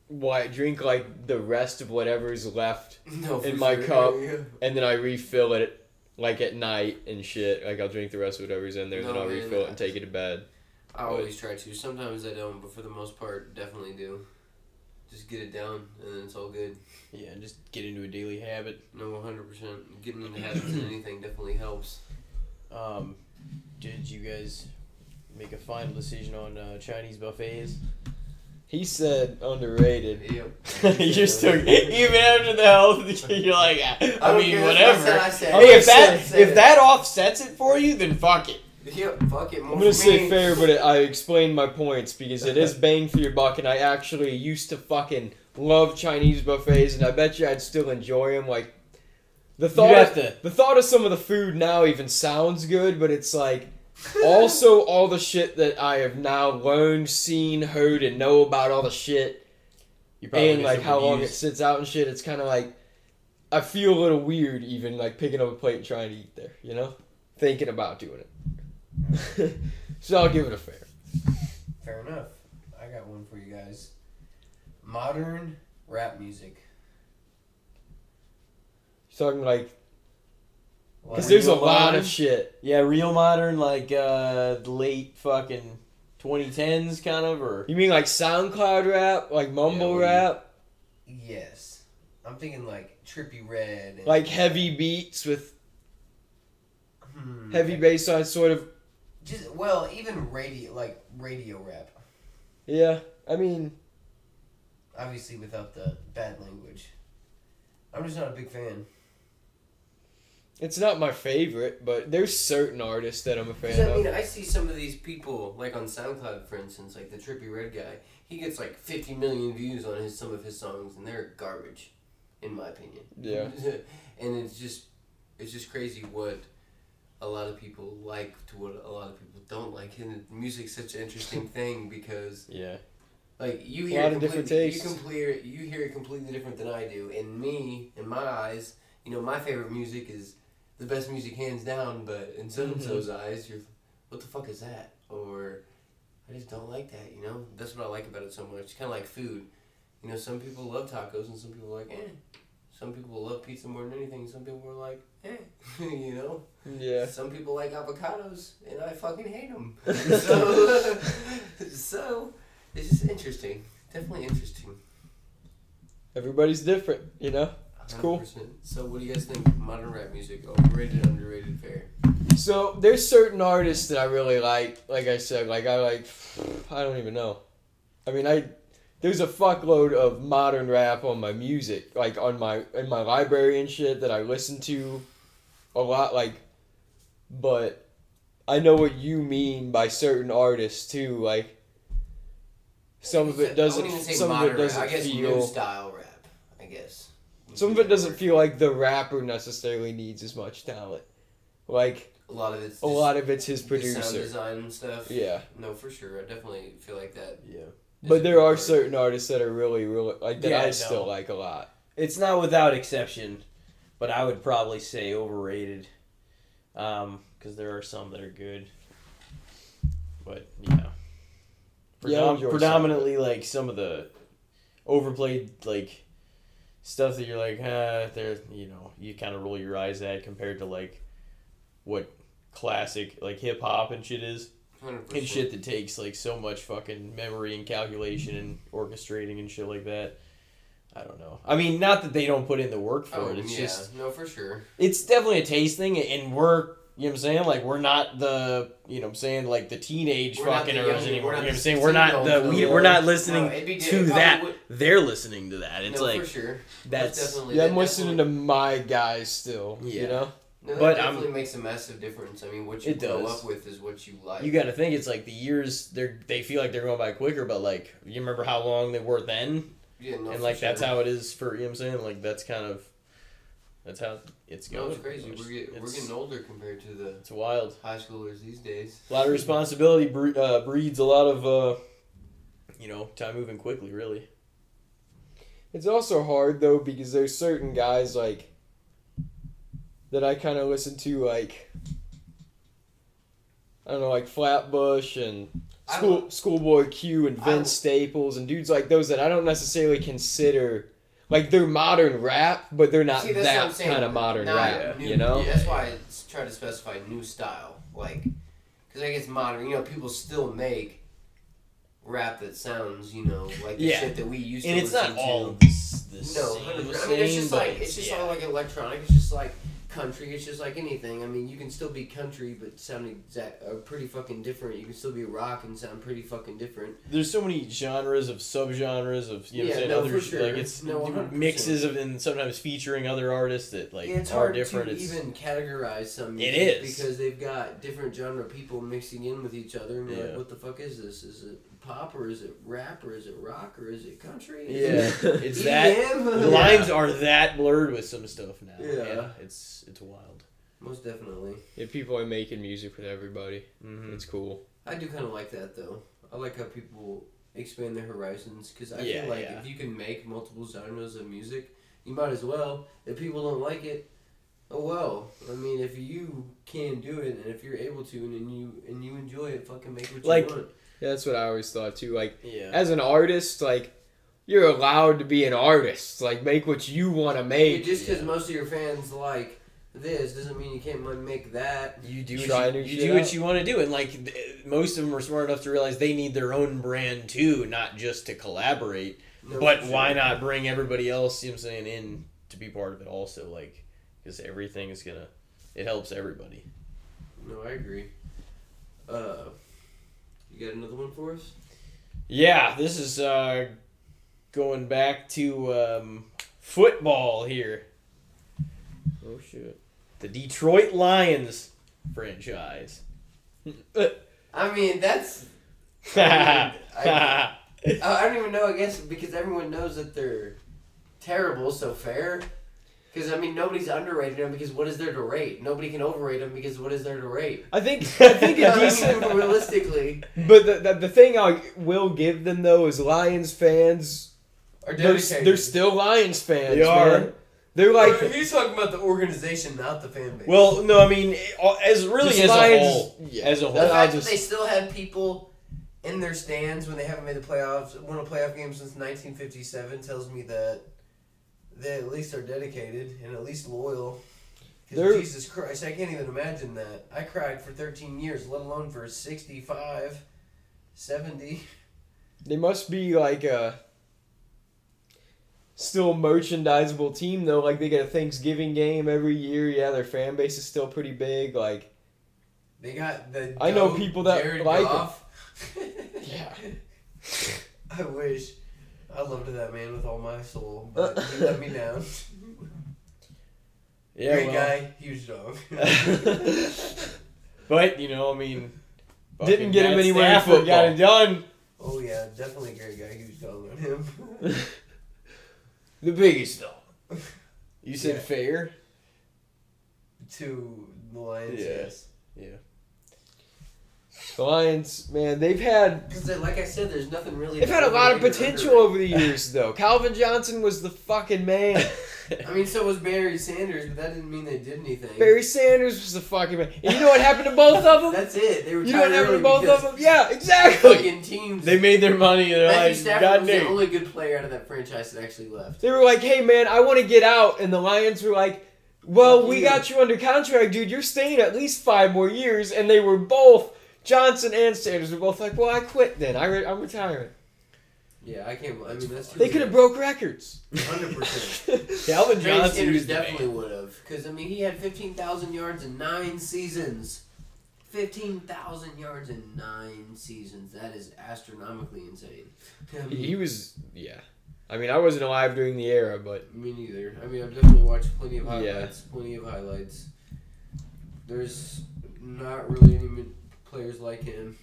Why drink like the rest of whatever's left, No, In for my sure. cup. Yeah. and then I refill it like at night and shit. Like I'll drink the rest of whatever's in there, and then No, I'll man, refill it and take it to bed. I always try to. Sometimes I don't, but for the most part, definitely do. Just get it down, and then it's all good. Yeah, just get into a daily habit. No, 100%. Getting into habits and anything definitely helps. Um, did you guys make a final decision on uh, Chinese buffets? He said underrated. Yep. you're still even after the health. You're like, I, I mean, care, whatever. I said, I said. Hey, if that say if that offsets it for you, then fuck it. Yep, fuck it. I'm gonna say fair, but it, I explained my points because it is bang for your buck, and I actually used to fucking love Chinese buffets, and I bet you I'd still enjoy them. Like the thought, of, to. the thought of some of the food now even sounds good, but it's like also all the shit that I have now learned, seen, heard, and know about all the shit, You probably and like how long it sits out and shit. It's kind of like I feel a little weird even like picking up a plate and trying to eat there. You know, thinking about doing it. so I'll give it a fair. Fair enough. I got one for you guys. Modern rap music. You're talking like because there's a lot modern? of shit. Yeah, real modern, like uh, late fucking 2010s kind of, or You mean like SoundCloud rap, like mumble Yeah, rap, yes. I'm thinking like Trippie Redd. And, like heavy beats with hmm, heavy bass on sort of. Just well, even radio like radio rap. Yeah, I mean, Obviously, without the bad language. I'm just not a big fan. it's not my favorite, but there's certain artists that I'm a fan I mean, of. I see some of these people, like on SoundCloud, for instance, like the Trippie Redd guy. He gets like 50 million views on his some of his songs, and they're garbage, in my opinion. Yeah. and it's just, it's just crazy what a lot of people like to what a lot of people don't like, and music's such an interesting thing because yeah, like you A hear lot it of different tastes. You compare you hear it completely different than I do. And me, in my eyes, you know, my favorite music is the best music hands down. But in so and so's Mm-hmm. eyes, you're, what the fuck is that? Or I just don't like that. You know, that's what I like about it so much. It's kind of like food. You know, some people love tacos and some people are like eh. Some people love pizza more than anything. Some people are like eh. you know. Yeah. Some people like avocados, and I fucking hate them. so, so it's just interesting. Definitely interesting. Everybody's different, you know. It's cool. 100%. So, what do you guys think? Modern rap music, overrated, underrated, fair? So there's certain artists that I really like. Like I said, like I like. I don't even know. I mean, I there's a fuckload of modern rap on my music, like on my in my library and shit that I listen to a lot. Like, but I know what you mean by certain artists too. Like, some of it doesn't. wouldn't even Some of it doesn't. I guess feel. new style rap. I guess. Some of it doesn't feel like the rapper necessarily needs as much talent. Like A lot of it's a lot of it's his producer sound design and stuff. Yeah. No, for sure. I definitely feel like that. Yeah. But there are certain artists that are really, really like that Yeah, I no. still like a lot. It's not without exception, but I would probably say overrated. Um, because there are some that are good. But yeah. Yeah, I Predom- enjoy some. predominantly like some of the overplayed like stuff that you're like, ah, there you know, you kind of roll your eyes at compared to like what classic like hip hop and shit is. 100%. and shit that takes like so much fucking memory and calculation and orchestrating and shit like that. I don't know. I mean, not that they don't put in the work for Oh, it. It's yeah. just no, for sure. it's definitely a taste thing, and we're you know what I'm saying like we're not the you know what I'm saying like the teenage We're not fucking the eras young- anymore. we're You know what I'm saying we're not the we, we're not listening No, be to that. would- They're listening to that. It's no, like for sure. that's definitely Yeah, I'm listening definitely- to my guys still. Yeah. You know. No, that But definitely I'm- makes a massive difference. I mean, what you It grow does. up with is what you like. you got to think it's like the years they're they feel like they're going by quicker, but like you remember how long they were then. Yeah, no, and for like that's sure. how it is for you know what I'm saying like that's kind of that's how it's going. No, going it's crazy. We're, get, we're getting older compared to the it's wild high schoolers these days. a lot of responsibility bre- uh, breeds a lot of uh you know time moving quickly really It's also hard though because there's certain guys like that I kind of listen to like I don't know like Flatbush and I School Schoolboy Q and Vince Staples and dudes like those that I don't necessarily consider like they're modern rap, but they're not See, that's what I'm that saying. kind of modern Not rap. new- You know? That's why I s- try to specify new style, like, because I guess modern. You know, people still make rap that sounds, you know, like the Yeah. shit that we used and to it's listen not all to. the, s- the No, same, 100%. I mean, it's just like it's just yeah. all like electronic. It's just like country. It's just like anything. I mean, you can still be country, but sound exact, uh, pretty fucking different. You can still be rock and sound pretty fucking different. there's so many genres of subgenres of you know Yeah, what I'm saying no, other sure. like it's No, mixes of and sometimes featuring other artists that like Yeah, it's are hard different to it's even categorize some. It music is. because they've got different genre people mixing in with each other. And Yeah. like, what the fuck is this? Is it pop or is it rap or is it rock or is it country? yeah it it's that EDM? the lines are that blurred with some stuff now Yeah. yeah it's it's wild Most definitely. Yeah, people are making music with everybody. mm-hmm. It's cool. I do kind of like that though. I like how people expand their horizons because I Yeah, feel like yeah. if you can make multiple genres of music, you might as well. If people don't like it, oh well. I mean, if you can do it and if you're able to and you and you enjoy it, fucking make what you Like- want. Yeah, that's what I always thought too. Like yeah as an artist, like you're allowed to be an artist. Like make what you want to Yeah, make. just because yeah. most of your fans like this doesn't mean you can't make that. you do Try what new you, you shit do what you want to do and like th- most of them are smart enough to realize they need their own brand too not just to collaborate No, but for why sure. not bring everybody else you know what i'm saying in to be part of it also like because everything is gonna it helps everybody No, I agree. Uh, you got another one for us? yeah this is uh going back to um football here Oh shit. the detroit lions franchise I mean, that's yeah I, I don't even know. I guess because everyone knows that they're terrible, so fair. Because I mean, nobody's underrated them because what is there to rate? Nobody can overrate them because what is there to rate? I think I think a I mean, decent. realistically, But the, the, the thing I will give them though is Lions fans. are They're, they're still Lions fans. They are. Man. They're like He's talking about the organization, not the fan base. well no i mean as really just as Lions- a whole yeah. as a whole the I'll fact just- that they still have people in their stands when they haven't made the playoffs, won a playoff game since 1957, tells me that they at least are dedicated and at least loyal. 'Cause They're- Jesus Christ, I can't even imagine that. I cried for 13 years, let alone for 65, 70. They must be like uh still merchandisable team though. Like they get a Thanksgiving game every year. Yeah, their fan base is still pretty big. Like They got the. I know people that Jared like. Yeah. I wish. I loved that man with all my soul, but he let me down. Yeah, Great well. guy, huge dog. But you know, I mean, Didn't get him anywhere in Stafford got it done. oh yeah, definitely a great guy, huge dog on him. The biggest dog. You said Yeah. fair. to the Lions, Yes. Yeah. yes. The Lions, man, they've had Because like I said, there's nothing really. they've had a lot of potential over the years though. Calvin Johnson was the fucking man. I mean, so was Barry Sanders, but that didn't mean they did anything. Barry Sanders was the fucking man. And you know what happened to both of them? That's it. They were. You know what happened to both of them? Yeah, exactly. Fucking teams. they made their money. and They're Matthew like, Stafford God was the only good player out of that franchise that actually left. They were like, "Hey man, I want to get out," and the Lions were like, "Well, Fuck we you. got you under contract, dude. You're staying at least five more years." And they were both Johnson and Sanders were both like, "Well, I quit then. I re- I'm retiring." Yeah, I can't. I mean, that's They could have broke records. Hundred percent. Calvin Barry Johnson Sanders was the definitely man. would have, because I mean, he had fifteen thousand yards in nine seasons. Fifteen thousand yards in nine seasons. That is astronomically insane. I mean, He he was, yeah. I mean, I wasn't alive during the era, but Me neither. I mean, I've definitely watched plenty of Yeah. highlights. Plenty of highlights. There's not really any min- players like him.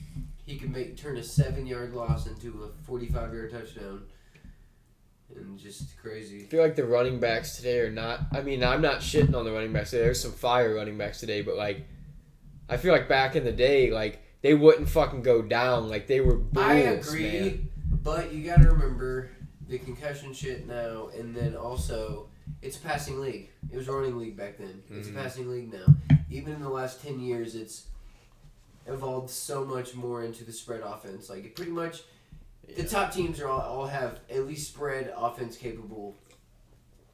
He can make turn a seven yard loss into a forty five yard touchdown, and just crazy. I feel like the running backs today are not. I mean, I'm not shitting on the running backs today. There's some fire running backs today, but like, I feel like back in the day, like they wouldn't fucking go down. Like they were bulls, I agree, man. but you got to remember the concussion shit now, and then also it's a passing league. It was a running league back then. It's Mhm. a passing league now. Even in the last ten years, it's evolved so much more into the spread offense. Like it pretty much, the top teams are all, all have at least spread offense capable,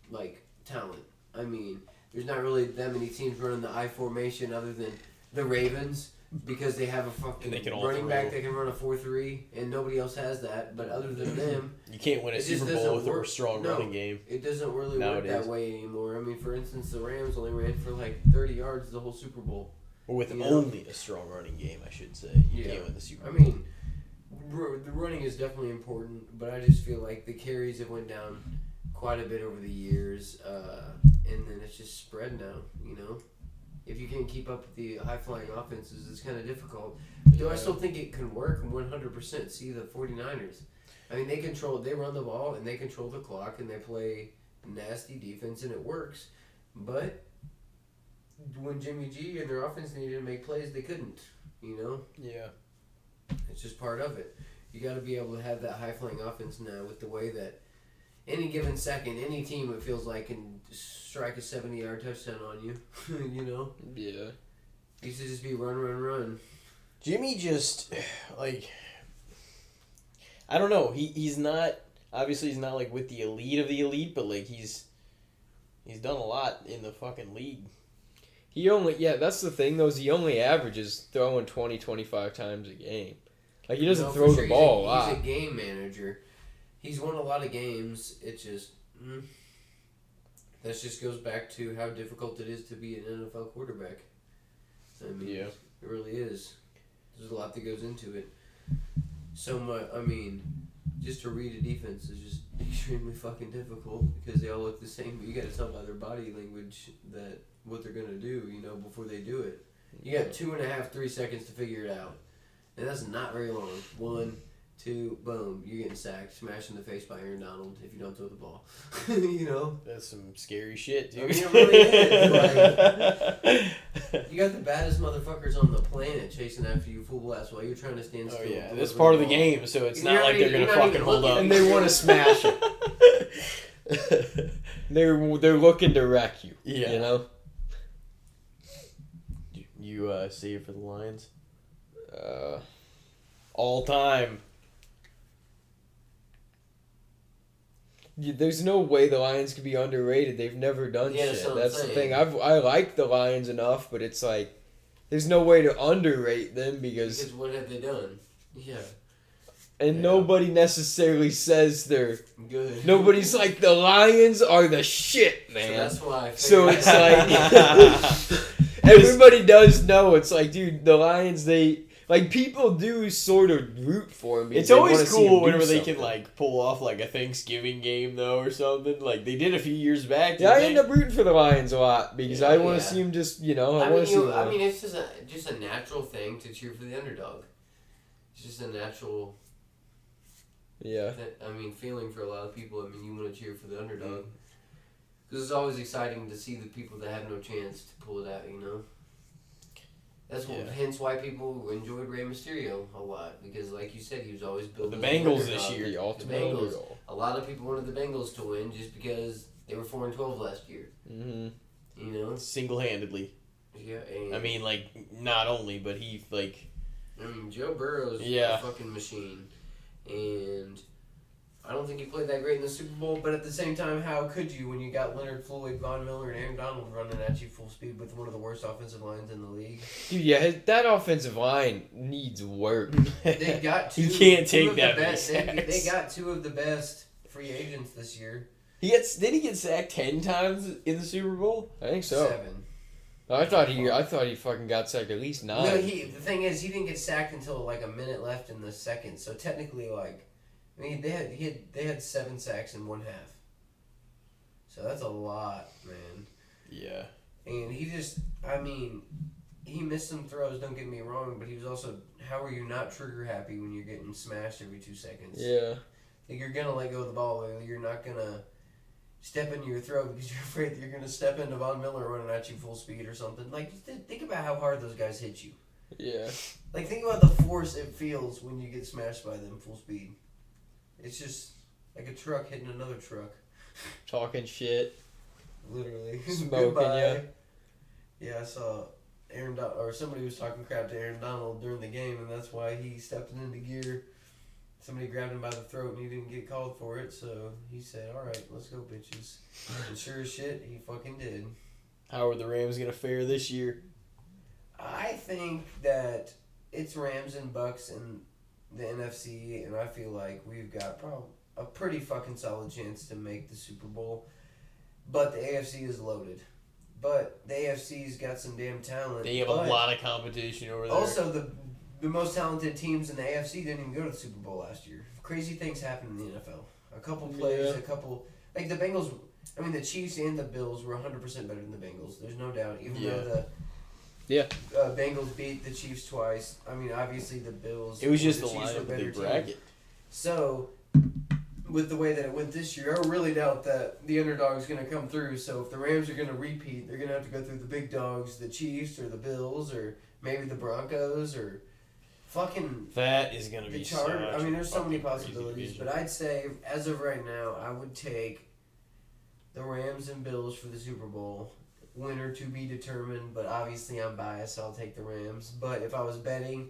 like talent. I mean, there's not really that many teams running the I formation other than the Ravens because they have a fucking And they can running throw. back that can run a four three, and nobody else has that. But other than them, You can't win a Super Bowl doesn't with a work. strong No. running game. it doesn't really work that way anymore. I mean, for instance, the Rams only ran for like 30 yards the whole Super Bowl. Or with know? only a strong running game, I should say. You Yeah. can't win the Super Bowl. I mean, r- the running is definitely important, but I just feel like the carries have went down quite a bit over the years, uh, and then it's just spread now. You know, if you can't keep up with the high flying offenses, it's kind of difficult. Do I still think it can work? One hundred percent. See the 49ers. I mean, they control, they run the ball, and they control the clock, and they play nasty defense, and it works. But when Jimmy G and their offense needed to make plays, they couldn't. You know. yeah. It's just part of it. You got to be able to have that high flying offense now with the way that any given second, any team it feels like can strike a seventy yard touchdown on you. you know, Yeah. used to just be run, run, run. Jimmy just like I don't know. He he's not obviously he's not like with the elite of the elite, but like he's he's done a lot in the fucking league. He only yeah, that's the thing though, is he only averages throwing 20, 25 times a game. Like he doesn't No, throw sure, the he's ball a, a, lot. He's a game manager. He's won a lot of games. It just mm, that just goes back to how difficult it is to be an NFL quarterback. I mean, Yeah. it really is. There's a lot that goes into it. So much. I mean, just to read a defense is just extremely fucking difficult because they all look the same. But you got to tell by their body language that what they're gonna do. You know, before they do it. You got two and a half, three seconds to figure it out, and that's not very long. One, two, boom, you're getting sacked, smashed in the face by Aaron Donald if you don't throw the ball. you know, That's some scary shit, I dude. mean, it really is, you got the baddest motherfuckers on the planet chasing after you full blast while you're trying to stand still. oh still. yeah, and that's deliver part of the ball. game, so it's You're not like not they're gonna fucking hold up. and they want to smash it. They're they're looking to wreck you. Yeah. You know? you uh, see it for the Lions Uh, all time. There's no way the Lions could be underrated. They've never done Yeah, that's shit. what I'm That's the thing. I've I like the Lions enough, but it's like there's no way to underrate them because Because what have they done? Yeah. and Yeah. nobody necessarily says they're. Good. Nobody's like the Lions are the shit, So man. that's why. I So it's like everybody does know. It's like, dude, the Lions. They like people do sort of root for them. It's always cool whenever they can like pull off like a Thanksgiving game though or something. Like they did a few years back. Yeah, I didn't end up rooting for the Lions a lot because I want to Yeah. see them just, you know, I, I want mean, to see. you, I mean, it's just a just a natural thing to cheer for the underdog. It's just a natural. yeah, That, I mean, feeling for a lot of people. I mean, you want to cheer for the underdog mm-hmm. because it's always exciting to see the people that have no chance to pull it out. You know. That's what, Yeah. hence why people enjoyed Rey Mysterio a lot because, like you said, he was always building The Bengals this year. the ultimate Bengals. A lot of people wanted the Bengals to win just because they were four and twelve last year. hmm You know. single handedly. Yeah. And, I mean, like not only, but he like I mean, Joe Burrow's Yeah. a fucking machine, and I don't think he played that great in the Super Bowl. But at the same time, how could you when you got Leonard Floyd, Von Miller, and Aaron Donald running at you full speed with one of the worst offensive lines in the league? Dude, yeah, his- that offensive line needs work. They got two. He can't two take of the that many best. They, they got two of the best free agents this year. he gets did he get sacked ten times in the Super Bowl? I think so. Seven. I thought he, I thought he fucking got sacked at least nine. No, he. The thing is, he didn't get sacked until like a minute left in the second. So technically, like, I mean, they had he had they had seven sacks in one half. So that's a lot, man. Yeah. And he just, I mean, he missed some throws. Don't get me wrong, but he was also. How are you not trigger happy when you're getting smashed every two seconds? yeah, Like you're gonna let go of the ball, or you're not gonna step into your throw because you're afraid that you're gonna step into Von Miller running at you full speed or something. Like th- think about how hard those guys hit you. yeah. Like think about the force it feels when you get smashed by them full speed. It's just like a truck hitting another truck, Talking shit. literally. Smoking Goodbye. Yeah, I saw Aaron Don- or somebody was talking crap to Aaron Donald during the game, and that's why he stepped into gear. Somebody grabbed him by the throat, and he didn't get called for it, so he said, "All right, let's go, bitches." And sure as shit, he fucking did. How are the Rams gonna fare this year? I think that it's Rams and Bucks in the NFC, and I feel like we've got prob- a pretty fucking solid chance to make the Super Bowl. But the AFC is loaded. But the AFC's got some damn talent. They have but a lot of competition over there. Also, the the most talented teams in the AFC didn't even go to the Super Bowl last year. Crazy things happen in the NFL. A couple plays, Yeah. a couple like the Bengals. I mean, the Chiefs and the Bills were 100 percent better than the Bengals. There's no doubt. Even Yeah. though the Yeah. uh, Bengals beat the Chiefs twice. I mean, obviously the Bills. it was just the the Chiefs of the better big team. bracket. So, with the way that it went this year, I really doubt that the underdog is going to come through. So, if the Rams are going to repeat, they're going to have to go through the big dogs, the Chiefs or the Bills or maybe the Broncos or fucking That is gonna be Chargers. such I mean, there's so many possibilities, but I'd say as of right now, I would take the Rams and Bills for the Super Bowl. Winner to be determined, but obviously I'm biased. So I'll take the Rams. But if I was betting,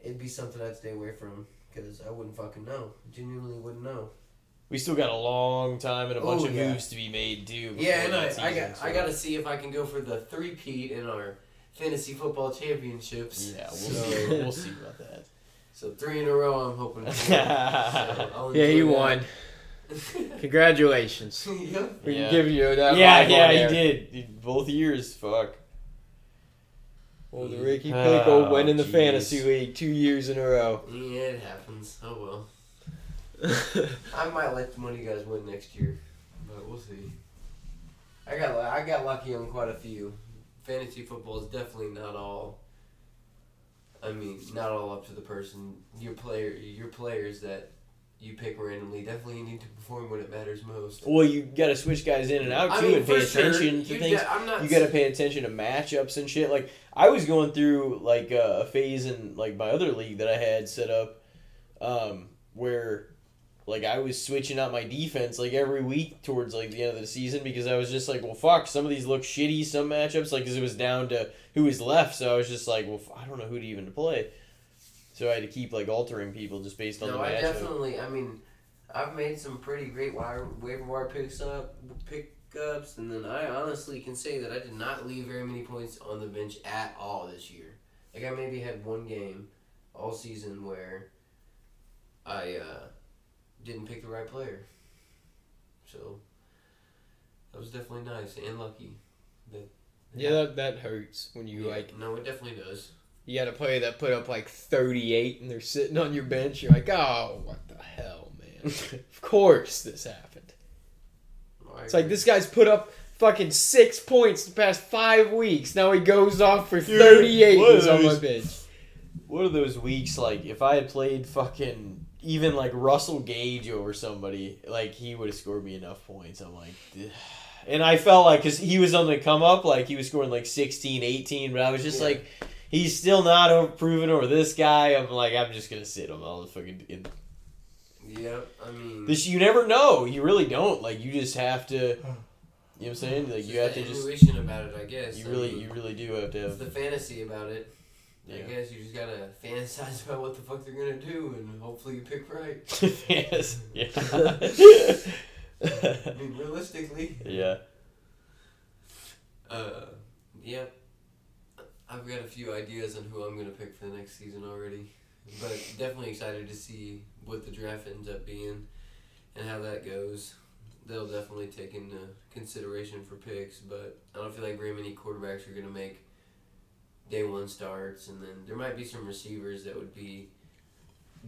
it'd be something I'd stay away from because I wouldn't fucking know. Genuinely wouldn't know. we still got a long time and a bunch Oh, of yeah. moves to be made too. Yeah, and I, I got I got to see if I can go for the three peat in our fantasy football championships. Yeah, we'll so, see. we'll see about that. So three in a row, I'm hoping. For. So Yeah, you enjoy won. That. Congratulations. yeah. We Yeah. can give you that. yeah, live yeah, on he did. He- Both years. Fuck. Mm. Oh, the Ricky Oh, Pickle in the jeez. fantasy league two years in a row. Yeah, it happens. Oh well. I might let the money guys win next year, but we'll see. I got I got lucky on quite a few. Fantasy football is definitely not all. I mean, not all up to the person. Your player, your players that you pick randomly definitely need to perform when it matters most. Well, you got to switch guys in and out I too, mean, and pay for sure, attention to you things. de- I'm not. you got to pay attention to matchups and shit. Like I was going through like uh, a phase in like my other league that I had set up, um, where like I was switching out my defense like every week towards like the end of the season because I was just like, well, fuck, some of these look shitty, some matchups like, because it was down to who was left, so I was just like, well, f- I don't know who to even play. So I had to keep like altering people just based on No, the I definitely. I mean, I've made some pretty great wire waiver wire picks up pickups, and then I honestly can say that I did not leave very many points on the bench at all this year. Like I maybe had one game all season where I uh, didn't pick the right player. So that was definitely nice and lucky. That, Yeah, that, that hurts when you Yeah, like no, it definitely does. You got a player that put up like 38 and they're sitting on your bench. You're like, oh, what the hell, man? of course this happened. I It's like this guy's put up fucking six points the past five weeks. Now he goes off for 38 what He's on my bench. What are those weeks like? If I had played fucking even like Russell Gage over somebody, like he would have scored me enough points. I'm like, "Ugh." and I felt like because he was on the come up, like he was scoring like 16, 18, but I was just Yeah. like, he's still not over proven over this guy. I'm like, I'm just gonna sit him. I'll fucking. In. Yeah, I mean, This you never know. You really don't. Like you just have to. You know what I'm saying? Like you have to just. intuition about it, I guess. You I really, mean, you really do have to It's have. the fantasy about it. I guess you just gotta fantasize about what the fuck they're gonna do, and hopefully you pick right. yes. Yeah. I mean, realistically, yeah. uh, yeah, I've got a few ideas on who I'm gonna pick for the next season already, but definitely excited to see what the draft ends up being and how that goes. They'll definitely take into consideration for picks, but I don't feel like very many quarterbacks are gonna make day one starts, and then there might be some receivers that would be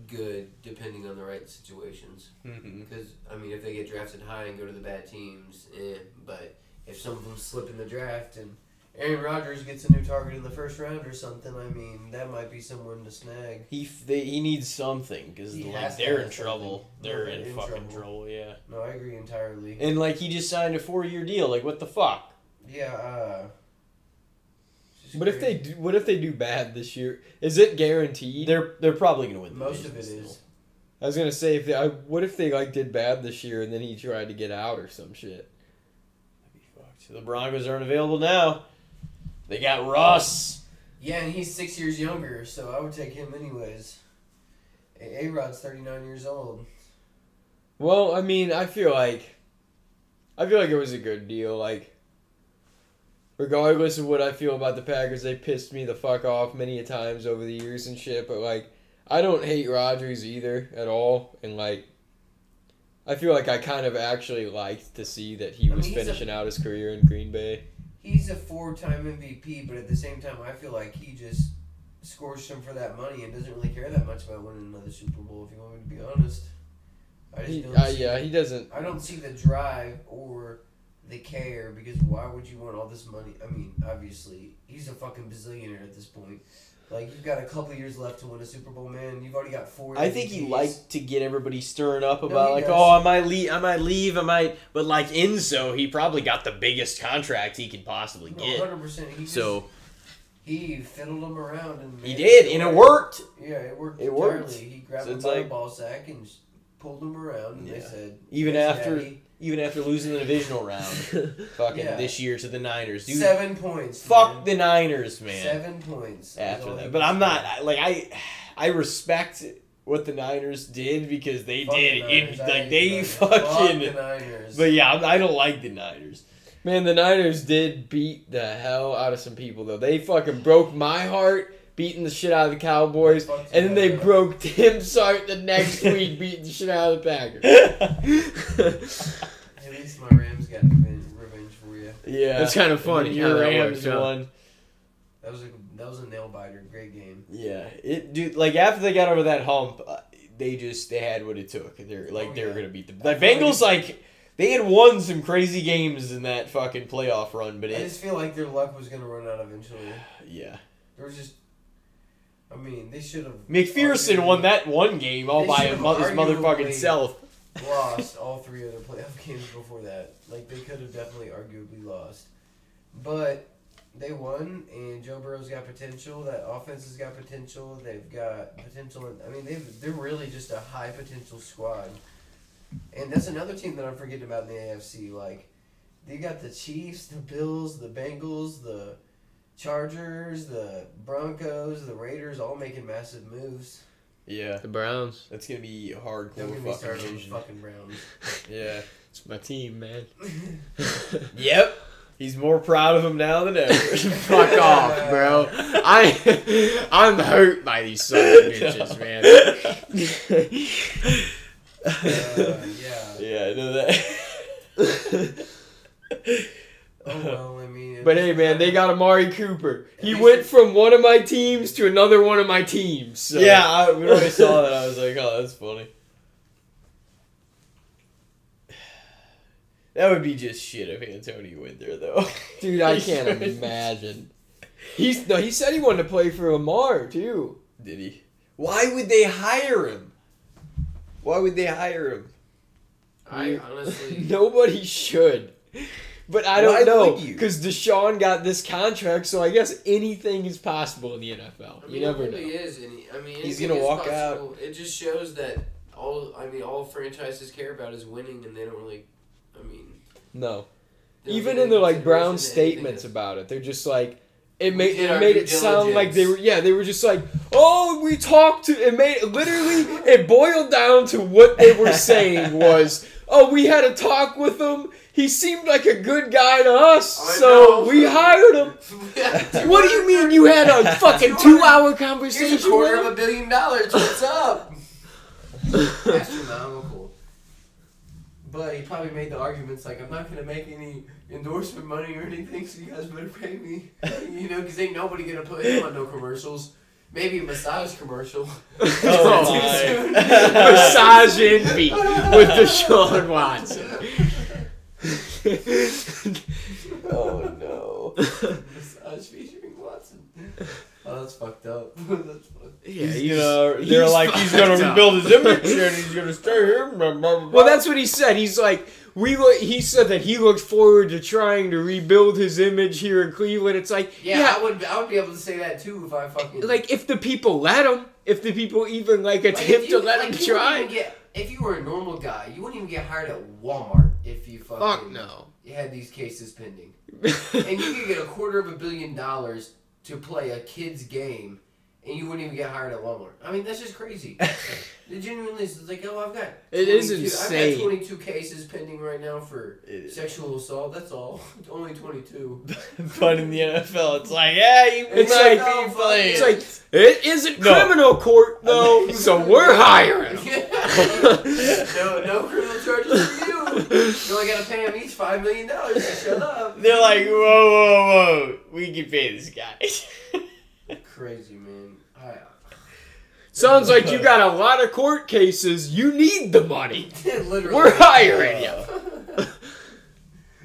good depending on the right situations. Mm-hmm. Because I mean, if they get drafted high and go to the bad teams, eh. But if some of them slip in the draft and Aaron Rodgers gets a new target in the first round or something, I mean, that might be someone to snag. He they, he needs something because He like has to they're have in trouble. something. They're in, in fucking trouble. trouble. Yeah. No, I agree entirely. And like he just signed a four year deal. Like what the fuck? Yeah. Uh, it's just What if they crazy. do, what if they do bad this year? Is it guaranteed? They're they're probably gonna win. the Most of it division is. still. I was gonna say if they, I, what if they like did bad this year and then he tried to get out or some shit. That'd be fucked. The Broncos aren't available now. They got Russ. Yeah, and he's six years younger, so I would take him anyways. A Rod's thirty nine years old. Well, I mean, I feel like I feel like it was a good deal. Like, regardless of what I feel about the Packers, they pissed me the fuck off many a times over the years and shit. But like, I don't hate Rodgers either at all, and like. I feel like I kind of actually liked to see that he I was mean, he's a- finishing out his career in Green Bay. He's a four time MVP, but at the same time, I feel like he just scores some for that money and doesn't really care that much about winning another Super Bowl. If you want me to be honest, I just He, don't. uh, see, yeah, he doesn't. I don't see the drive or the care because why would you want all this money? I mean, obviously, he's a fucking bazillionaire at this point. Like you've got a couple years left to win a Super Bowl, man. You've already got four. I think he MVPs. liked to get everybody stirring up No, about he like, does. oh, I might leave, I might leave, I might. But like Enzo, he probably got the biggest contract he could possibly get. hundred percent. He just, So he fiddled him around and he did, and it worked. Yeah, it worked. It worked. He grabbed So him it's by like- the ball sack and just pulled him around, and they Yeah. said, Even "Yes, after- Daddy." Even after losing the divisional round, fucking Yeah. this year to the Niners, dude. seven points. Fuck man. the Niners, man. Seven points after that. But I'm not I- like I I respect what the Niners did because they Fuck did the it. Like they the fucking. Fuck the Niners. But yeah, I I don't like the Niners. Man, the Niners did beat the hell out of some people though. They fucking broke my heart beating the shit out of the Cowboys, and then they broke Tim's heart the next week beating the shit out of the Packers. At least my Rams got revenge, revenge for you. yeah, That's kind of And funny. Your that Rams won. That was a that was a nail biter. Great game. Yeah, it dude. Like after they got over that hump, uh, they just they had what it took. They're like Oh, they were gonna beat the I the like Bengals. Like they had won some crazy games in that fucking playoff run, but I it just feel like their luck was gonna run out eventually. yeah. There was just, I mean, they should have McPherson won that one game all by his motherfucking self. lost all three other playoff games before that. Like they could have definitely arguably lost, but they won. And Joe Burrow's got potential. That offense has got potential. They've got potential. I mean, they've they're really just a high potential squad. And that's another team that I'm forgetting about in the AFC. Like they got the Chiefs, the Bills, the Bengals, the Chargers, the Broncos, the Raiders, all making massive moves. Yeah, the Browns. that's gonna be a Don't hardcore get me fucking started on the division. fucking Browns. Yeah. It's my team, man. Yep. He's more proud of him now than ever. Fuck off, bro. I I'm hurt by these son of bitches, man. Uh, yeah. yeah, I know that. Oh well, I mean. But hey, man, they got Amari Cooper. He went from one of my teams to another one of my teams. So. Yeah, I, when I saw that, I was like, oh, that's funny. That would be just shit if Antonio went there, though. dude, I can't should. imagine. He's no, he said he wanted to play for Lamar too. Did he? Why would they hire him? Why would they hire him? I honestly. Nobody should. But I don't Why know because Deshaun got this contract, so I guess anything is possible in the NFL. I mean, you never it know. really is, and he- I mean, He's gonna walk possible. It just shows that all. I mean, all franchises care about is winning, and they don't really. I mean, No, even in their like Brown statements about it, they're just like it made it made it sound like they were yeah they were just like oh we talked to it made literally it boiled down to what they were saying was oh we had a talk with him he seemed like a good guy to us I so know. we hired him. What do you mean you had a fucking two hour conversation? Here's a quarter with of a billion dollars. What's up? Astronomical. But he probably made the arguments like, I'm not gonna make any endorsement money or anything, so you guys better pay me. you know, because ain't nobody gonna put him on no commercials. Maybe a massage commercial. Oh my. Massage envy with Deshaun Watson. oh no. massage featuring Watson. Oh, that's fucked up. that's fucked. Yeah, He's he's, gonna, they're he's like, he's gonna up. rebuild his image and he's gonna stay here. blah, blah, blah. Well, that's what he said. He's like, we look. He said that he looked forward to trying to rebuild his image here in Cleveland. It's like, Yeah, yeah, I would. I would be able to say that too if I fucking like if the people let him, if the people even like Like, attempt if you- to let like, him try. even Get, if you were a normal guy, you wouldn't even get hired at Walmart if you fucking Fuck no. you had these cases pending, and you could get a quarter of a billion dollars to play a kid's game, and you wouldn't even get hired at Walmart. I mean, that's just crazy. it genuinely is like, oh, I've got It is 22 insane. I've got 22 cases pending right now for It is. sexual assault. That's all. Only 22. but in the NFL, it's like, yeah, you It's might like- be playing. It's like oh, it isn't No. criminal court though, so we're hiring no, no criminal charges for you. You only gotta pay him each five million dollars to shut up. they're like, whoa, whoa, whoa, we can pay this guy. crazy, man. I, Sounds like you got a lot of court cases. You need the money. literally. We're hiring you.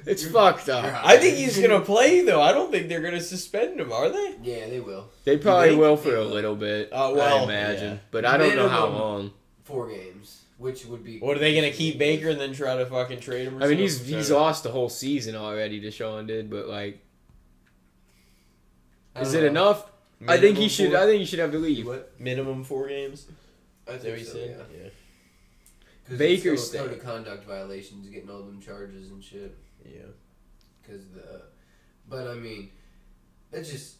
It's fucked up. I think he's gonna play though. I don't think they're gonna suspend him, are they? Yeah, they will. They probably think? will for a little bit. Uh, well, I imagine, yeah. but I don't know how long. Four games, which would be. What are they gonna keep Baker and then try to fucking trade him? Or I mean, he's something? he's lost the whole season already. Deshaun did, but like, is it know. enough? I think he Minimum should. four- I think he should have to leave. What? minimum four games. I Is that think he so, said? yeah. Yeah. 'Cause Baker it's still a stay. code of conduct violations, getting all them charges and shit. Yeah. Cause the, but I mean, it's just,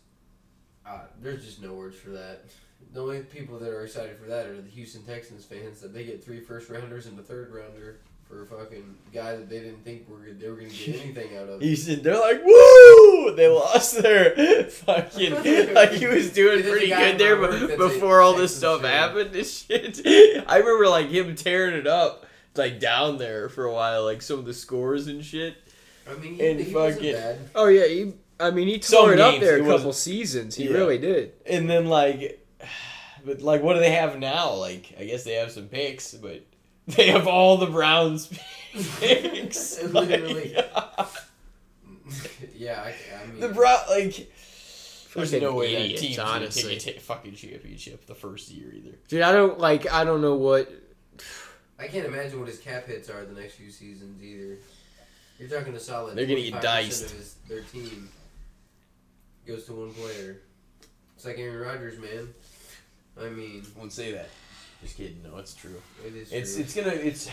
uh, there's just no words for that. The only people that are excited for that are the Houston Texans fans that they get three first rounders and a third rounder for a fucking guy that they didn't think were they were gonna get anything out of. He's they're like, woo! They lost their fucking like he was doing pretty good there, but before all this stuff fan. happened and shit. I remember like him tearing it up like down there for a while, like some of the scores and shit. I mean, he, And he wasn't fucking- bad. Oh yeah, he. I mean, he Some tore it up there a couple wasn't- seasons. He Yeah. really did. And then like, but like, what do they have now? Like, I guess they have some picks, but they have all the Browns picks. Literally. Like, yeah, I, I mean, the Brown like. There's Fucking no way that idiots, team's gonna honestly. take a fucking championship the first year either. Dude, I don't like. I don't know what. I can't imagine what his cap hits are the next few seasons either. You're talking a solid. They're gonna get diced. Of his, their team goes to one player. It's like Aaron Rodgers, man. I mean, I won't say that. Just kidding. No, it's true. it is. It's true. it's gonna it's.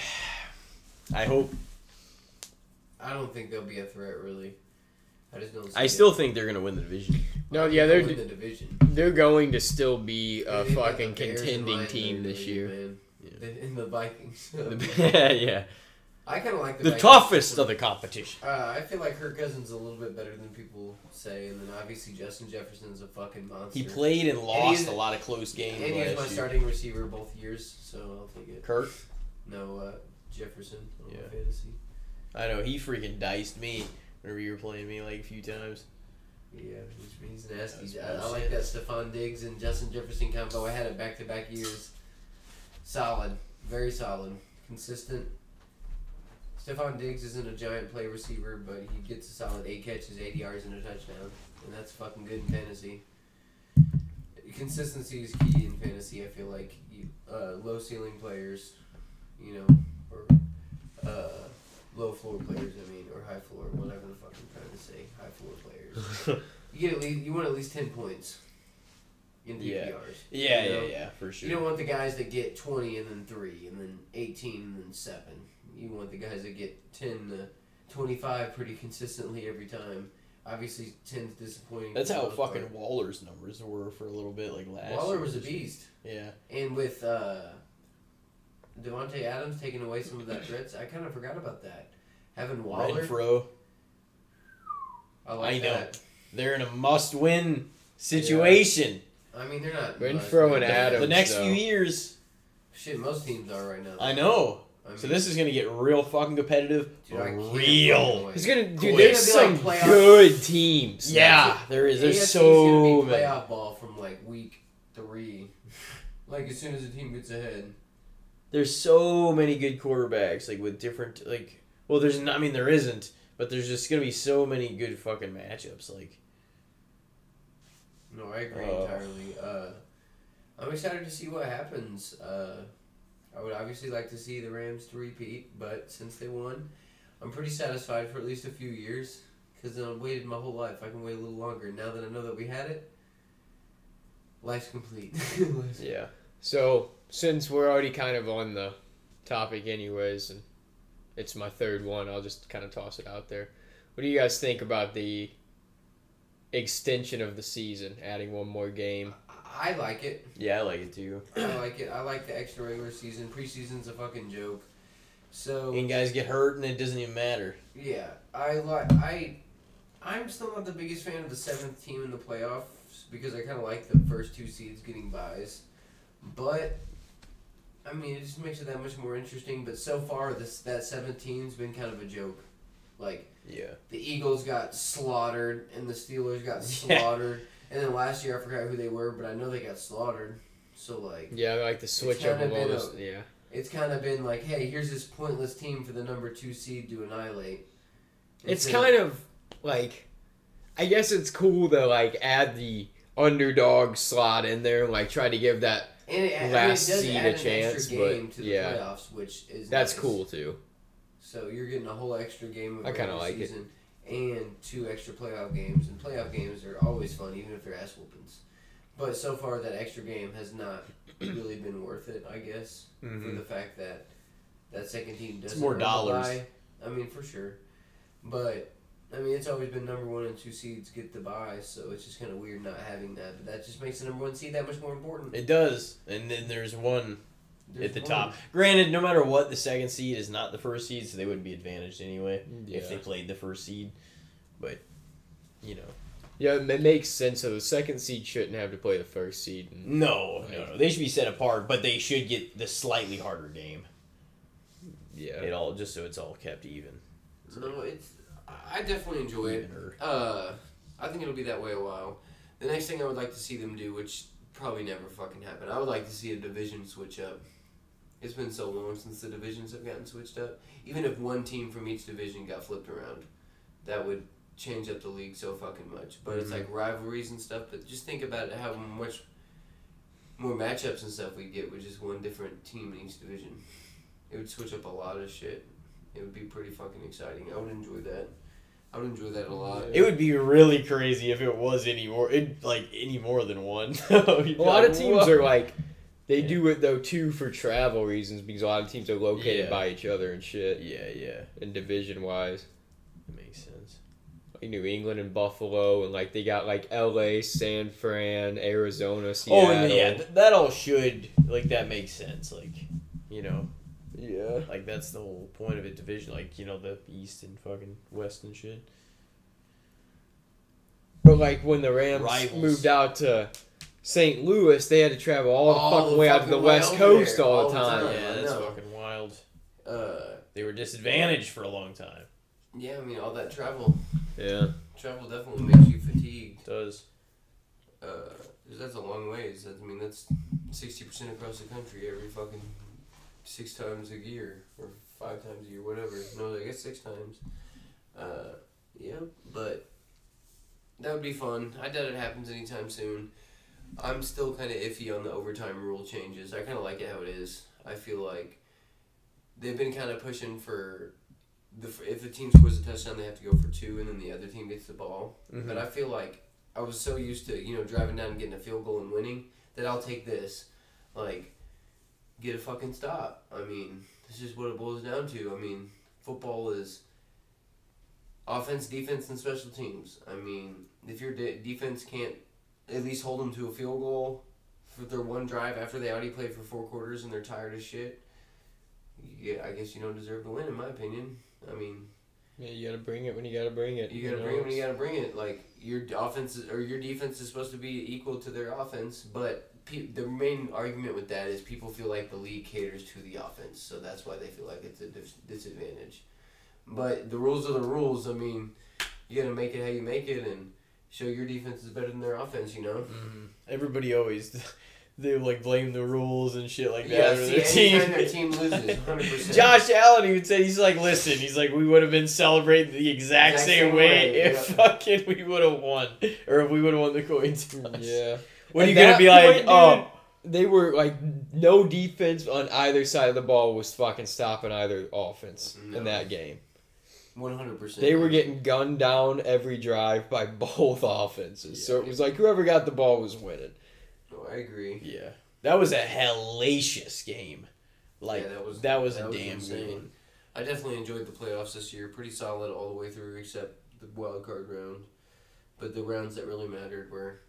I hope. I don't think they'll be a threat really. I just don't. See I it. still think they're gonna win the division. No, yeah, they're they'll win the division. they're going to still be a They've fucking the Bears in contending team this year. Man. Yeah. They- And the Vikings. yeah. yeah. I kind of like the, The toughest of the competition. Uh, I feel like Kirk Cousins is a little bit better than people say, and then obviously Justin Jefferson's a fucking monster. He played and lost he's- a lot of close games and he was my year. starting receiver both years, so I'll take it. Kirk, No, uh, Jefferson Yeah. fantasy. I know he freaking diced me whenever you were playing me like a few times. Yeah, he's, nasty. I, I like that Stefon Diggs and Justin Jefferson combo. I had it back to back years. Solid, very solid, consistent. Stefon Diggs isn't a giant play receiver, but he gets a solid eight catches, eighty yards, and a touchdown, and that's fucking good in fantasy. Consistency is key in fantasy. I feel like you, uh, low ceiling players, you know, or uh, low floor players. I mean, or high floor, whatever the fuck I'm trying to say. High floor players. You get at least you want at least ten points in Yeah. PPRs. yeah, you know? yeah, yeah, for sure. You don't want the guys that get twenty and then three and then eighteen and then seven. You want the guys that get ten to twenty-five pretty consistently every time. Obviously, 10's disappointing. That's how most part. fucking Waller's numbers were for a little bit, like last. Waller was a beast, Yeah, and with uh, Davante Adams taking away some of that threats, I kind of forgot about that. Having Waller, Renfrow. I like I know. that. They're in a must-win situation. I mean, they're not. Renfrow and but- Adams. the next though. few years, Shit, most teams are right now. I know. I So this is gonna get real fucking competitive. dude, real. fucking wait. He's gonna dude. Cool. There's gonna some like playoff- good teams. Yeah, there is. There's AFC 's so gonna be many. playoff ball from like week three. like as soon as the team gets ahead. There's so many good quarterbacks, like with different, like. Well, there's not. I mean, there isn't, but there's just gonna be so many good fucking matchups. Like, No, I agree Oh. entirely. Uh, I'm excited to see what happens. Uh, I would obviously like to see the Rams to repeat, but since they won, I'm pretty satisfied for at least a few years. Because I've waited my whole life. I can wait a little longer. Now that I know that we had it, life's complete. Life's- Yeah. So since we're already kind of on the topic, anyways, and it's my third one, I'll just kind of toss it out there. What do you guys think about the extension of the season, adding one more game? I like it. yeah, I like it too. I like it. I like the extra regular season. Preseason's a fucking joke. So And guys get hurt, and it doesn't even matter. yeah, I like I. I'm still not the biggest fan of the seventh team in the playoffs because I kind of like the first two seeds getting buys, but I mean it just makes it that much more interesting. But so far, this that seventh team's been kind of a joke. Like Yeah. the Eagles got slaughtered and the Steelers got Yeah. slaughtered, and then last year I forgot who they were, but I know they got slaughtered. So like. Yeah, like the switch up of all this. Yeah. it's kind of been like, hey, here's this pointless team for the number two seed to annihilate. It's kind of like, I guess it's cool to like add the underdog slot in there and like try to give that. And it, I mean, last it does seed add a chance, extra but, game to the yeah. playoffs, which is That's nice. cool too. So you're getting a whole extra game of I kinda regular like it. season and two extra playoff games, and playoff games are always fun, even if they're ass whoopings. But so far, that extra game has not really been worth it, I guess, for Mm-hmm. the fact that that second team doesn't more dollars. bye. I mean, for sure. But I mean, it's always been number one and two seeds get the bye, so it's just kind of weird not having that. But that just makes the number one seed that much more important. It does. And then there's one There's at the one. top. Granted, no matter what, the second seed is not the first seed, so they wouldn't be advantaged anyway if they played the first seed. But, you know. Yeah, it makes sense. So the second seed shouldn't have to play the first seed. And, No, no, no. They should be set apart, but they should get the slightly harder game. yeah. It all just so it's all kept even. No, it's. I definitely enjoy it. Uh, I think it'll be that way a while. The next thing I would like to see them do, which probably never fucking happen, I would like to see a division switch up. It's been so long since the divisions have gotten switched up. Even if one team from each division got flipped around, that would change up the league so fucking much. But it's like rivalries and stuff. But just think about it, how much more matchups and stuff we get with just one different team in each division. It would switch up a lot of shit. It would be pretty fucking exciting. I would enjoy that. I would enjoy that a lot. It would be really crazy if it was any more, it, like any more than one. A lot of teams are like, they Yeah. do it though too for travel reasons because a lot of teams are located Yeah. by each other and shit, Yeah, yeah, and division wise. that makes sense. Like New England and Buffalo, and like they got like L.A., San Fran, Arizona, Seattle. Oh, and yeah, th- that all should like that makes sense. Like, you know, Yeah. Like that's the whole point of it. Division, like you know the East and fucking West and shit. But like when the Rams Rivals. moved out to St. Louis, they had to travel all the All fucking the way out to the West Coast all, all the the time. time. Yeah, that's fucking wild. Uh, They were disadvantaged for a long time. yeah, I mean all that travel, Yeah. travel definitely makes you fatigued. It does. Uh, 'cause that's a long ways. That's, I mean that's sixty percent across the country every fucking six times a year or five times a year, whatever. No, I guess six times. Uh, yeah, but that would be fun. I doubt it happens anytime soon. I'm still kind of iffy on the overtime rule changes. I kind of like it how it is. I feel like they've been kind of pushing for the if the team scores a touchdown, they have to go for two, and then the other team gets the ball. But I feel like I was so used to you know driving down and getting a field goal and winning that I'll take this, like, get a fucking stop. I mean, this is what it boils down to. I mean, football is offense, defense, and special teams. I mean, if your de- defense can't at least hold them to a field goal for their one drive after they already played for four quarters and they're tired as shit, yeah, I guess you don't deserve to win, in my opinion. I mean, Yeah, you gotta bring it when you gotta bring it. you gotta know? bring it when you gotta bring it. Like your offense or your defense is supposed to be equal to their offense, but the main argument with that is people feel like the league caters to the offense, so that's why they feel like it's a disadvantage. But the rules are the rules. I mean, you gotta make it how you make it, and show your defense is better than their offense. You know. Mm-hmm. Everybody always they like blame the rules and shit like that. Yeah. or See, the team. their team loses, hundred percent. Josh Allen even said he's like, listen, he's like, we would have been celebrating the exact, Exact same, same way, way, if yeah. fucking we would have won, or if we would have won the coin toss. Yeah. What are you At gonna be like? point, oh, they were like no defense on either side of the ball was fucking stopping either offense No. in that game. One hundred percent. They were getting gunned down every drive by both offenses. So it was like whoever got the ball was winning. Oh, I agree. yeah, that was a hellacious game. Like Yeah, that was that was that a was damn insane. game. I definitely enjoyed the playoffs this year. Pretty solid all the way through, except the wild card round. But the rounds that really mattered were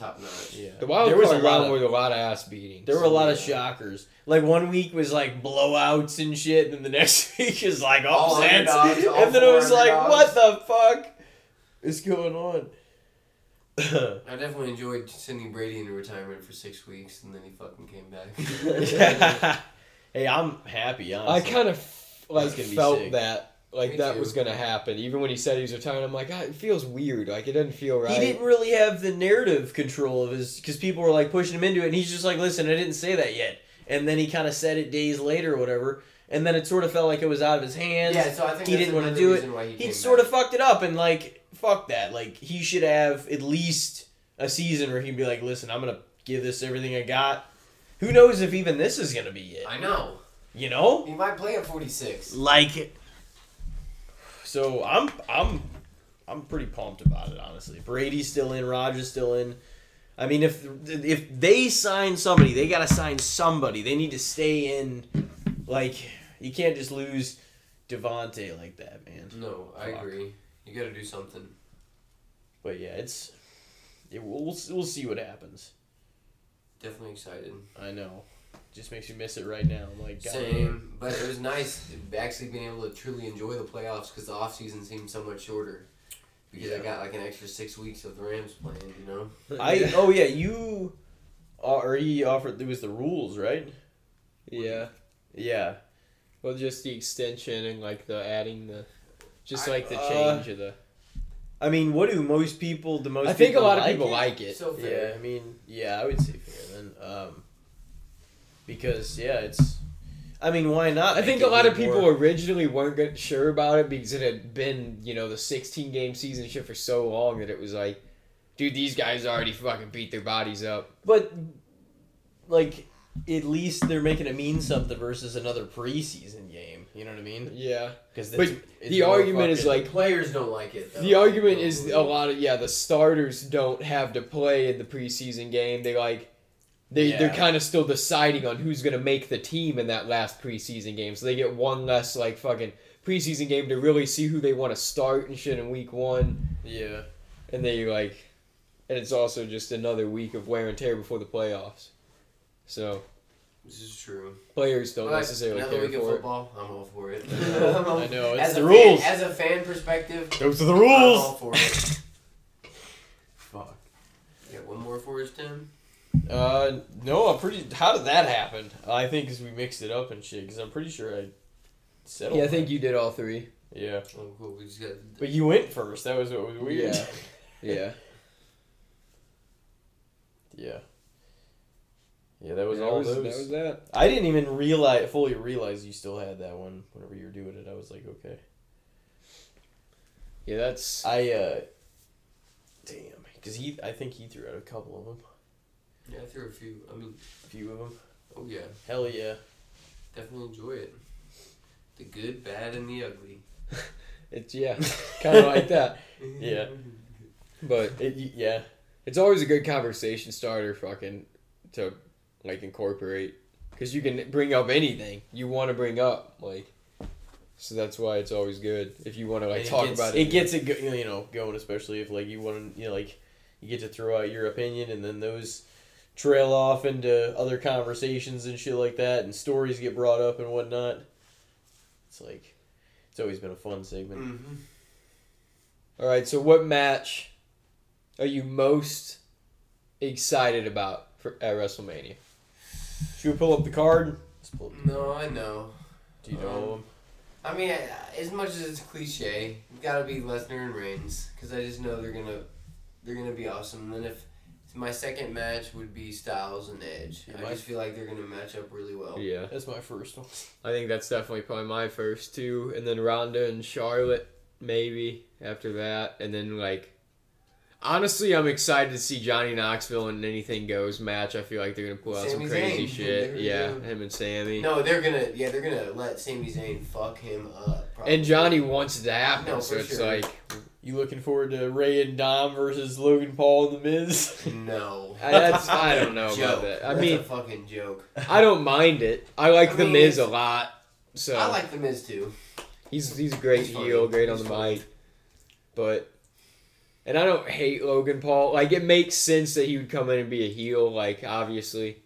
top notch. Yeah, The wild there was a lot of with a lot of ass beating. there were a lot of shockers. Like one week was like blowouts and shit, and then the next week is like All upsets, underdogs, all and then it was like, what the fuck is going on? I definitely enjoyed sending Brady into retirement for six weeks, and then he fucking came back. hey, I'm happy. Honestly. I kind of like That's be felt sick. that like Me that too. was gonna happen. Even when he said he was retiring, I'm like, "God, it feels weird. Like it doesn't feel right. He didn't really have the narrative control of his because people were like pushing him into it, and he's just like, "Listen, I didn't say that yet." And then he kind of said it days later or whatever, and then it sort of felt like it was out of his hands. yeah, so I think he didn't wanna do it. he he came sort back. of fucked it up, and like, fuck that. Like, he should have at least a season where he'd be like, "Listen, I'm gonna give this everything I got." Who knows if even this is gonna be it? I know. You know, He might play at 46. like. So I'm I'm I'm pretty pumped about it, honestly. Brady's still in, Rodgers still in. I mean, if if they sign somebody, they gotta sign somebody. They need to stay in. Like you can't just lose Davante like that, man. No, I Fuck. agree. You got to do something. But yeah, it's it, we'll we'll see what happens. Definitely excited. I know, just makes you miss it right now. I'm like, God, Same, but it was nice actually being able to truly enjoy the playoffs because the off season seemed so much shorter. Because I got like an extra six weeks of the Rams playing, you know. I oh yeah, you already offered. It was the rules, right? yeah. Yeah. Well, just the extension and like the adding the, just I- like the uh, change of the. I mean, what do most people? The most I think a people lot of like people it? like it. So Yeah, fair. I mean, yeah, I would say fair then. Um, because yeah, it's. I mean, why not? I think a lot of more- people originally weren't good, sure about it because it had been, you know, the 16 game season shit for so long that it was like, dude, these guys already fucking beat their bodies up. but like at least they're making it mean something versus another preseason game. You know what I mean? Yeah. Because But the argument is like, Players don't like it. Though. the argument No, is a lot of, yeah, the starters don't have to play in the preseason game. They like, they, they're kind of still deciding on who's going to make the team in that last preseason game. So they get one less, like, fucking preseason game to really see who they want to start and shit in week one. yeah. and they like, and it's also just another week of wear and tear before the playoffs. So This is true. Players don't But necessarily another care week of for it. football, I'm all for it. I know, it's as the a rules. Fan, as a fan perspective, Those are the I'm rules. all for it. Fuck. You got one more for us, Tim? Uh, no, I'm pretty. How did that happen? I think because we mixed it up and shit. Because I'm pretty sure I settled. Yeah, I think mine. you did all three. Yeah, Oh, cool. We just got. but you went first. That was what was weird. Yeah. Yeah. yeah. Yeah, that was that all was, those. That was that. I didn't even realize fully realize you still had that one whenever you were doing it. I was like, okay. Yeah, that's. I uh, damn, because he, I think he threw out a couple of them, Yeah, I threw a few. I mean, a few of them. oh yeah, Hell yeah. definitely enjoy it. The good, bad, and the ugly. It's yeah, kind of like that. Yeah. But It, yeah. it's always a good conversation starter, fucking, to like incorporate, because you can bring up anything you want to bring up, like. So that's why it's always good if you want to like talk gets, about it. it. gets it, go, you know, going, especially if like you want to, you know, like you get to throw out your opinion, and then those trail off into other conversations and shit like that, and stories get brought up and whatnot. It's like it's always been a fun segment. Mm-hmm. All right, so what match are you most excited about for, at WrestleMania? Should we pull up the card? Let's pull up- No, I know. Do you know them? I mean, as much as it's cliche, it's got to be Lesnar and Reigns because I just know they're gonna they're gonna be awesome. And then if my second match would be Styles and Edge, Yeah, I my- just feel like they're gonna match up really well. Yeah, That's my first one. I think that's definitely probably my first two, and then Ronda and Charlotte maybe after that, and then like. Honestly, I'm excited to see Johnny Knoxville and anything goes match. I feel like they're gonna pull out Sami some crazy Zayn. shit. They're Yeah, gonna- him and Sami. No, they're gonna yeah they're gonna let Sami Zayn fuck him up. Probably. And Johnny wants it to happen, No, so for it's sure. like You looking forward to Rey and Dom versus Logan Paul and The Miz? No. I- that's I don't know joke. about that. I That's mean, a fucking joke. I don't mind it. I like I the mean, Miz a lot, so I like the Miz too. he's he's a great He's funny. heel, great on the funny. mic, but and I don't hate Logan Paul. Like it makes sense that he would come in and be a heel, like obviously,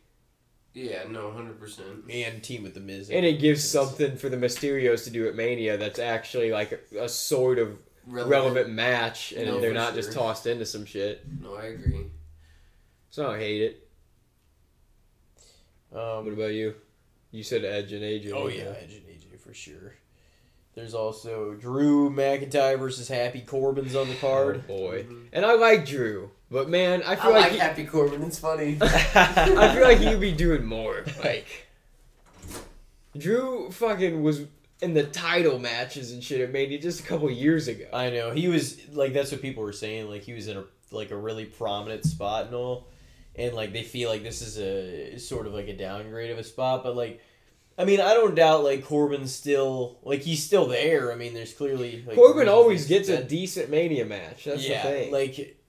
Yeah, no, hundred percent. and team with The Miz. and it gives something for the Mysterios to do at Mania that's actually like a, a sort of relevant, match, and No, they're for not just tossed into some shit. No, I agree. So I hate it. What Um, about you? You said Edge and AJ. oh yeah, Edge and AJ for sure. There's also Drew McIntyre versus Happy Corbin's on the card. Oh card. boy. Mhm. And I like Drew, but man, I I, feel like like he, Happy Corbin. It's funny. I feel like he would be doing more. Like Drew fucking was in the title matches and shit at Mania just a couple years ago. I know he was like that's what people were saying. Like he was in a like a really prominent spot and all, and like they feel like this is a sort of like a downgrade of a spot. But like, I mean, I don't doubt like Corbin's still like he's still there. I mean, there's clearly like, Corbin always gets a decent Mania match. That's yeah, the thing. like.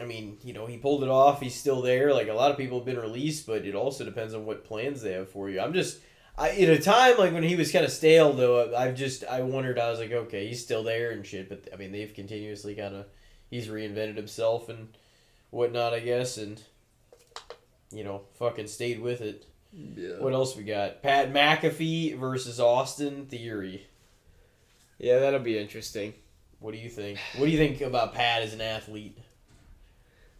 I mean, you know, he pulled it off. He's still there. Like a lot of people have been released, but it also depends on what plans they have for you. I'm just, I in a time like when he was kind of stale though. I've just I wondered. I was like, okay, he's still there and shit. But I mean, they've continuously kind of he's reinvented himself and whatnot, I guess, and you know, fucking stayed with it. yeah. What else we got? Pat McAfee versus Austin Theory. yeah, that'll be interesting. What do you think? What do you think about Pat as an athlete?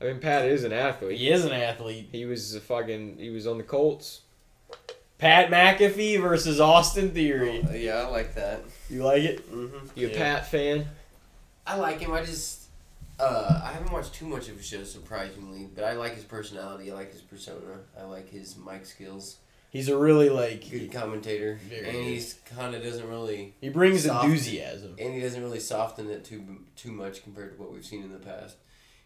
I mean, Pat is an athlete. He is an athlete. He was a fucking. He was on the Colts. Pat McAfee versus Austin Theory. Uh, yeah, I like that. You like it? Mm-hmm. You a Yeah. Pat fan? I like him. I just, uh, I haven't watched too much of his show, surprisingly, but I like his personality. I like his persona. I like his mic skills. He's a really like Good commentator, Very and good. he's kind of doesn't really, he brings Soft. enthusiasm. and he doesn't really soften it too too much compared to what we've seen in the past.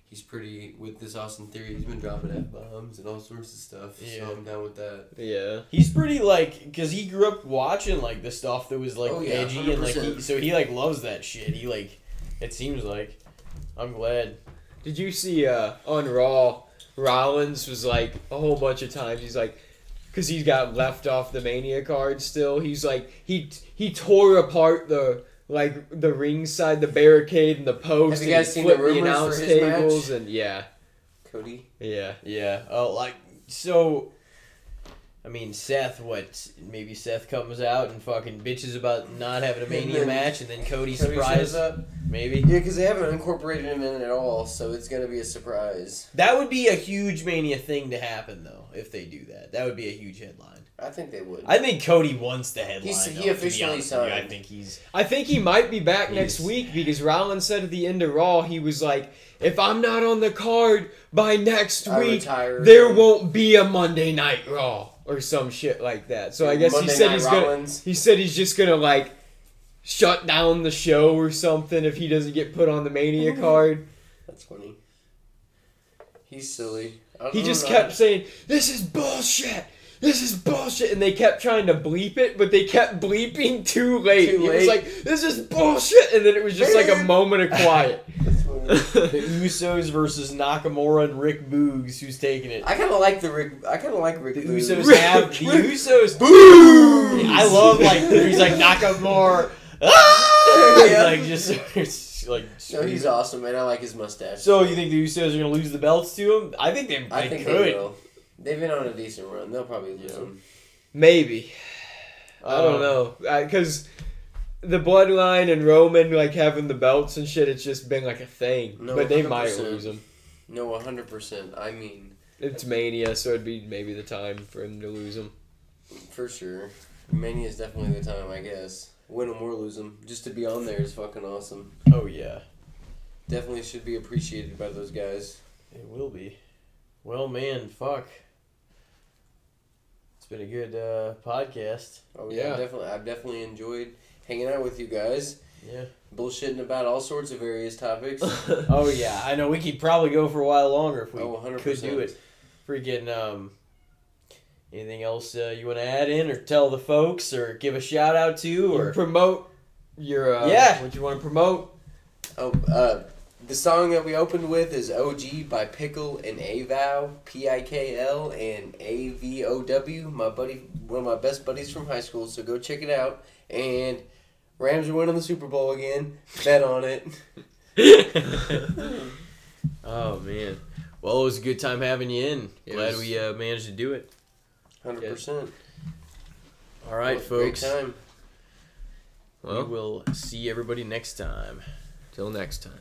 He's pretty with this Austin Theory. He's been dropping f bombs and all sorts of stuff. Yeah. So I'm down with that. Yeah. He's pretty like because he grew up watching like the stuff that was like Oh, yeah, edgy and like he, so he like loves that shit. He like it seems like. I'm glad. Did you see uh, on Raw? Rollins was like a whole bunch of times. He's like, because he's got left off the Mania card still. He's like he he tore apart the like the ringside, the barricade, and the post. Have you guys seen the rumors announce for his tables match? and yeah, Cody. yeah. Yeah. Oh, like so. I mean, Seth, what? Maybe Seth comes out and fucking bitches about not having a Mania then match, and then Cody, Cody surprise shows up. Maybe Yeah, because they haven't incorporated him in at all, so it's gonna be a surprise. that would be a huge Mania thing to happen, though. If they do that, that would be a huge headline. I think they would. I think Cody wants the headline. He's- he though, to officially honest with you. I think he's. I think he might be back next week because Rollins said at the end of Raw he was like, "If I'm not on the card by next I week, retire. there won't be a Monday Night Raw or some shit like that." So I guess Monday he said Night he's gonna. He said he's just gonna like shut down the show or something if he doesn't get put on the Mania mm. card. That's funny. He's silly. He just know. kept saying, "This is bullshit. This is bullshit," and they kept trying to bleep it, but they kept bleeping too late. Too It was like, "This is bullshit," and then it was just like a moment of quiet. The Usos versus Nakamura and Rick Boogs, who's taking it. I kind of like the Rick. I kind of like Rick. The Boogs. Usos Rick- have the Rick Usos. Boogs! I love like he's like Nakamura. Ah! Yeah. Like just like. No, he's awesome, man. I like his mustache. So you think the Usos are gonna lose the belts to him? I think they, they I think could. they will. They've been on a decent run. They'll probably lose Yeah. them. Maybe. I don't Um, know. Because the bloodline and Roman, like, having the belts and shit, it's just been, like, a thing. No, but they might 100%. lose them. No, hundred percent. I mean, It's Mania, so it'd be maybe the time for him to lose them. for sure. Mania is definitely the time, I guess. Win them or lose them. Just to be on there is fucking awesome. Oh yeah, Definitely should be appreciated by those guys. it will be. Well, man, fuck. It's been a good uh, podcast. Oh yeah, Yeah. definitely. I've definitely enjoyed hanging out with you guys, Yeah. bullshitting about all sorts of various topics. Oh yeah, I know we could probably go for a while longer if we Oh, 100%. could do it. Freaking um. Anything else uh, you want to add in, or tell the folks, or give a shout out to, Or or promote your, uh, Yeah. what you want to promote. Oh, uh, the song that we opened with is OG by PiKL and Avow, P I K L and A V O W. My buddy, one of my best buddies from high school. So go check it out. And Rams are winning the Super Bowl again. Bet on it. oh man. Well, it was a good time having you in. It Glad we uh, managed to do it. Hundred percent. All right, Great folks. time. we will see everybody next time. till next time.